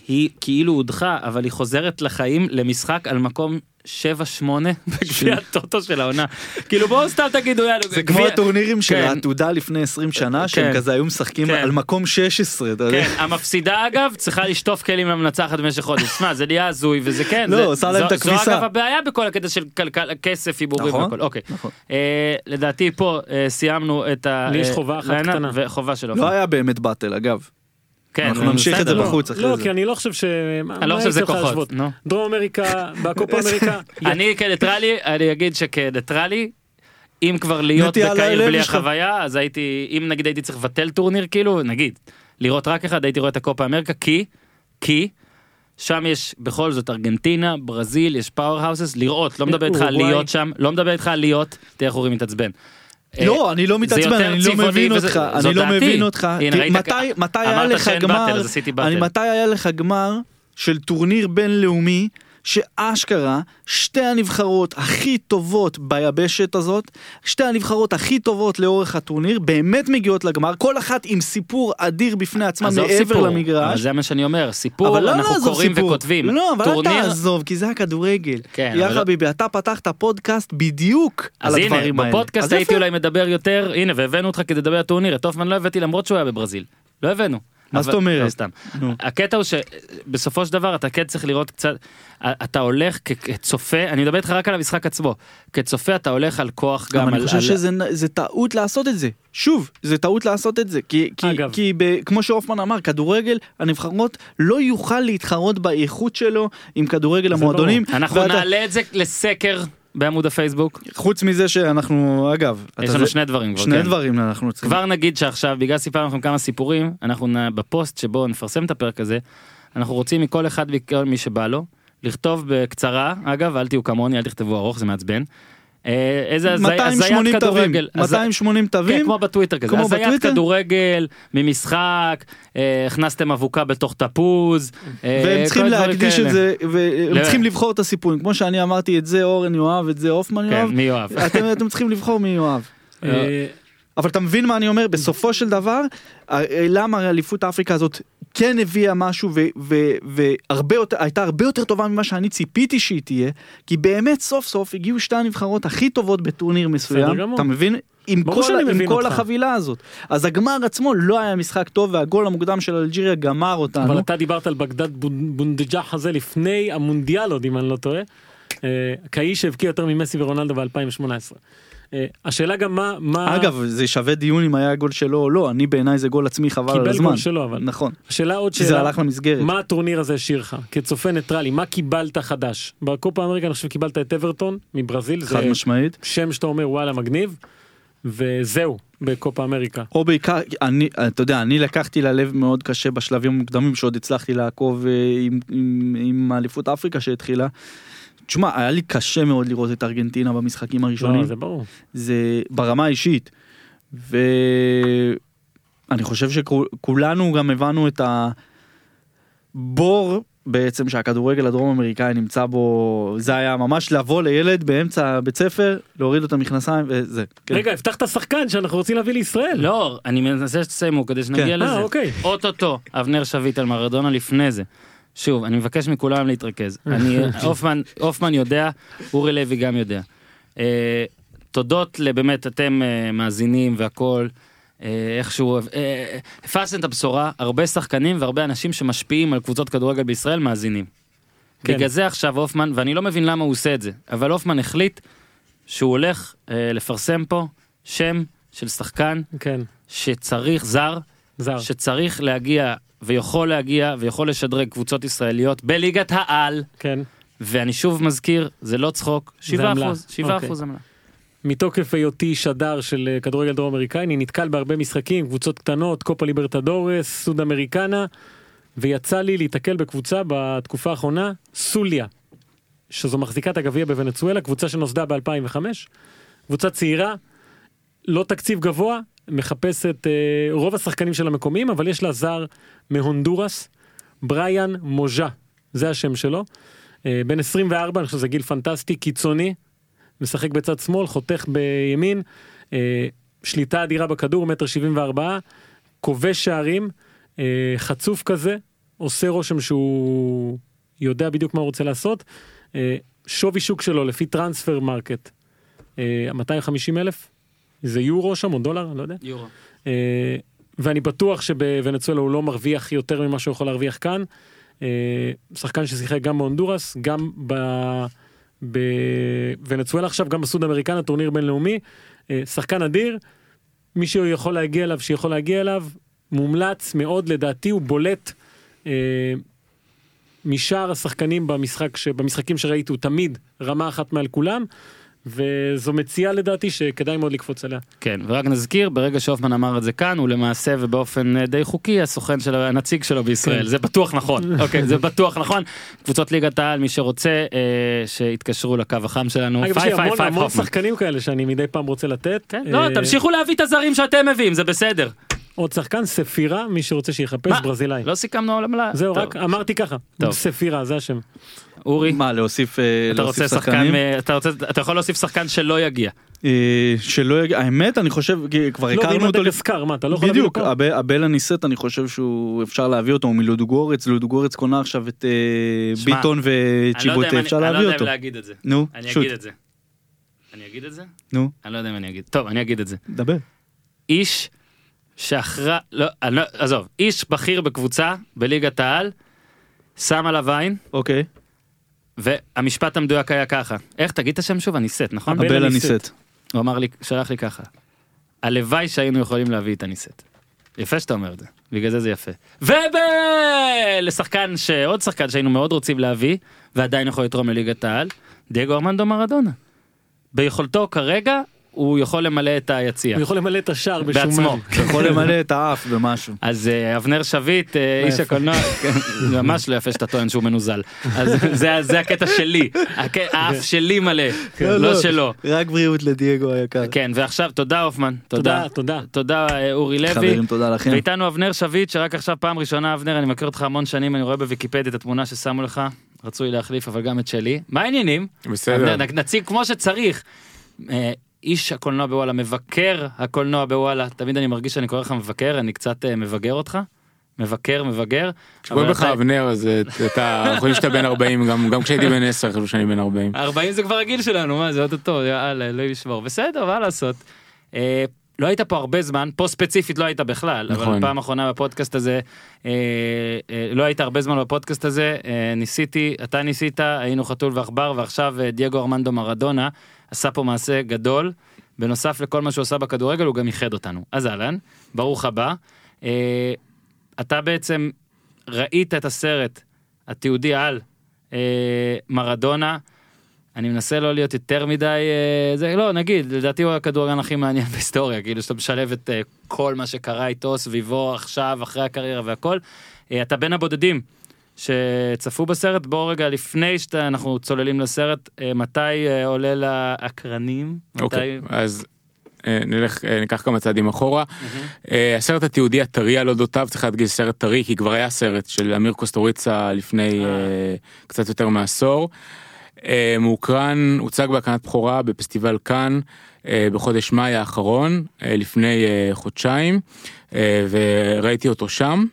היא כאילו הודחה, אבל היא חוזרת לחיים למשחק על מקום 7-8 (laughs) בגביע הטוטו של העונה. כאילו בואו סתם תגידו יאללה. זה כמו הטורנירים של כן. העתודה לפני 20 שנה, שהם כן. כזה היו משחקים כן. על מקום 16, אתה יודע. כן, המפסידה אגב צריכה לשטוף כלים למנצחת במשך חודש. שמע, זה נהיה הזוי וזה כן. לא, עושה להם זו- את הכביסה. זו אגב הבעיה בכל הקטע של כלכל- כסף, הימורים נכון, והכל. אוקיי. נכון. אה, לדעתי פה אה, סיימנו את ה... לי יש אה, חובה אחת line-up, קטנה. וחובה שלו. לא היה באמת באטל, אגב. כן, אנחנו נמשיך את זה. בחוץ אחרי לא, זה. כי אני לא חושב ש... אני לא חושב שזה כוחות. דרום אמריקה, בקופה (laughs) אמריקה, אני כניטרלי, אני אגיד שכניטרלי, אם כבר להיות בקהיר בלי. החוויה, אז הייתי, אם נגיד הייתי צריך לבטל טורניר, כאילו, נגיד, לראות רק אחד, הייתי רואה את הקופה אמריקה, כי, כי, שם יש בכל זאת ארגנטינה, ברזיל, יש powerhouses, לראות, לא מדבר איתך על. להיות שם, לא מדבר איתך על להיות, תראה איך אורי מתעצבן. אה, לא, אני לא מתעצבן, אני לא צבעוני מבין אותך, אני לא. מבין אותך. מתי- היה לך שאין גמר, מתי היה לך גמר של טורניר בינלאומי שאשכרה שתי הנבחרות הכי טובות ביבשת הזאת, שתי הנבחרות הכי טובות לאורך הטורניר, באמת מגיעות לגמר, כל אחת עם סיפור אדיר בפני עצמה מעבר סיפור, אבל למגרש. זה מה שאני אומר, סיפור, אבל לא אנחנו לעזוב קוראים סיפור. וכותבים. לא, אבל אל טורניר- תעזוב, כי זה הכדורגל. כן, יא אבל לא- חביבי, אתה פתחת פודקאסט בדיוק על אז הנה, הדברים האלה. בפודקאסט אז הייתי יפה. אולי מדבר יותר, הנה, והבאנו אותך כדי לדבר על טורניר, את הופמן לא הבאתי למרות שהוא היה בברזיל. לא הבאנו. מה זאת אומרת? לא, סתם. הקטע הוא שבסופו של דבר אתה כן צריך לראות קצת, אתה הולך כצופה, אני מדבר איתך רק על המשחק עצמו, כצופה אתה הולך על כוח גם על... אני חושב שזה טעות לעשות את זה. שוב, זה טעות לעשות את זה. כי, כי, אגב. כי ב, כמו שהופמן אמר, כדורגל, הנבחרות לא יוכל להתחרות באיכות שלו עם כדורגל המועדונים. אנחנו ואתה- נעלה את זה לסקר בעמוד הפייסבוק, חוץ מזה שאנחנו, אגב, יש לנו זה- שני דברים כבר, שני כן. דברים אנחנו צריכים. כבר נגיד שעכשיו בגלל סיפרנו לכם כמה סיפורים אנחנו נ... בפוסט שבו נפרסם את הפרק הזה אנחנו רוצים מכל אחד וכל מי שבא לו לכתוב בקצרה אגב אל תהיו כמוני אל תכתבו ארוך זה מעצבן. אה, איזה הזי- הזיית 280 תווים, כדורגל. הז- 280 כן, תווים, כמו בטוויטר כזה, כמו הזיית? כדורגל ממשחק, אה, הכנסתם אבוקה בתוך תפוז, אה, והם צריכים להקדיש. את זה, והם. צריכים לבחור את הסיפורים, כמו שאני אמרתי את זה אורן יואב, את זה הופמן כן, יואב, מי יאהב. אתם אתם (laughs) צריכים לבחור מי יואב. אבל אתה מבין מה אני אומר בסופו של דבר למה אליפות אפריקה הזאת כן הביאה משהו והרבה יותר הייתה הרבה יותר טובה ממה שאני ציפיתי שהיא תהיה כי באמת סוף סוף הגיעו שתי הנבחרות הכי טובות בטורניר מסוים. אתה מבין עם כל, עם מבין כל אותך. החבילה הזאת אז הגמר עצמו לא היה משחק טוב והגול המוקדם של אלג'יריה גמר אותנו אבל אתה דיברת על בגדד בונ- בונג'אח הזה לפני המונדיאל עוד אם אני לא טועה. אה, כאיש שהבקיע יותר ממסי ורונלדו ב-2018. השאלה גם מה מה אגב זה שווה דיון אם היה גול שלו או לא. אני בעיניי זה גול עצמי חבל על קיבל הזמן. גול שלו אבל נכון. השאלה עוד זה שאלה הלך למסגרת. מה הטורניר הזה השאיר לך? כצופה ניטרלי מה קיבלת חדש? בקופה אמריקה אני חושב קיבלת את אברטון מברזיל חד זה משמעית שם שאתה אומר וואלה מגניב וזהו בקופה אמריקה. או בעיקר אני אתה יודע אני לקחתי ללב מאוד קשה בשלבים המוקדמים שעוד הצלחתי לעקוב אה, עם, עם, עם אליפות אפריקה שהתחילה. תשמע היה לי קשה מאוד לראות את ארגנטינה במשחקים הראשונים לא, זה ברור. זה ברמה האישית. ואני חושב שכולנו גם הבנו את הבור בעצם שהכדורגל הדרום אמריקאי נמצא בו זה היה ממש לבוא לילד באמצע בית ספר להוריד לו את המכנסיים וזה. כן. רגע הבטחת שחקן שאנחנו רוצים להביא לישראל. לא, אני מנסה שתסיימו כדי שנגיע כן. אה, לזה. אוקיי. אוטוטו, אבנר שביט על מרדונה לפני זה. שוב, אני מבקש מכולם להתרכז. אני, (laughs) הופמן, הופמן יודע, אורי לוי גם יודע. אה, תודות לבאמת אתם אה, מאזינים והכל. אה, איכשהו הפצתם את הבשורה הרבה שחקנים והרבה אנשים שמשפיעים על קבוצות כדורגל בישראל מאזינים. כן. בגלל זה עכשיו הופמן ואני לא מבין למה הוא עושה את זה אבל הופמן החליט שהוא הולך לפרסם פה שם של שחקן כן. שצריך זר זר. שצריך להגיע ויכול להגיע ויכול לשדרג קבוצות ישראליות בליגת העל כן. ואני שוב מזכיר זה לא צחוק 7 עמלה. אחוז 7 אוקיי. אחוז עמלה. מתוקף היותי שדר של אה, כדורגל דרום אמריקאי אני נתקל בהרבה משחקים קבוצות קטנות קופה ליברטדורס סוד אמריקנה ויצא לי להיתקל בקבוצה בתקופה האחרונה סוליה. שזו מחזיקת הגביע בוונצואלה קבוצה שנוסדה ב-2005 קבוצה צעירה לא תקציב גבוה מחפשת אה, רוב השחקנים של המקומיים אבל יש לה זר מהונדורס בריאן מוז'ה זה השם שלו אה, בן 24 אני חושב שזה גיל פנטסטי קיצוני משחק בצד שמאל, חותך בימין, אה, שליטה אדירה בכדור, מטר שבעים וארבעה, כובש שערים, אה, חצוף כזה, עושה רושם שהוא יודע בדיוק מה הוא רוצה לעשות. אה, שווי שוק שלו לפי טרנספרמרקט, אה, 250 אלף, זה יורו שם או דולר, לא יודע. יורו. אה, ואני בטוח שבוונצואלה הוא לא מרוויח יותר ממה שהוא יכול להרוויח כאן. אה, שחקן ששיחק גם בהונדורס, גם ב... בוונצואלה עכשיו, גם בסוד אמריקנה, טורניר בינלאומי. אה, שחקן אדיר, מי שיכול להגיע אליו, שיכול להגיע אליו, מומלץ מאוד, לדעתי הוא בולט אה, משאר השחקנים במשחק, ש... במשחקים שראיתי, הוא תמיד רמה אחת מעל כולם. וזו מציאה לדעתי שכדאי מאוד לקפוץ עליה. כן ורק נזכיר ברגע שהופמן אמר את זה כאן הוא למעשה ובאופן אה, די חוקי הסוכן של הנציג שלו בישראל כן. זה בטוח נכון (laughs) אוקיי זה בטוח נכון קבוצות ליגת העל מי שרוצה אה, שיתקשרו לקו החם שלנו אגב, יש המון המון. שחקנים כאלה שאני מדי פעם רוצה לתת. כן, אה, לא תמשיכו להביא את הזרים שאתם מביאים זה בסדר עוד שחקן ספירה מי שרוצה שיחפש מה? ברזילאי. לא סיכמנו על עמלה זהו טוב. רק אמרתי ככה. טוב. ספירה זה השם. אורי מה להוסיף אה, אתה להוסיף רוצה שחקן שחקנים? אה, אתה רוצה אתה יכול להוסיף שחקן שלא יגיע אה, שלא יגיע האמת אני חושב כבר לא, הכרנו אותו מדגסקר מה אתה לא יכול להביא בדיוק לפה? אב- אבלה ניסט אני חושב שהוא אפשר להביא אותו הוא מלודוגורץ לודוגורץ קונה עכשיו את ביטון אני לא יודע אם וצ'יבוטה אני- אפשר לא להביא יודע אותו אם להגיד את זה נו אני שוט אגיד את זה אני אגיד את זה נו אני לא יודע אם אני אגיד טוב אני אגיד את זה דבר איש שאחרי, לא, אני לא, עזוב, איש בכיר בקבוצה בליגת העל, שם עליו עין, אוקיי. והמשפט המדויק היה ככה, איך תגיד את השם שוב? הניסט, נכון? הבן הניסט. הוא אמר לי, שלח לי ככה, הלוואי שהיינו יכולים להביא את הניסט. יפה שאתה אומר את זה, בגלל זה זה יפה. ולשחקן, שעוד שחקן שהיינו מאוד רוצים להביא, ועדיין יכול לתרום לליגת העל, דייגו ארמנדו מרדונה. ביכולתו כרגע, הוא יכול למלא את היציע. הוא יכול למלא את השער בשומן. בעצמו. אתה יכול למלא את האף במשהו. אז אה, אבנר שביט, אה, איש. הקולנוע, כן, ממש לא יפה שאתה טוען שהוא מנוזל. אז זה- זה הקטע שלי, האף שלי מלא, לא שלו. רק בריאות לדייגו היקר. כן, ועכשיו תודה הופמן, תודה. תודה, תודה. אה, אורי לוי. חברים, תודה לכם. ואיתנו אבנר שביט שרק עכשיו פעם ראשונה אבנר אני מכיר אותך המון שנים אני רואה בוויקיפדיה את התמונה ששמו לך רצוי להחליף אבל גם את שלי מה העניינים? בסדר. נציג כמו שצריך. איש הקולנוע בוואלה מבקר הקולנוע בוואלה תמיד אני מרגיש שאני קורא לך מבקר אני קצת אה, מבגר אותך. מבקר מבגר. כשקוראים אבל לך אבנר אז אה, אתה חושבים שאתה בן 40 גם גם כשהייתי בן 10 חשבו שאני בן 40. 40 זה כבר הגיל שלנו מה זה אוטוטו יאללה אלוהים ישמור בסדר מה לעשות. אה, לא היית פה הרבה זמן פה ספציפית לא היית בכלל אבל נכון. פעם אחרונה בפודקאסט הזה אה, אה, לא היית הרבה זמן בפודקאסט הזה אה, ניסיתי אתה ניסית היינו חתול ועכבר ועכשיו אה, דייגו ארמנדו מרדונה עשה פה מעשה גדול בנוסף לכל מה שהוא עשה בכדורגל הוא גם איחד אותנו אז אהלן ברוך הבא. אה, אתה בעצם ראית את הסרט התיעודי על אה, מרדונה. אני מנסה לא להיות יותר מדי אה, זה לא נגיד לדעתי הוא הכדורגלן הכי מעניין (laughs) בהיסטוריה כאילו שאתה משלב את אה, כל מה שקרה איתו סביבו עכשיו אחרי הקריירה והכל. אה, אתה בין הבודדים שצפו בסרט בוא רגע לפני שאנחנו צוללים לסרט אה, מתי אה, עולה לאקרנים. אוקיי מתי- אז אה, נלך ניקח כמה צעדים אחורה. אה, הסרט התיעודי הטרי על אודותיו צריך להדגיש סרט טרי כי כבר היה סרט של אמיר קוסטוריצה לפני. אה, קצת יותר מעשור. מאוקרן הוצג בהקרנת בכורה בפסטיבל כאן אה, בחודש מאי האחרון לפני חודשיים וראיתי אותו שם.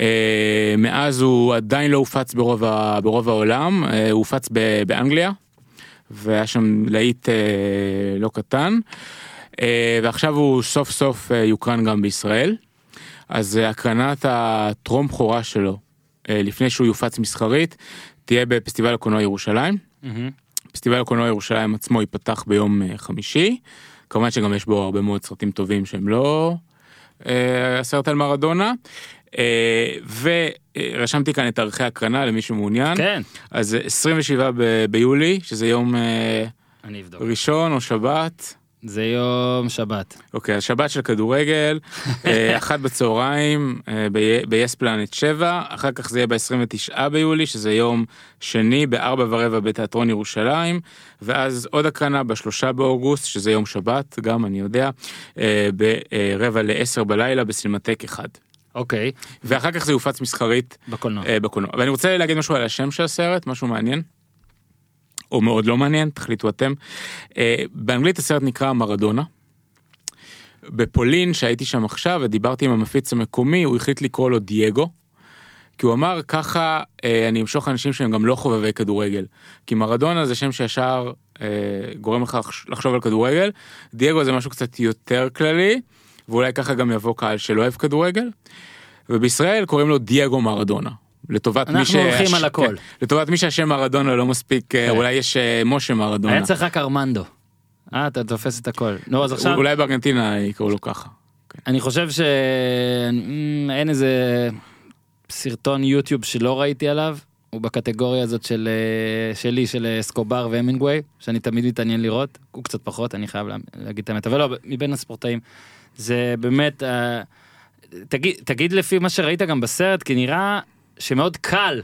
אה, מאז הוא עדיין לא הופץ ברוב, ה, ברוב העולם אה, הוא הופץ ב, באנגליה והיה שם להיט אה, לא קטן ועכשיו הוא סוף סוף יוקרן גם בישראל. אז הקרנת הטרום בכורה שלו לפני שהוא יופץ מסחרית תהיה בפסטיבל הקולנוע ירושלים. מהמם. פסטיבל הקולנוע ירושלים עצמו ייפתח ביום חמישי. כמובן שגם יש בו הרבה מאוד סרטים טובים שהם לא הסרט על מרדונה. אה, ורשמתי כאן את תאריכי הקרנה למי שמעוניין. כן אז אה, 27 ב- ביולי שזה יום אה, ראשון או שבת. זה יום שבת אוקיי, אז שבת של כדורגל, (laughs) אה, אחת בצהריים ב-yes planet 7, אחר כך זה יהיה ב-29 ביולי, שזה יום שני, בארבע ורבע בתיאטרון ירושלים, ואז עוד הקרנה בשלושה באוגוסט, שזה יום שבת, גם אני יודע, ברבע לעשר בלילה בסינמטק אחד. אוקיי ואחר כך זה יופץ מסחרית בקולנוע. אה, בקולנוע. ואני רוצה להגיד משהו על השם של הסרט, משהו מעניין. או מאוד לא מעניין, תחליטו אתם. אה, באנגלית הסרט נקרא מרדונה. בפולין שהייתי שם עכשיו ודיברתי עם המפיץ המקומי הוא החליט לקרוא לו דייגו. כי הוא אמר ככה אה, אני אמשוך אנשים שהם גם לא חובבי כדורגל. כי מרדונה זה שם שישר אה, גורם לך לחש- לחשוב על כדורגל. דייגו זה משהו קצת יותר כללי ואולי ככה גם יבוא קהל שלא אוהב כדורגל. ובישראל קוראים לו דייגו מרדונה. לטובת מי אנחנו הולכים על הכל. כן, לטובת מי שהשם מרדונה לא מספיק אה, כן. אולי יש אה, משה מרדונה. היה צריך רק ארמנדו. אה אתה תופס את הכל. נו אז עכשיו אולי בארגנטינה יקראו לו ככה. אני חושב שאין איזה סרטון יוטיוב שלא ראיתי עליו. הוא בקטגוריה הזאת של אה, שלי של אה, אסקובר והמינגווי שאני תמיד מתעניין לראות הוא קצת פחות אני חייב לה- להגיד את האמת אבל לא מבין הספורטאים זה באמת אה, תגיד תגיד לפי מה שראית גם בסרט כי נראה שמאוד קל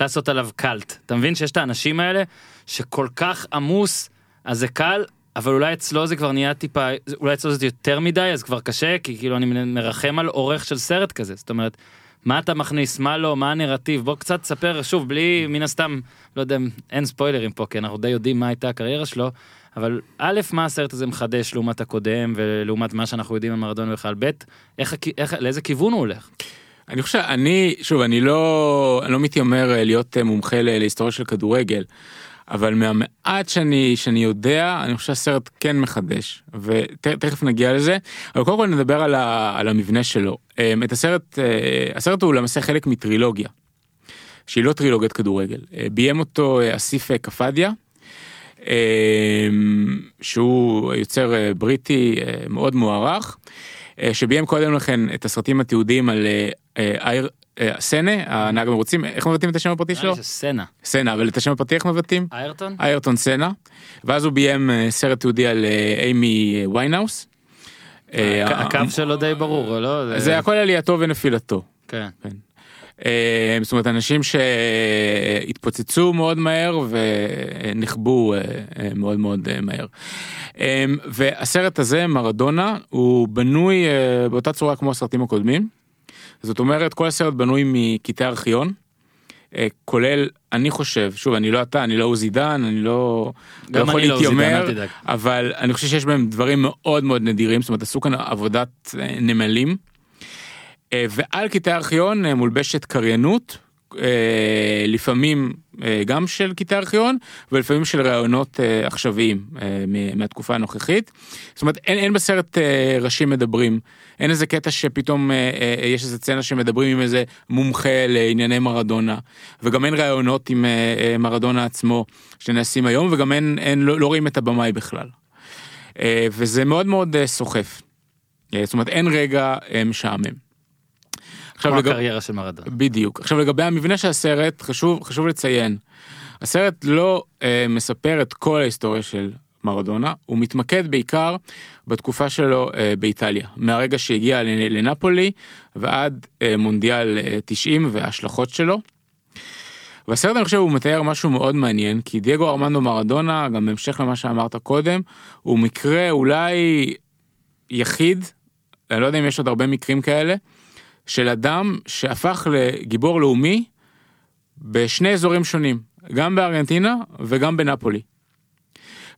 לעשות עליו קאלט. אתה מבין שיש את האנשים האלה שכל כך עמוס אז זה קל אבל אולי אצלו זה כבר נהיה טיפה אולי אצלו זה יותר מדי אז כבר קשה כי כאילו אני מרחם על עורך של סרט כזה. זאת אומרת. מה אתה מכניס? מה לא? מה הנרטיב? בוא קצת ספר שוב בלי מן הסתם לא יודע אין ספוילרים פה כי אנחנו די יודעים מה הייתה הקריירה שלו אבל א' מה הסרט הזה מחדש לעומת הקודם ולעומת מה שאנחנו יודעים על מרדונה בכלל ב' איך, איך לאיזה כיוון הוא הולך. אני חושב אני שוב אני לא אני לא מתיימר אה, להיות אה, מומחה להיסטוריה של כדורגל. אבל מהמעט שאני שאני יודע אני חושב שהסרט כן מחדש ותכף נגיע לזה אבל קודם כל נדבר על, ה, על המבנה שלו אמ, את הסרט אה, הסרט הוא למעשה חלק מטרילוגיה. שהיא לא טרילוגיית כדורגל ביים אותו אסיף קפדיה. אמ, שהוא יוצר אה, בריטי אה, מאוד מוערך אה, שביים קודם לכן את הסרטים התיעודיים על אייר סנה הנהג המרוצים איך מבטאים את השם הפרטי שלו? שסצנה. סנה אבל את השם הפרטי איך מבטאים? איירטון? איירטון סנה ואז הוא ביים סרט תיעודי על אימי ויינאוס. הקו שלו די ברור, לא? זה הכל עלייתו ונפילתו. כן. אה, זאת אומרת אנשים שהתפוצצו מאוד מהר ונכבו אה, אה, מאוד מאוד מהר. והסרט הזה מרדונה הוא בנוי באותה צורה כמו הסרטים הקודמים. זאת אומרת כל הסרט בנוי מקטעי ארכיון. כולל אני חושב שוב אני לא אתה אני לא עוזי דן אני לא, לא גם יכול אני לא דן, להתיימר תדאג. אבל אני חושב שיש בהם דברים מאוד מאוד נדירים זאת אומרת עשו כאן עבודת נמלים. אה, ועל קטעי ארכיון אה, מולבשת קריינות אה, לפעמים גם של קטעי ארכיון ולפעמים של ראיונות עכשוויים מהתקופה הנוכחית. זאת אומרת אין, אין בסרט ראשים מדברים אין איזה קטע שפתאום יש איזה סצנה שמדברים עם איזה מומחה לענייני מרדונה וגם אין ראיונות עם מרדונה עצמו שנעשים היום וגם אין, אין לא, לא רואים את הבמאי בכלל. וזה מאוד מאוד סוחף. זאת אומרת אין רגע משעמם. עכשיו כמו לגב- הקריירה של מרדון. בדיוק. עכשיו לגבי המבנה של הסרט, חשוב, חשוב לציין, הסרט לא אה, מספר את כל ההיסטוריה של מרדונה, הוא מתמקד בעיקר בתקופה שלו אה, באיטליה, מהרגע שהגיע לנ- לנפולי ועד אה, מונדיאל אה, 90 וההשלכות שלו. והסרט אני חושב הוא מתאר משהו מאוד מעניין כי דייגו ארמנדו מרדונה גם בהמשך למה שאמרת קודם הוא מקרה אולי יחיד אני לא יודע אם יש עוד הרבה מקרים כאלה של אדם שהפך לגיבור לאומי בשני אזורים שונים, גם בארגנטינה וגם בנפולי.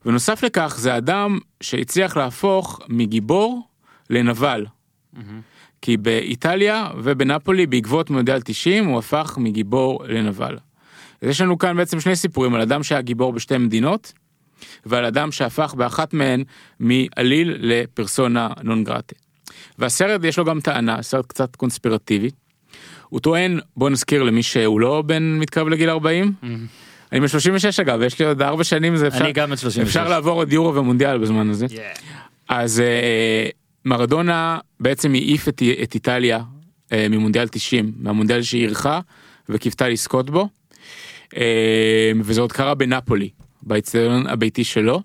ונוסף לכך זה אדם שהצליח להפוך מגיבור לנבל. כי באיטליה ובנפולי בעקבות מונדיאל 90 הוא הפך מגיבור לנבל. אז יש לנו כאן בעצם שני סיפורים על אדם שהיה גיבור בשתי מדינות ועל אדם שהפך באחת מהן מעליל לפרסונה נון גרטה. והסרט יש לו גם טענה, סרט קצת קונספירטיבי. הוא טוען, בוא נזכיר למי שהוא לא בן מתקרב לגיל 40, אני בן 36 אגב, יש לי עוד 4 שנים, זה אפשר, אני גם בת 36. אפשר לעבור עוד יורו ומונדיאל בזמן הזה. אז אה, מרדונה בעצם העיף את, את איטליה אה, ממונדיאל 90, מהמונדיאל שהיא אירחה וקיוותה לזכות בו. אה, וזה עוד קרה בנפולי, באצטדיון הביתי שלו.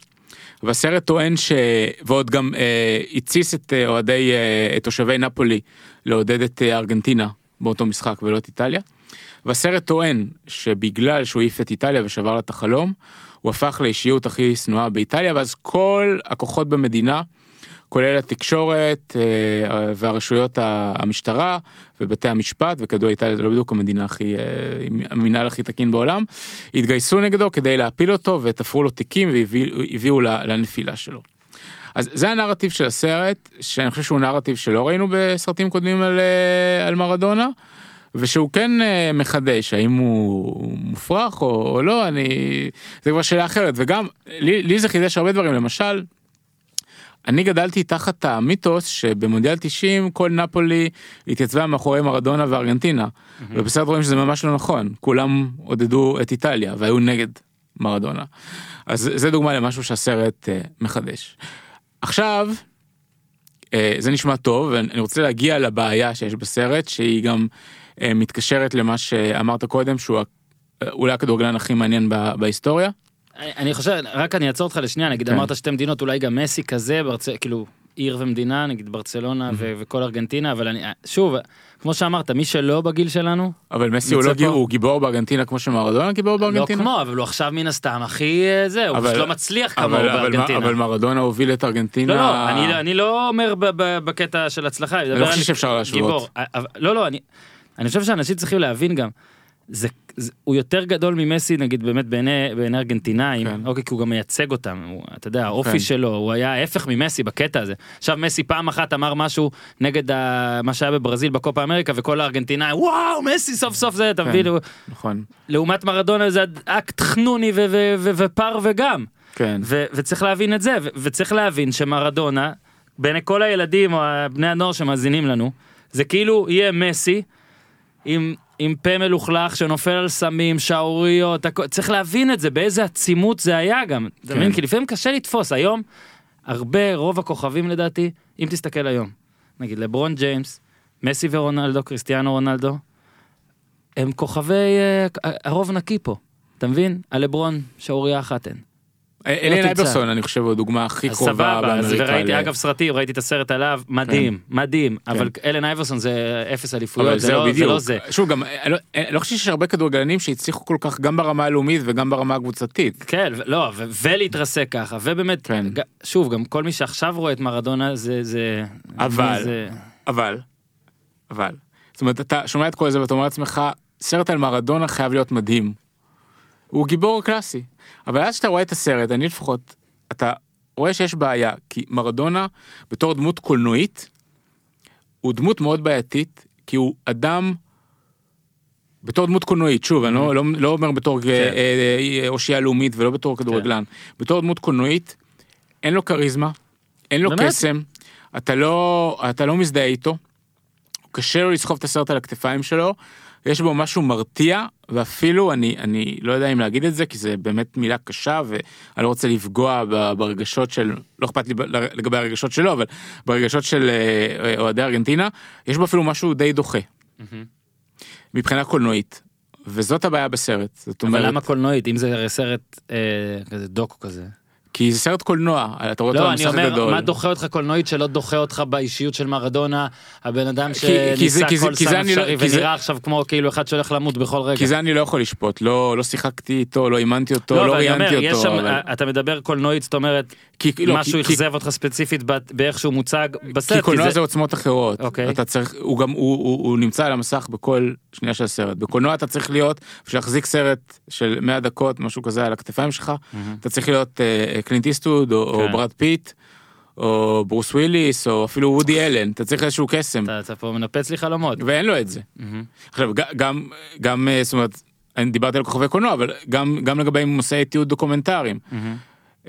והסרט טוען ש... ועוד גם אה, התסיס את אה, אוהדי, אה, את תושבי נפולי לעודד את אה, ארגנטינה באותו משחק ולא את איטליה. והסרט טוען שבגלל שהוא העיף את איטליה ושבר לה את החלום, הוא הפך לאישיות הכי שנואה באיטליה, ואז כל הכוחות במדינה, כולל התקשורת אה, והרשויות המשטרה ובתי המשפט, וכידוע איטליה זה לא בדיוק המדינה הכי, אה, המנהל הכי תקין בעולם, התגייסו נגדו כדי להפיל אותו ותפרו לו תיקים והביאו לנפילה שלו. אז זה הנרטיב של הסרט, שאני חושב שהוא נרטיב שלא ראינו בסרטים קודמים על, אה, על מרדונה, ושהוא כן מחדש, האם הוא מופרך או, או לא, אני... זה כבר שאלה אחרת, וגם לי, לי זה חידש הרבה דברים, למשל, אני גדלתי תחת המיתוס שבמונדיאל 90 כל נפולי התייצבה מאחורי מרדונה וארגנטינה, ובסרט רואים שזה ממש לא נכון, כולם עודדו את איטליה והיו נגד מרדונה. אז זה דוגמה למשהו שהסרט אה, מחדש. עכשיו, אה, זה נשמע טוב, ואני רוצה להגיע לבעיה שיש בסרט, שהיא גם אה, מתקשרת למה שאמרת קודם, שהוא אולי הכדורגלן הכי מעניין ב- בהיסטוריה. אני חושב, רק אני אעצור אותך לשנייה, נגיד כן. אמרת שתי מדינות, אולי גם מסי כזה, ברצ... כאילו עיר ומדינה, נגיד ברצלונה ו- וכל ארגנטינה, אבל אני, שוב, כמו שאמרת, מי שלא בגיל שלנו, אבל מסי הוא לא גיבור. הוא גיבור בארגנטינה כמו שמרדונה גיבור לא בארגנטינה? כמו, אבל הוא עכשיו מן הסתם הכי אה, זה, הוא פשוט לא מצליח כמוהו בארגנטינה. אבל מרדונה הוביל את ארגנטינה. לא, לא, אני, לא- אני לא אומר ב- ב- בקטע של הצלחה, אני לא חושב שאפשר להשוות. אבל- לא, לא, אני, אני חושב שאנשים צריכים להבין גם, זה, זה, הוא יותר גדול ממסי נגיד באמת בעיני, בעיני ארגנטינאים, כן. אוקיי, כי הוא גם מייצג אותם, הוא, אתה יודע, האופי כן. שלו, הוא היה ההפך ממסי בקטע הזה. עכשיו מסי פעם אחת אמר משהו נגד ה, מה שהיה בברזיל בקופה אמריקה וכל הארגנטינאים, וואו, מסי סוף סוף זה, אתה כן. מבין? נכון. לעומת מרדונה זה אקט חנוני ו- ו- ו- ופר וגם. כן. ו- וצריך להבין את זה, ו- וצריך להבין שמרדונה, בעיני כל הילדים או בני הנוער שמאזינים לנו, זה כאילו יהיה מסי עם, עם פה מלוכלך שנופל על סמים, שערוריות, הכל- צריך להבין את זה, באיזה עצימות זה היה גם. אתה מבין? כי לפעמים קשה לתפוס, היום הרבה, רוב הכוכבים לדעתי, אם תסתכל היום, נגיד לברון ג'יימס, מסי ורונלדו, קריסטיאנו רונלדו, הם כוכבי, אה, הרוב נקי פה, אתה מבין? הלברון, שערורייה אחת אין. אליאן תמצא. אייברסון אני חושב הוא הדוגמה הכי אז קרובה סבבה, אז אגב סרטים, ראיתי את הסרט עליו, מדהים, מדהים, אבל אלן אייברסון זה אפס אליפויות, זה לא- זה. לא זה. שוב גם אני לא- אני לא חושב שיש הרבה כדורגלנים שהצליחו כל כך גם ברמה הלאומית וגם ברמה הקבוצתית. כן, לא, ולהתרסק ככה, ובאמת, כן. שוב, גם כל מי שעכשיו רואה את מרדונה זה, זה, אבל- אבל, אבל, זאת אומרת אתה שומע את כל זה ואתה אומר לעצמך סרט על מרדונה חייב להיות מדהים. הוא גיבור קלאסי. אבל אז שאתה רואה את הסרט אני לפחות אתה רואה שיש בעיה כי מרדונה בתור דמות קולנועית הוא דמות מאוד בעייתית כי הוא אדם. בתור דמות קולנועית שוב אני לא, לא, לא אומר בתור כן. אה, אה, אושייה לאומית ולא בתור כדורגלן בתור דמות קולנועית אין לו כריזמה אין לו באמת? קסם אתה לא אתה לא מזדהה איתו. קשה לו לסחוב את הסרט על הכתפיים שלו יש בו משהו מרתיע ואפילו אני אני לא יודע אם להגיד את זה כי זה באמת מילה קשה ואני לא רוצה לפגוע ברגשות של לא אכפת לי לגבי הרגשות שלו אבל ברגשות של אה, אה, אוהדי ארגנטינה יש בו אפילו משהו די דוחה. מבחינה קולנועית וזאת הבעיה בסרט זאת אבל אומרת למה קולנועית, אם זה סרט אה, כזה דוקו כזה. כי זה סרט קולנוע אתה רואה אותו לא, על אני מסך אומר, גדול. מה דוחה אותך קולנועית שלא דוחה אותך באישיות של מרדונה, הבן אדם שניסה כל סם אני לא- אפשרי ונראה עכשיו כמו כאילו אחד שהולך למות בכל רגע. כי זה אני לא יכול לשפוט לא לא שיחקתי איתו לא אימנתי אותו לא, לא אני ראיינתי אותו. אתה מדבר קולנועית, זאת אומרת, לא, משהו אכזב אותך ספציפית באיך שהוא מוצג בסרט. כי קולנוע זה- עוצמות אחרות. אוקיי. אתה צריך, הוא גם, הוא, נמצא על המסך בכל שנייה של הסרט. בקולנוע אתה צריך להיות, בשביל להחזיק סרט של 100 דקות, משהו כזה על הכתפיים שלך, אתה צריך להיות אה, קלינט איסטווד או, או כן. ברד פיט, או ברוס וויליס, או אפילו וודי אלן, אתה צריך איזשהו קסם, אתה- אתה פה מנפץ לי חלומות. ואין לו את זה. עכשיו, ג- גם, גם, אה, זאת אומרת, אני דיברתי על כוכבי קולנוע, אבל גם, גם לגבי מושאי תיעוד דוקומנטריים.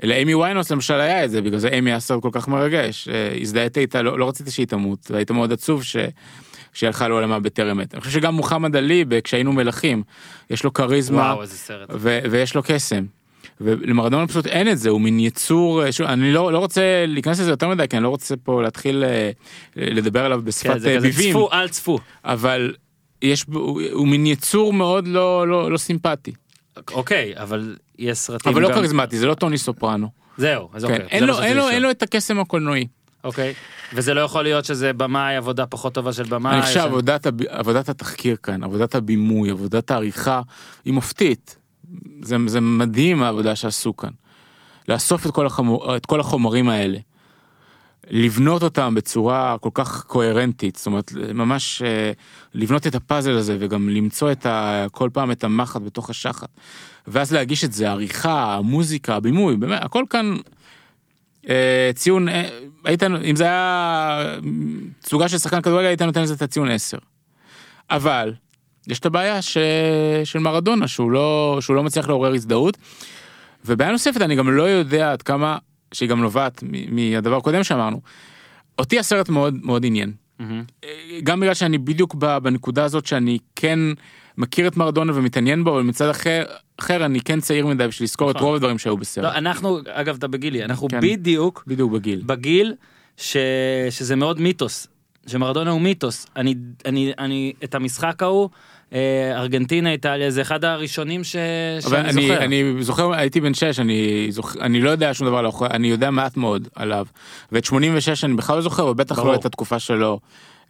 לאיימי ויינהאוס למשל היה את זה בגלל זה איימי היה סרט כל כך מרגש אה, הזדהיתי איתה לא, לא רציתי שהיא תמות והיית מאוד עצוב ש... שהיא הלכה לעולמה בטרם עת. אני חושב שגם מוחמד עלי כשהיינו מלכים יש לו כריזמה וואו. ו- ויש לו קסם. ולמרדונה פשוט אין את זה הוא מין יצור אה, שוב, אני לא לא רוצה להיכנס לזה יותר מדי כי אני לא רוצה פה להתחיל אה, לדבר עליו כן, בשפת זה אה, ביבים צפו, אל צפו. אבל יש הוא, הוא מין יצור מאוד לא לא לא סימפטי אוקיי, אבל יש סרטים אבל לא גם- כריזמטי זה לא טוני סופרנו. זהו, אז כן, אוקיי. אין זה לו אין לו אין. לו את הקסם הקולנועי. אוקיי. וזה לא יכול להיות שזה במאי עבודה פחות טובה של במאי. אני חושב ש- עבודת, הב... עבודת התחקיר כאן, עבודת הבימוי, עבודת העריכה, היא מופתית. זה, זה מדהים העבודה שעשו כאן. לאסוף את כל, החמור, את כל החומרים האלה. לבנות אותם בצורה כל כך קוהרנטית, זאת אומרת ממש אה, לבנות את הפאזל הזה וגם למצוא את ה, כל פעם את המחט בתוך השחת. ואז להגיש את זה, העריכה, המוזיקה, הבימוי, באמת, הכל כאן אה, ציון, אה, היית, אם זה היה תצוגה של שחקן כדורגל היית נותן לזה את הציון 10. אבל יש את הבעיה ש... של מרדונה שהוא לא שהוא לא מצליח לעורר הזדהות. ובעיה נוספת אני גם לא יודע עד כמה שהיא גם נובעת מהדבר הקודם שאמרנו. אותי הסרט מאוד מאוד עניין. אה, גם בגלל שאני בדיוק בנקודה הזאת שאני כן מכיר את מרדונה ומתעניין בו אבל מצד אחר אחר אני כן צעיר מדי בשביל לזכור את נכון. רוב הדברים שהיו בסרט. לא, אנחנו, אגב, אתה בגילי, אנחנו כן. בדיוק בדיוק בגיל. בגיל ש... שזה מאוד מיתוס, שמרדונה הוא מיתוס. אני, אני, אני, את המשחק ההוא, ארגנטינה, איטליה, זה אחד הראשונים ש... שאני אני, זוכר. אני זוכר הייתי בן 6 אני זוכר אני לא יודע שום דבר האחורי- אני יודע מעט מאוד עליו ואת 86 אני בכלל לא זוכר ובטח ברור. לא את התקופה שלו.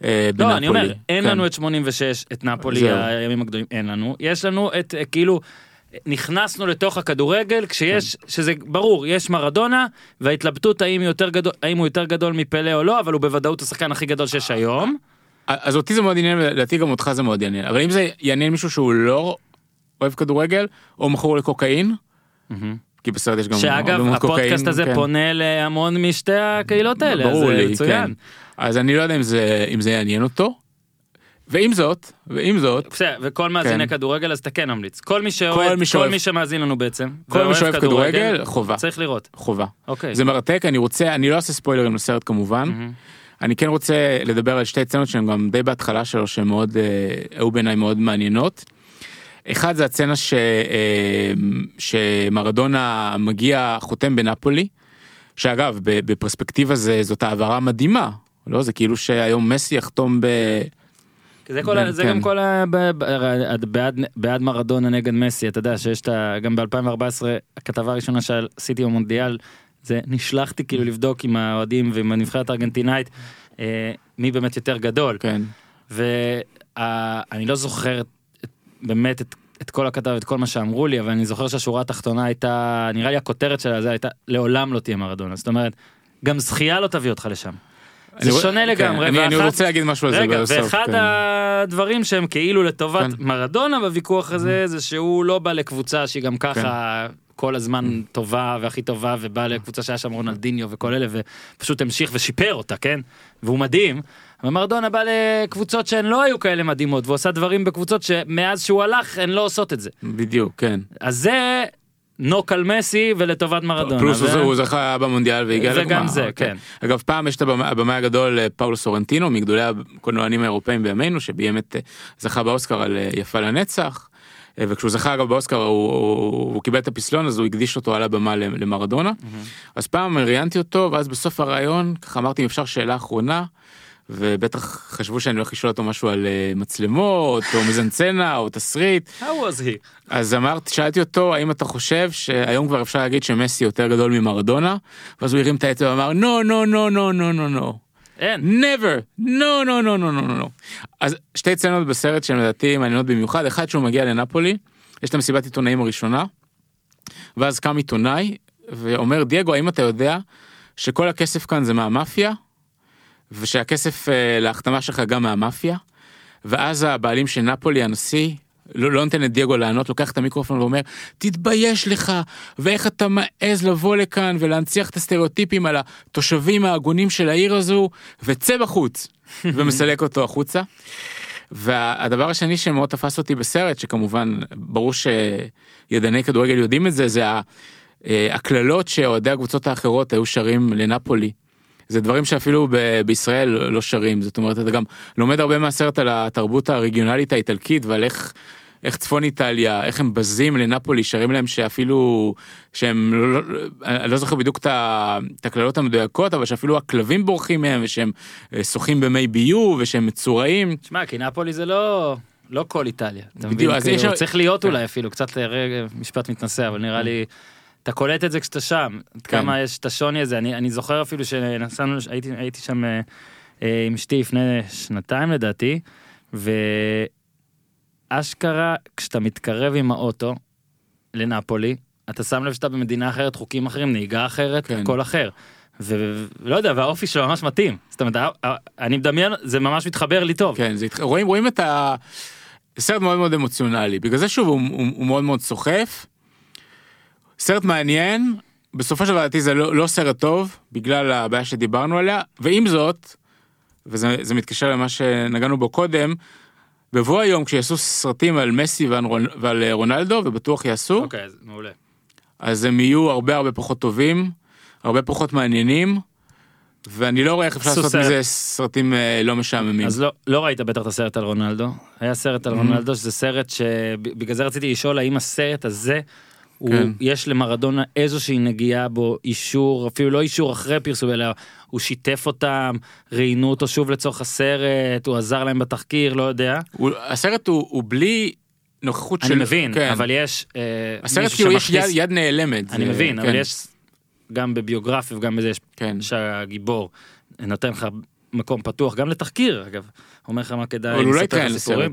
אה, בנפולי. לא, אני אומר, אין כן. לנו את 86, את נפולי, זהו. הימים הגדולים, אין לנו. יש לנו את, אה, כאילו, נכנסנו לתוך הכדורגל כשיש, כן. שזה ברור, יש מרדונה, וההתלבטות האם, יותר גדול, האם הוא יותר גדול מפלא או לא, אבל הוא בוודאות השחקן הכי גדול שיש היום. אז אותי זה מאוד עניין, ולדעתי גם אותך זה מאוד יעניין, אבל אם זה יעניין מישהו שהוא לא אוהב כדורגל, או מכור לקוקאין, כי בסרט יש גם שאגב, הפודקאסט הזה כן. פונה להמון משתי הקהילות האלה, ברור לי, מצוין. כן. אז אני לא יודע אם זה, אם זה יעניין אותו. ועם זאת, ועם זאת, בסדר, וכל מאזיני כן. כדורגל אז אתה כן ממליץ. כל מי שאוהד, מי כל שאוהב- מי שמאזין לנו בעצם, כל מי שאוהב כדורגל, חובה. צריך לראות. חובה. אוקיי. זה מרתק, אני רוצה, אני לא אעשה ספוילרים לסרט כמובן. אני כן רוצה לדבר על שתי סצנות שהן גם די בהתחלה שלו, שהן מאוד, אה, היו בעיניי מאוד מעניינות. אחד זה הצצנה ש, אה, שמרדונה מגיע חותם בנפולי, שאגב בפרספקטיבה זה, זאת העברה מדהימה, לא? זה כאילו שהיום מסי יחתום ב... זה, כל, כן, ה- זה כן. גם כל ה... בעד, בעד מרדונה נגד מסי, אתה יודע שיש את ה... גם ב-2014 הכתבה הראשונה שעשיתי במונדיאל, זה נשלחתי כאילו לבדוק עם האוהדים ועם הנבחרת הארגנטינאית, אה, מי באמת יותר גדול. כן. ואני לא זוכר את- את- באמת את, את כל הכתב ואת כל מה שאמרו לי, אבל אני זוכר שהשורה התחתונה הייתה, נראה לי הכותרת שלה זה הייתה, לעולם לא תהיה מרדונה. זאת אומרת, גם זכייה לא תביא אותך לשם. זה שונה כן, לגמרי. אני, רוצה להגיד משהו על זה רגע. ואחד כן. הדברים שהם כאילו לטובת כן. מרדונה בוויכוח הזה, זה שהוא לא בא לקבוצה שהיא גם ככה כל הזמן טובה והכי טובה, ובא לקבוצה שהיה שם רונלדיניו וכל אלה, ופשוט המשיך ושיפר אותה, כן? והוא מדהים. אבל מרדונה בא לקבוצות שהן לא היו כאלה מדהימות, והוא עשה דברים בקבוצות שמאז שהוא הלך הן לא עושות את זה. בדיוק, כן. אז זה נוק על מסי ולטובת מרדונה. פלוס ו- הוא- זכה במונדיאל והגיע לגמר. וגם זה, אוקיי. כן. אגב, פעם יש את הבמאי הגדול אה, פאולו סורנטינו, מגדולי הקולנוענים האירופאים בימינו, את, אה, זכה באוסקר על אה, יפה לנצח. וכשהוא זכה אגב באוסקר הוא, הוא, הוא קיבל את הפסלון אז הוא הקדיש אותו על הבמה למרדונה. אז פעם ראיינתי אותו ואז בסוף הראיון ככה אמרתי אם אפשר שאלה אחרונה. ובטח חשבו שאני הולך לשאול אותו משהו על אה, מצלמות או מזנצנה או תסריט How was he? אז אמרתי, שאלתי אותו, האם אתה חושב שהיום כבר אפשר להגיד שמסי יותר גדול ממרדונה? ואז הוא הרים את האצבע ואמר, no, no, no, no, no, no, no. אין. never, no, no, no, no, no, no, no. אז שתי סצנות בסרט שהן לדעתי מעניינות במיוחד, אחד שהוא מגיע לנפולי, יש את המסיבת עיתונאים הראשונה, ואז קם עיתונאי ואומר, דייגו, האם אתה יודע שכל הכסף כאן זה מהמאפיה, ושהכסף אה, להחתמה שלך גם מהמאפיה? ואז הבעלים של נפולי, הנשיא, לא, לא נותן לדייגו לענות, לוקח את המיקרופון ואומר, תתבייש לך, ואיך אתה מעז לבוא לכאן ולהנציח את הסטריאוטיפים על התושבים ההגונים של העיר הזו, וצא בחוץ, (laughs) ומסלק אותו החוצה. והדבר השני שמאוד תפס אותי בסרט, שכמובן ברור שידעני כדורגל יודעים את זה, זה אה, הקללות שאוהדי הקבוצות האחרות היו שרים לנפולי. זה דברים שאפילו ב- בישראל לא שרים, זאת אומרת אתה גם לומד הרבה מהסרט על התרבות הרגיונלית האיטלקית ועל איך. איך צפון איטליה, איך הם בזים לנפולי, שרים להם שאפילו, שהם, לא, לא, אני לא זוכר בדיוק את הקללות המדויקות, אבל שאפילו הכלבים בורחים מהם, ושהם אה, שוחים במי ביוב, ושהם מצורעים. תשמע, כי נפולי זה לא... לא כל איטליה, בדיוק? אז כאילו, יש צריך להיות כן. אולי אפילו, קצת רגע, משפט מתנשא, אבל נראה לי, אתה קולט את זה כשאתה שם, עד כן. כמה יש את השוני הזה, אני אני זוכר אפילו שנסענו, הייתי הייתי שם אה, אה, עם אשתי לפני שנתיים לדעתי, ואשכרה, כשאתה מתקרב עם האוטו לנפולי, אתה שם לב שאתה במדינה אחרת, חוקים אחרים, נהיגה אחרת, כן. הכל אחר. ולא יודע, והאופי שלו ממש מתאים. זאת אומרת, אני מדמיין, זה ממש מתחבר לי טוב. כן, זה, רואים, רואים את ה... סרט מאוד מאוד אמוציונלי, בגלל זה שוב הוא, הוא, הוא מאוד מאוד סוחף. סרט מעניין, בסופו של דבר לדעתי זה לא, לא סרט טוב, בגלל הבעיה שדיברנו עליה, ועם זאת, וזה זה מתקשר למה שנגענו בו קודם, בבוא היום כשיעשו סרטים על מסי ועל, ועל אה, רונלדו, ובטוח יעשו, אוקיי, אז מעולה. אז הם יהיו הרבה הרבה פחות טובים, הרבה פחות מעניינים, ואני לא רואה איך אפשר עשו לעשות סרט. מזה סרטים אה, לא משעממים. אז לא, לא ראית בטח את הסרט על רונלדו. היה סרט על Mm-hmm. רונלדו, שזה סרט שבגלל זה רציתי לשאול האם הסרט הזה, הוא, כן. יש למרדונה איזושהי נגיעה בו, אישור, אפילו לא אישור אחרי פרסום, אלא הוא שיתף אותם, ראיינו אותו שוב לצורך הסרט, הוא עזר להם בתחקיר, לא יודע. הוא, הסרט הוא, הוא בלי נוכחות של... אני מבין, כן. אבל יש אה, הסרט כאילו יש יד, יד נעלמת. אני זה- מבין, אבל כן, יש גם בביוגרפיה וגם בזה יש כן. שהגיבור נותן לך מקום פתוח, גם לתחקיר אגב, אומר לך מה כדאי לספר לך התראיין סיפורים.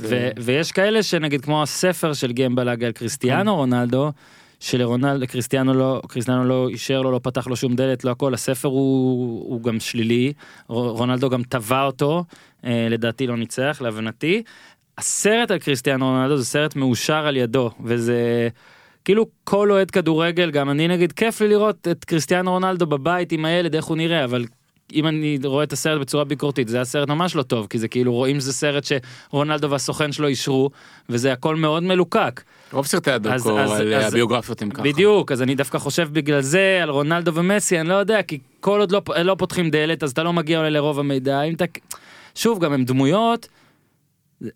ו- ויש כאלה שנגיד כמו הספר של גמבלג על כן. קריסטיאנו רונלדו, שלרונלדו, קריסטיאנו לא, קריסטיאנו לא אישר לו, לא פתח לו שום דלת, לא הכל, הספר הוא, הוא גם שלילי, רונלדו גם תבע אותו, אה, לדעתי לא ניצח, להבנתי. הסרט על קריסטיאנו רונלדו זה סרט מאושר על ידו, וזה כאילו כל אוהד כדורגל, גם אני נגיד, כיף לי לראות את קריסטיאנו רונלדו בבית עם הילד, איך הוא נראה, אבל אם אני רואה את הסרט בצורה ביקורתית, זה היה סרט ממש לא טוב, כי זה כאילו רואים שזה סרט שרונלדו והסוכן שלו אישרו, וזה הכל מאוד מלוקק. רוב סרטי הדוקו על אז- הביוגרפיות הם ככה. בדיוק, אז אני דווקא חושב בגלל זה על רונלדו ומסי, אני לא יודע, כי כל עוד לא, לא פותחים דלת, אז אתה לא מגיע אולי לרוב המידע, אם אתה... שוב, גם הם דמויות,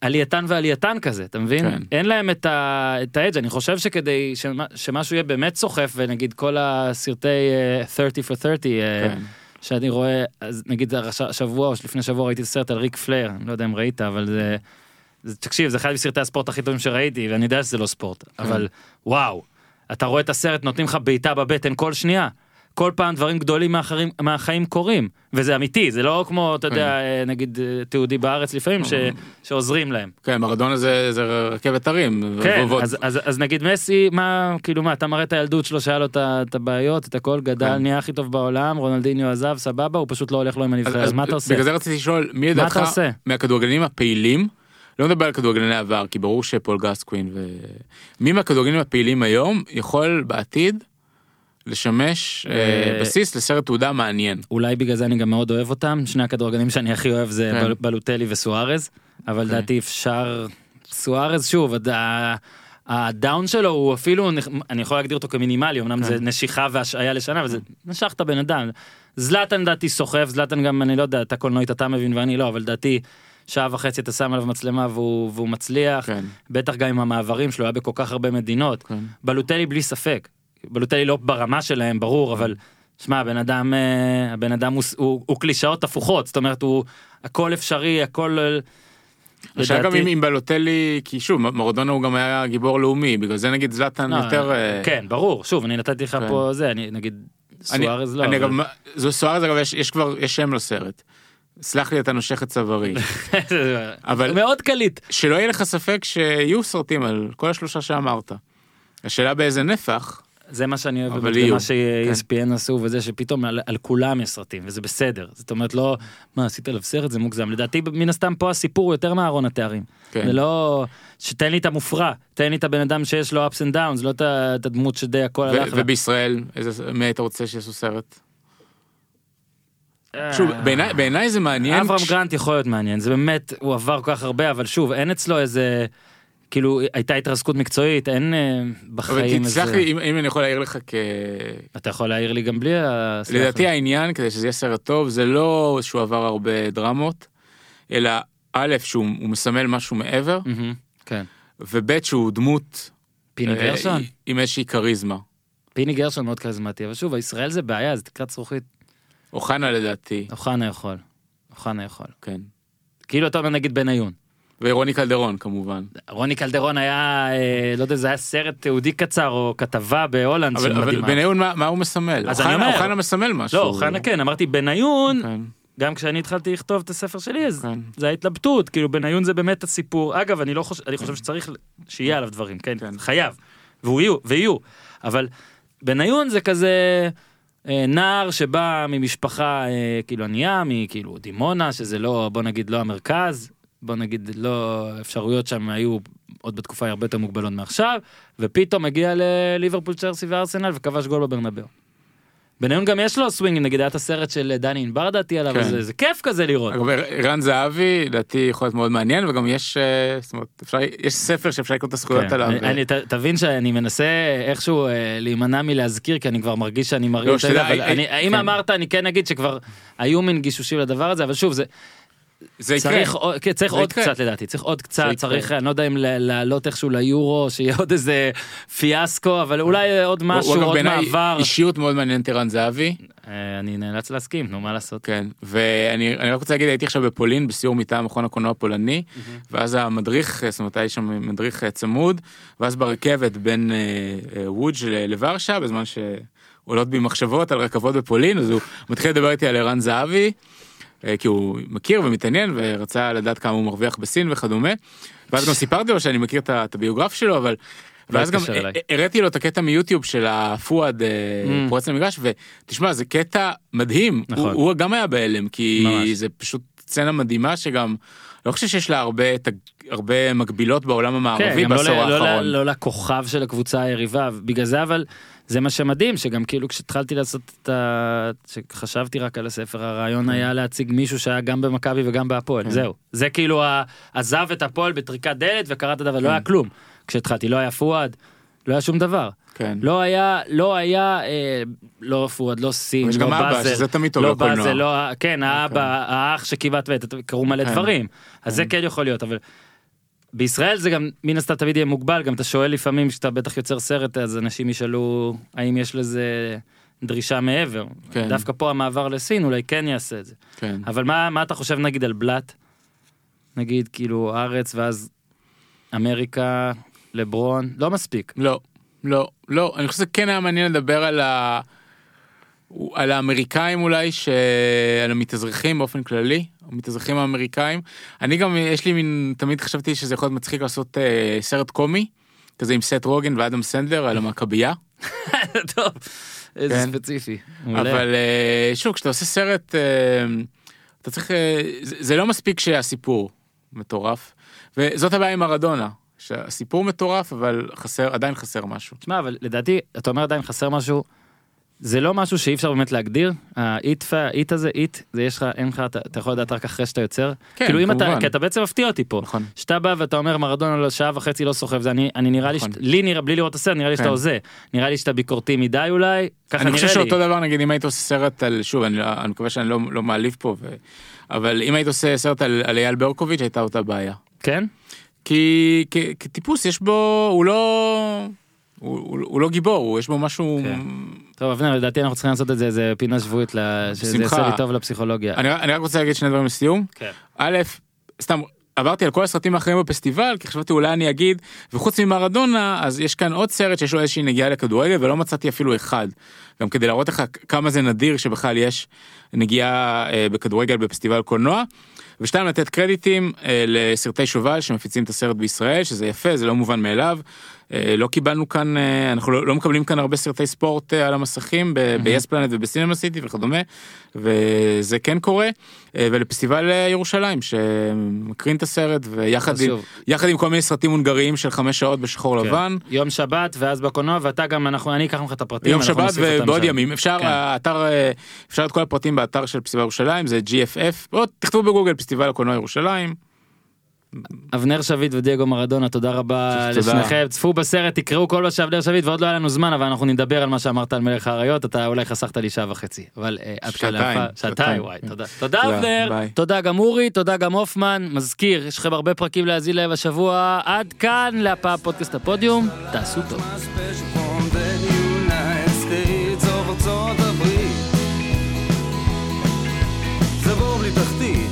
עלייתן ועלייתן כזה, אתה מבין? כן. אין להם את ה- את ה edge, אני חושב שכדי שמה- שמשהו יהיה באמת סוחף, ונגיד כל הסרטי אה, 30 for 30, אה, כן. שאני רואה, אז נגיד הש- השבוע או לפני שבוע ראיתי סרט על ריק פלייר, אני לא יודע אם ראית, אבל זה, זה תקשיב, זה אחד מסרטי הספורט הכי טובים שראיתי, ואני יודע שזה לא ספורט, אבל וואו, אתה רואה את הסרט, נותנים לך בעיטה בבטן כל שנייה. כל פעם דברים גדולים מהחיים, מהחיים קורים, וזה אמיתי, זה לא כמו, אתה יודע, אה, נגיד אה, תיעודי בארץ לפעמים, ש, שעוזרים להם. כן, מרדונה זה זה רכבת הרים. כן, ועוד- אז, אז, אז נגיד מסי, מה, כאילו מה, אתה מראה את הילדות שלו שהיה לו את הבעיות, את הכל, גדל, כן. נהיה הכי טוב בעולם, רונלדיניו עזב, סבבה, הוא פשוט לא הולך לו עם הנבחרת, אז מה אתה עושה? בגלל זה רציתי לשאול, מי לדעתך? מהכדורגלנים הפעילים, לא מדבר על כדורגלני עבר, כי ברור שפול גסקווין ו... מי מהכדורגלנים הפעילים היום יכול בעתיד לשמש אה, אה, בסיס לסרט תעודה מעניין. אולי בגלל זה אני גם מאוד אוהב אותם, שני הכדורגלנים שאני הכי אוהב זה כן. בל- בלוטלי וסוארז, אבל אוקיי. לדעתי אפשר, סוארז שוב, הדאון שלו הוא אפילו, אני יכול להגדיר אותו כמינימלי, אמנם כן. זה נשיכה והשעיה לשנה, וזה נשך את הבן אדם. זלאטן לדעתי סוחב, זלאטן גם, אני לא יודע, את הקולנועית אתה מבין ואני לא, אבל לדעתי שעה וחצי אתה שם עליו מצלמה והוא, והוא מצליח, כן. בטח גם עם המעברים שלו, היה בכל כך הרבה מדינות. כן. בלוטלי בלי ספק. בלוטלי לא ברמה שלהם ברור אבל שמע הבן אדם אה, הבן אדם הוא, הוא, הוא קלישאות הפוכות זאת אומרת הוא הכל אפשרי הכל. אפשר גם עם עם בלוטלי, כי שוב, מרדונה הוא גם היה גיבור לאומי, בגלל זה נגיד זלאטן לא, יותר... אה, כן ברור שוב אני נתתי לך כן. פה זה אני נגיד סוארז לא. אני אבל- גם, זו סוארז אגב, יש- יש כבר, יש שם לסרט. סלח לי אתה נושך את צווארי. (laughs) אבל- מאוד קליט. שלא יהיה לך ספק שיהיו סרטים על כל השלושה שאמרת. השאלה באיזה נפח, זה מה שאני אוהב באמת במה ש-ESPN עשו וזה שפתאום על, על כולם יש סרטים וזה בסדר זאת אומרת לא מה עשית עליו סרט זה מוגזם לדעתי מן הסתם פה הסיפור יותר מארון התארים. כן. זה לא שתן לי את המופרע תן לי את הבן אדם שיש לו ups and downs לא את הדמות שדי הכל הלך לה. ובישראל, איזה- מי היית רוצה שיעשו סרט? אה, שוב, בעיניי- בעיניי זה מעניין. אברהם כש- גרנט יכול להיות מעניין זה באמת הוא עבר כל כך הרבה אבל שוב אין אצלו איזה כאילו הייתה התרסקות מקצועית אין אה, אבל בחיים תסלח איזה לי, אם- אם אני יכול להעיר לך כ... אתה יכול להעיר לי גם בלי ה... לדעתי לי. העניין, כדי שזה יהיה סרט טוב, זה לא שהוא עבר הרבה דרמות, אלא א', שהוא הוא מסמל משהו מעבר, כן וב', שהוא דמות פיני אה, גרשון עם איזושהי כריזמה. פיני גרשון מאוד כריזמטי אבל שוב ישראל זה בעיה זה תקרת זכוכית אוחנה לדעתי, אוחנה יכול. אוחנה יכול. כן. כאילו אתה אומר נגיד בניון. ורוני קלדרון כמובן. רוני קלדרון היה אה, לא יודע זה היה סרט תיעודי קצר או כתבה בהולנד אבל, אבל. בניון מה, מה הוא מסמל? אז אני אומר- אוחנה מסמל משהו. לא אוחנה כן אמרתי בניון כן, גם כשאני התחלתי לכתוב את הספר שלי אז כן. זה ההתלבטות כאילו בניון זה באמת הסיפור אגב אני לא חושב אני חושב שצריך שיהיה עליו דברים כן, כן. חייב והוא יהיו ויהיו אבל בניון זה כזה אה, נער שבא ממשפחה אה, כאילו ענייה מכאילו דימונה שזה לא בוא נגיד לא המרכז בוא נגיד לא אפשרויות שם היו עוד בתקופה הרבה יותר מוגבלות מעכשיו ופתאום הגיע לליברפול צ'רסי וארסנל וכבש גול בברנבאו. בניון גם יש לו סווינג נגיד היה את הסרט של דני ענבר דעתי עליו כן. זה, זה כיף כזה לראות. ערן זהבי לדעתי יכול להיות מאוד מעניין וגם יש אה, זאת אומרת, אפשר, יש ספר שאפשר לקרוא את הזכויות כן, עליו. אני- אני- ת- תבין שאני מנסה איכשהו אה, להימנע מלהזכיר כי אני כבר מרגיש שאני מרגיש לא, את זה, שתדע, אבל אה, אני- אה, אם כן. אמרת אני כן אגיד שכבר היו מין גישושים לדבר הזה אבל שוב זה זה יקרה. צריך כן, צריך זה עוד יקרה. קצת לדעתי צריך עוד קצת. צריך אני לא יודע אם לעלות איכשהו ליורו שיהיה עוד איזה פיאסקו אבל אולי עוד משהו עוד מעבר אישיות מאוד מעניינת ערן זהבי. אה, אני נאלץ להסכים נו מה לעשות. כן, ואני אני רק רוצה להגיד, הייתי עכשיו בפולין בסיור מטעם מכון הקולנוע הפולני, ואז המדריך, זאת אומרת, היה שם מדריך אה, צמוד, ואז ברכבת בין אה, וודג' לוורשה, בזמן שעולות בי מחשבות על רכבות בפולין, אז הוא מתחיל לדבר איתי על ערן זהבי, כי הוא מכיר ומתעניין, ורצה לדעת כמה הוא מרוויח בסין וכדומה, ואז גם סיפרתי לו שאני מכיר את הביוגרף שלו, אבל לא ואז גם התקשר אליי. ה- הראיתי לו את הקטע מיוטיוב של הפואד אה, Mm. פורץ למגרש ותשמע זה קטע מדהים נכון. הוא, הוא גם היה בהלם כי. זה פשוט סצנה מדהימה שגם לא חושב שיש לה הרבה הרבה מקבילות בעולם כן, המערבי גם לא, בעשור לא, האחרון. לא לכוכב של הקבוצה היריבה, בגלל זה אבל זה מה שמדהים, שגם כאילו כשהתחלתי לעשות את ה... כשחשבתי רק על הספר, הרעיון היה להציג מישהו שהיה גם במכבי וגם בהפועל, כן. זהו. זה כאילו עזב את הפועל בטריקת דלת וקרא את הדבר, לא היה כלום. כשהתחלתי, לא היה פואד, לא היה שום דבר. כן. לא היה, לא היה, אה, לא פואד, לא סין, לא טוב לא. באזל, לא, כן, האבא, האח שכמעט ואת, קרו מלא כן. דברים. אז זה כן יכול להיות, אבל בישראל זה גם מן הסתם תמיד יהיה מוגבל, גם אתה שואל לפעמים כשאתה בטח יוצר סרט, אז אנשים ישאלו האם יש לזה דרישה מעבר. כן. דווקא פה המעבר לסין אולי כן יעשה את זה. כן. אבל מה, מה אתה חושב נגיד על בלאט? נגיד כאילו ארץ ואז אמריקה, לברון, לא מספיק. לא, לא, לא, אני חושב שזה כן היה מעניין לדבר על ה... על האמריקאים אולי, ש... על המתאזרחים באופן כללי, המתאזרחים האמריקאים. אני גם, יש לי מין, תמיד חשבתי שזה יכול להיות מצחיק לעשות אה, סרט קומי, כזה עם סט רוגן ואדם סנדלר על המכבייה. (laughs) טוב, איזה כן. ספציפי. אבל אה, שוב, כשאתה עושה סרט, אה, אתה צריך, אה, זה, זה לא מספיק שהסיפור מטורף, וזאת הבעיה עם מרדונה, שהסיפור מטורף, אבל חסר, עדיין חסר משהו. תשמע, אבל לדעתי, אתה אומר עדיין חסר משהו, זה לא משהו שאי אפשר באמת להגדיר, האיט האיט הזה, איט, זה יש לך, אין לך, אתה, אתה יכול לדעת רק אחרי שאתה יוצר. כן, כאילו אם אתה, כמובן. כי אתה בעצם מפתיע אותי פה. נכון. שאתה בא ואתה אומר מרדונה לא שעה וחצי לא סוחב, זה אני, אני נראה לי, נכון. שת- לי נראה, בלי לראות את הסרט, נראה לי שאתה כן. הוזה. נראה לי שאתה ביקורתי מדי אולי, ככה אני נראה חושב לי. שאותו דבר נגיד אם היית עושה סרט על שוב אני, אני מקווה שאני לא, לא מעליב פה ו... אבל אם היית עושה סרט על, על אייל ברקוביץ' הייתה אותה בעיה. כן? כי כטיפוס יש בו הוא לא הוא, הוא, הוא לא גיבור יש בו משהו כן. טוב, אבנר, לדעתי אנחנו צריכים לעשות את זה, איזה פינה שבועית, שזה. יעשה לי טוב לפסיכולוגיה. אני, אני רק רוצה להגיד שני דברים לסיום. כן. א', סתם עברתי על כל הסרטים האחרים בפסטיבל כי חשבתי אולי אני אגיד וחוץ ממרדונה אז יש כאן עוד סרט שיש לו איזושהי נגיעה לכדורגל ולא מצאתי אפילו אחד. גם כדי להראות לך כמה זה נדיר שבכלל יש נגיעה אה, בכדורגל בפסטיבל קולנוע. ושתיים לתת קרדיטים אה, לסרטי שובל שמפיצים את הסרט בישראל שזה יפה זה לא מובן מאליו. אה, לא קיבלנו כאן אה, אנחנו לא, לא מקבלים כאן הרבה סרטי ספורט אה, על המסכים ב-yes פלנט ובסינמה סיטי וכדומה וזה כן קורה ולפסטיבל ירושלים שמקרין את הסרט ויחד עם. יחד עם כל מיני סרטים הונגריים של חמש שעות בשחור כן. לבן. יום שבת ואז בקולנוע ואתה גם אנחנו אני אקח ממך את הפרטים. יום שבת ובעוד. ימים אפשר כן. האתר אפשר את כל הפרטים באתר של פסטיבל ירושלים זה GFF או תכתבו בגוגל פסטיבל הקולנוע ירושלים. אבנר שביט ודייגו מרדונה תודה רבה. לשניכם צפו בסרט תקראו כל מה שאבנר שביט ועוד לא היה לנו זמן אבל אנחנו נדבר על מה שאמרת על מלך האריות אתה אולי חסכת לי שעה וחצי אבל אה, עד כאן שעתיים, להפעה. שעתיים. וואי תודה תודה אבנר ביי. תודה גם אורי תודה גם הופמן מזכיר יש לכם הרבה פרקים להאזין להם השבוע עד כאן להפעם פודקאסט הפודיום תעשו טוב. My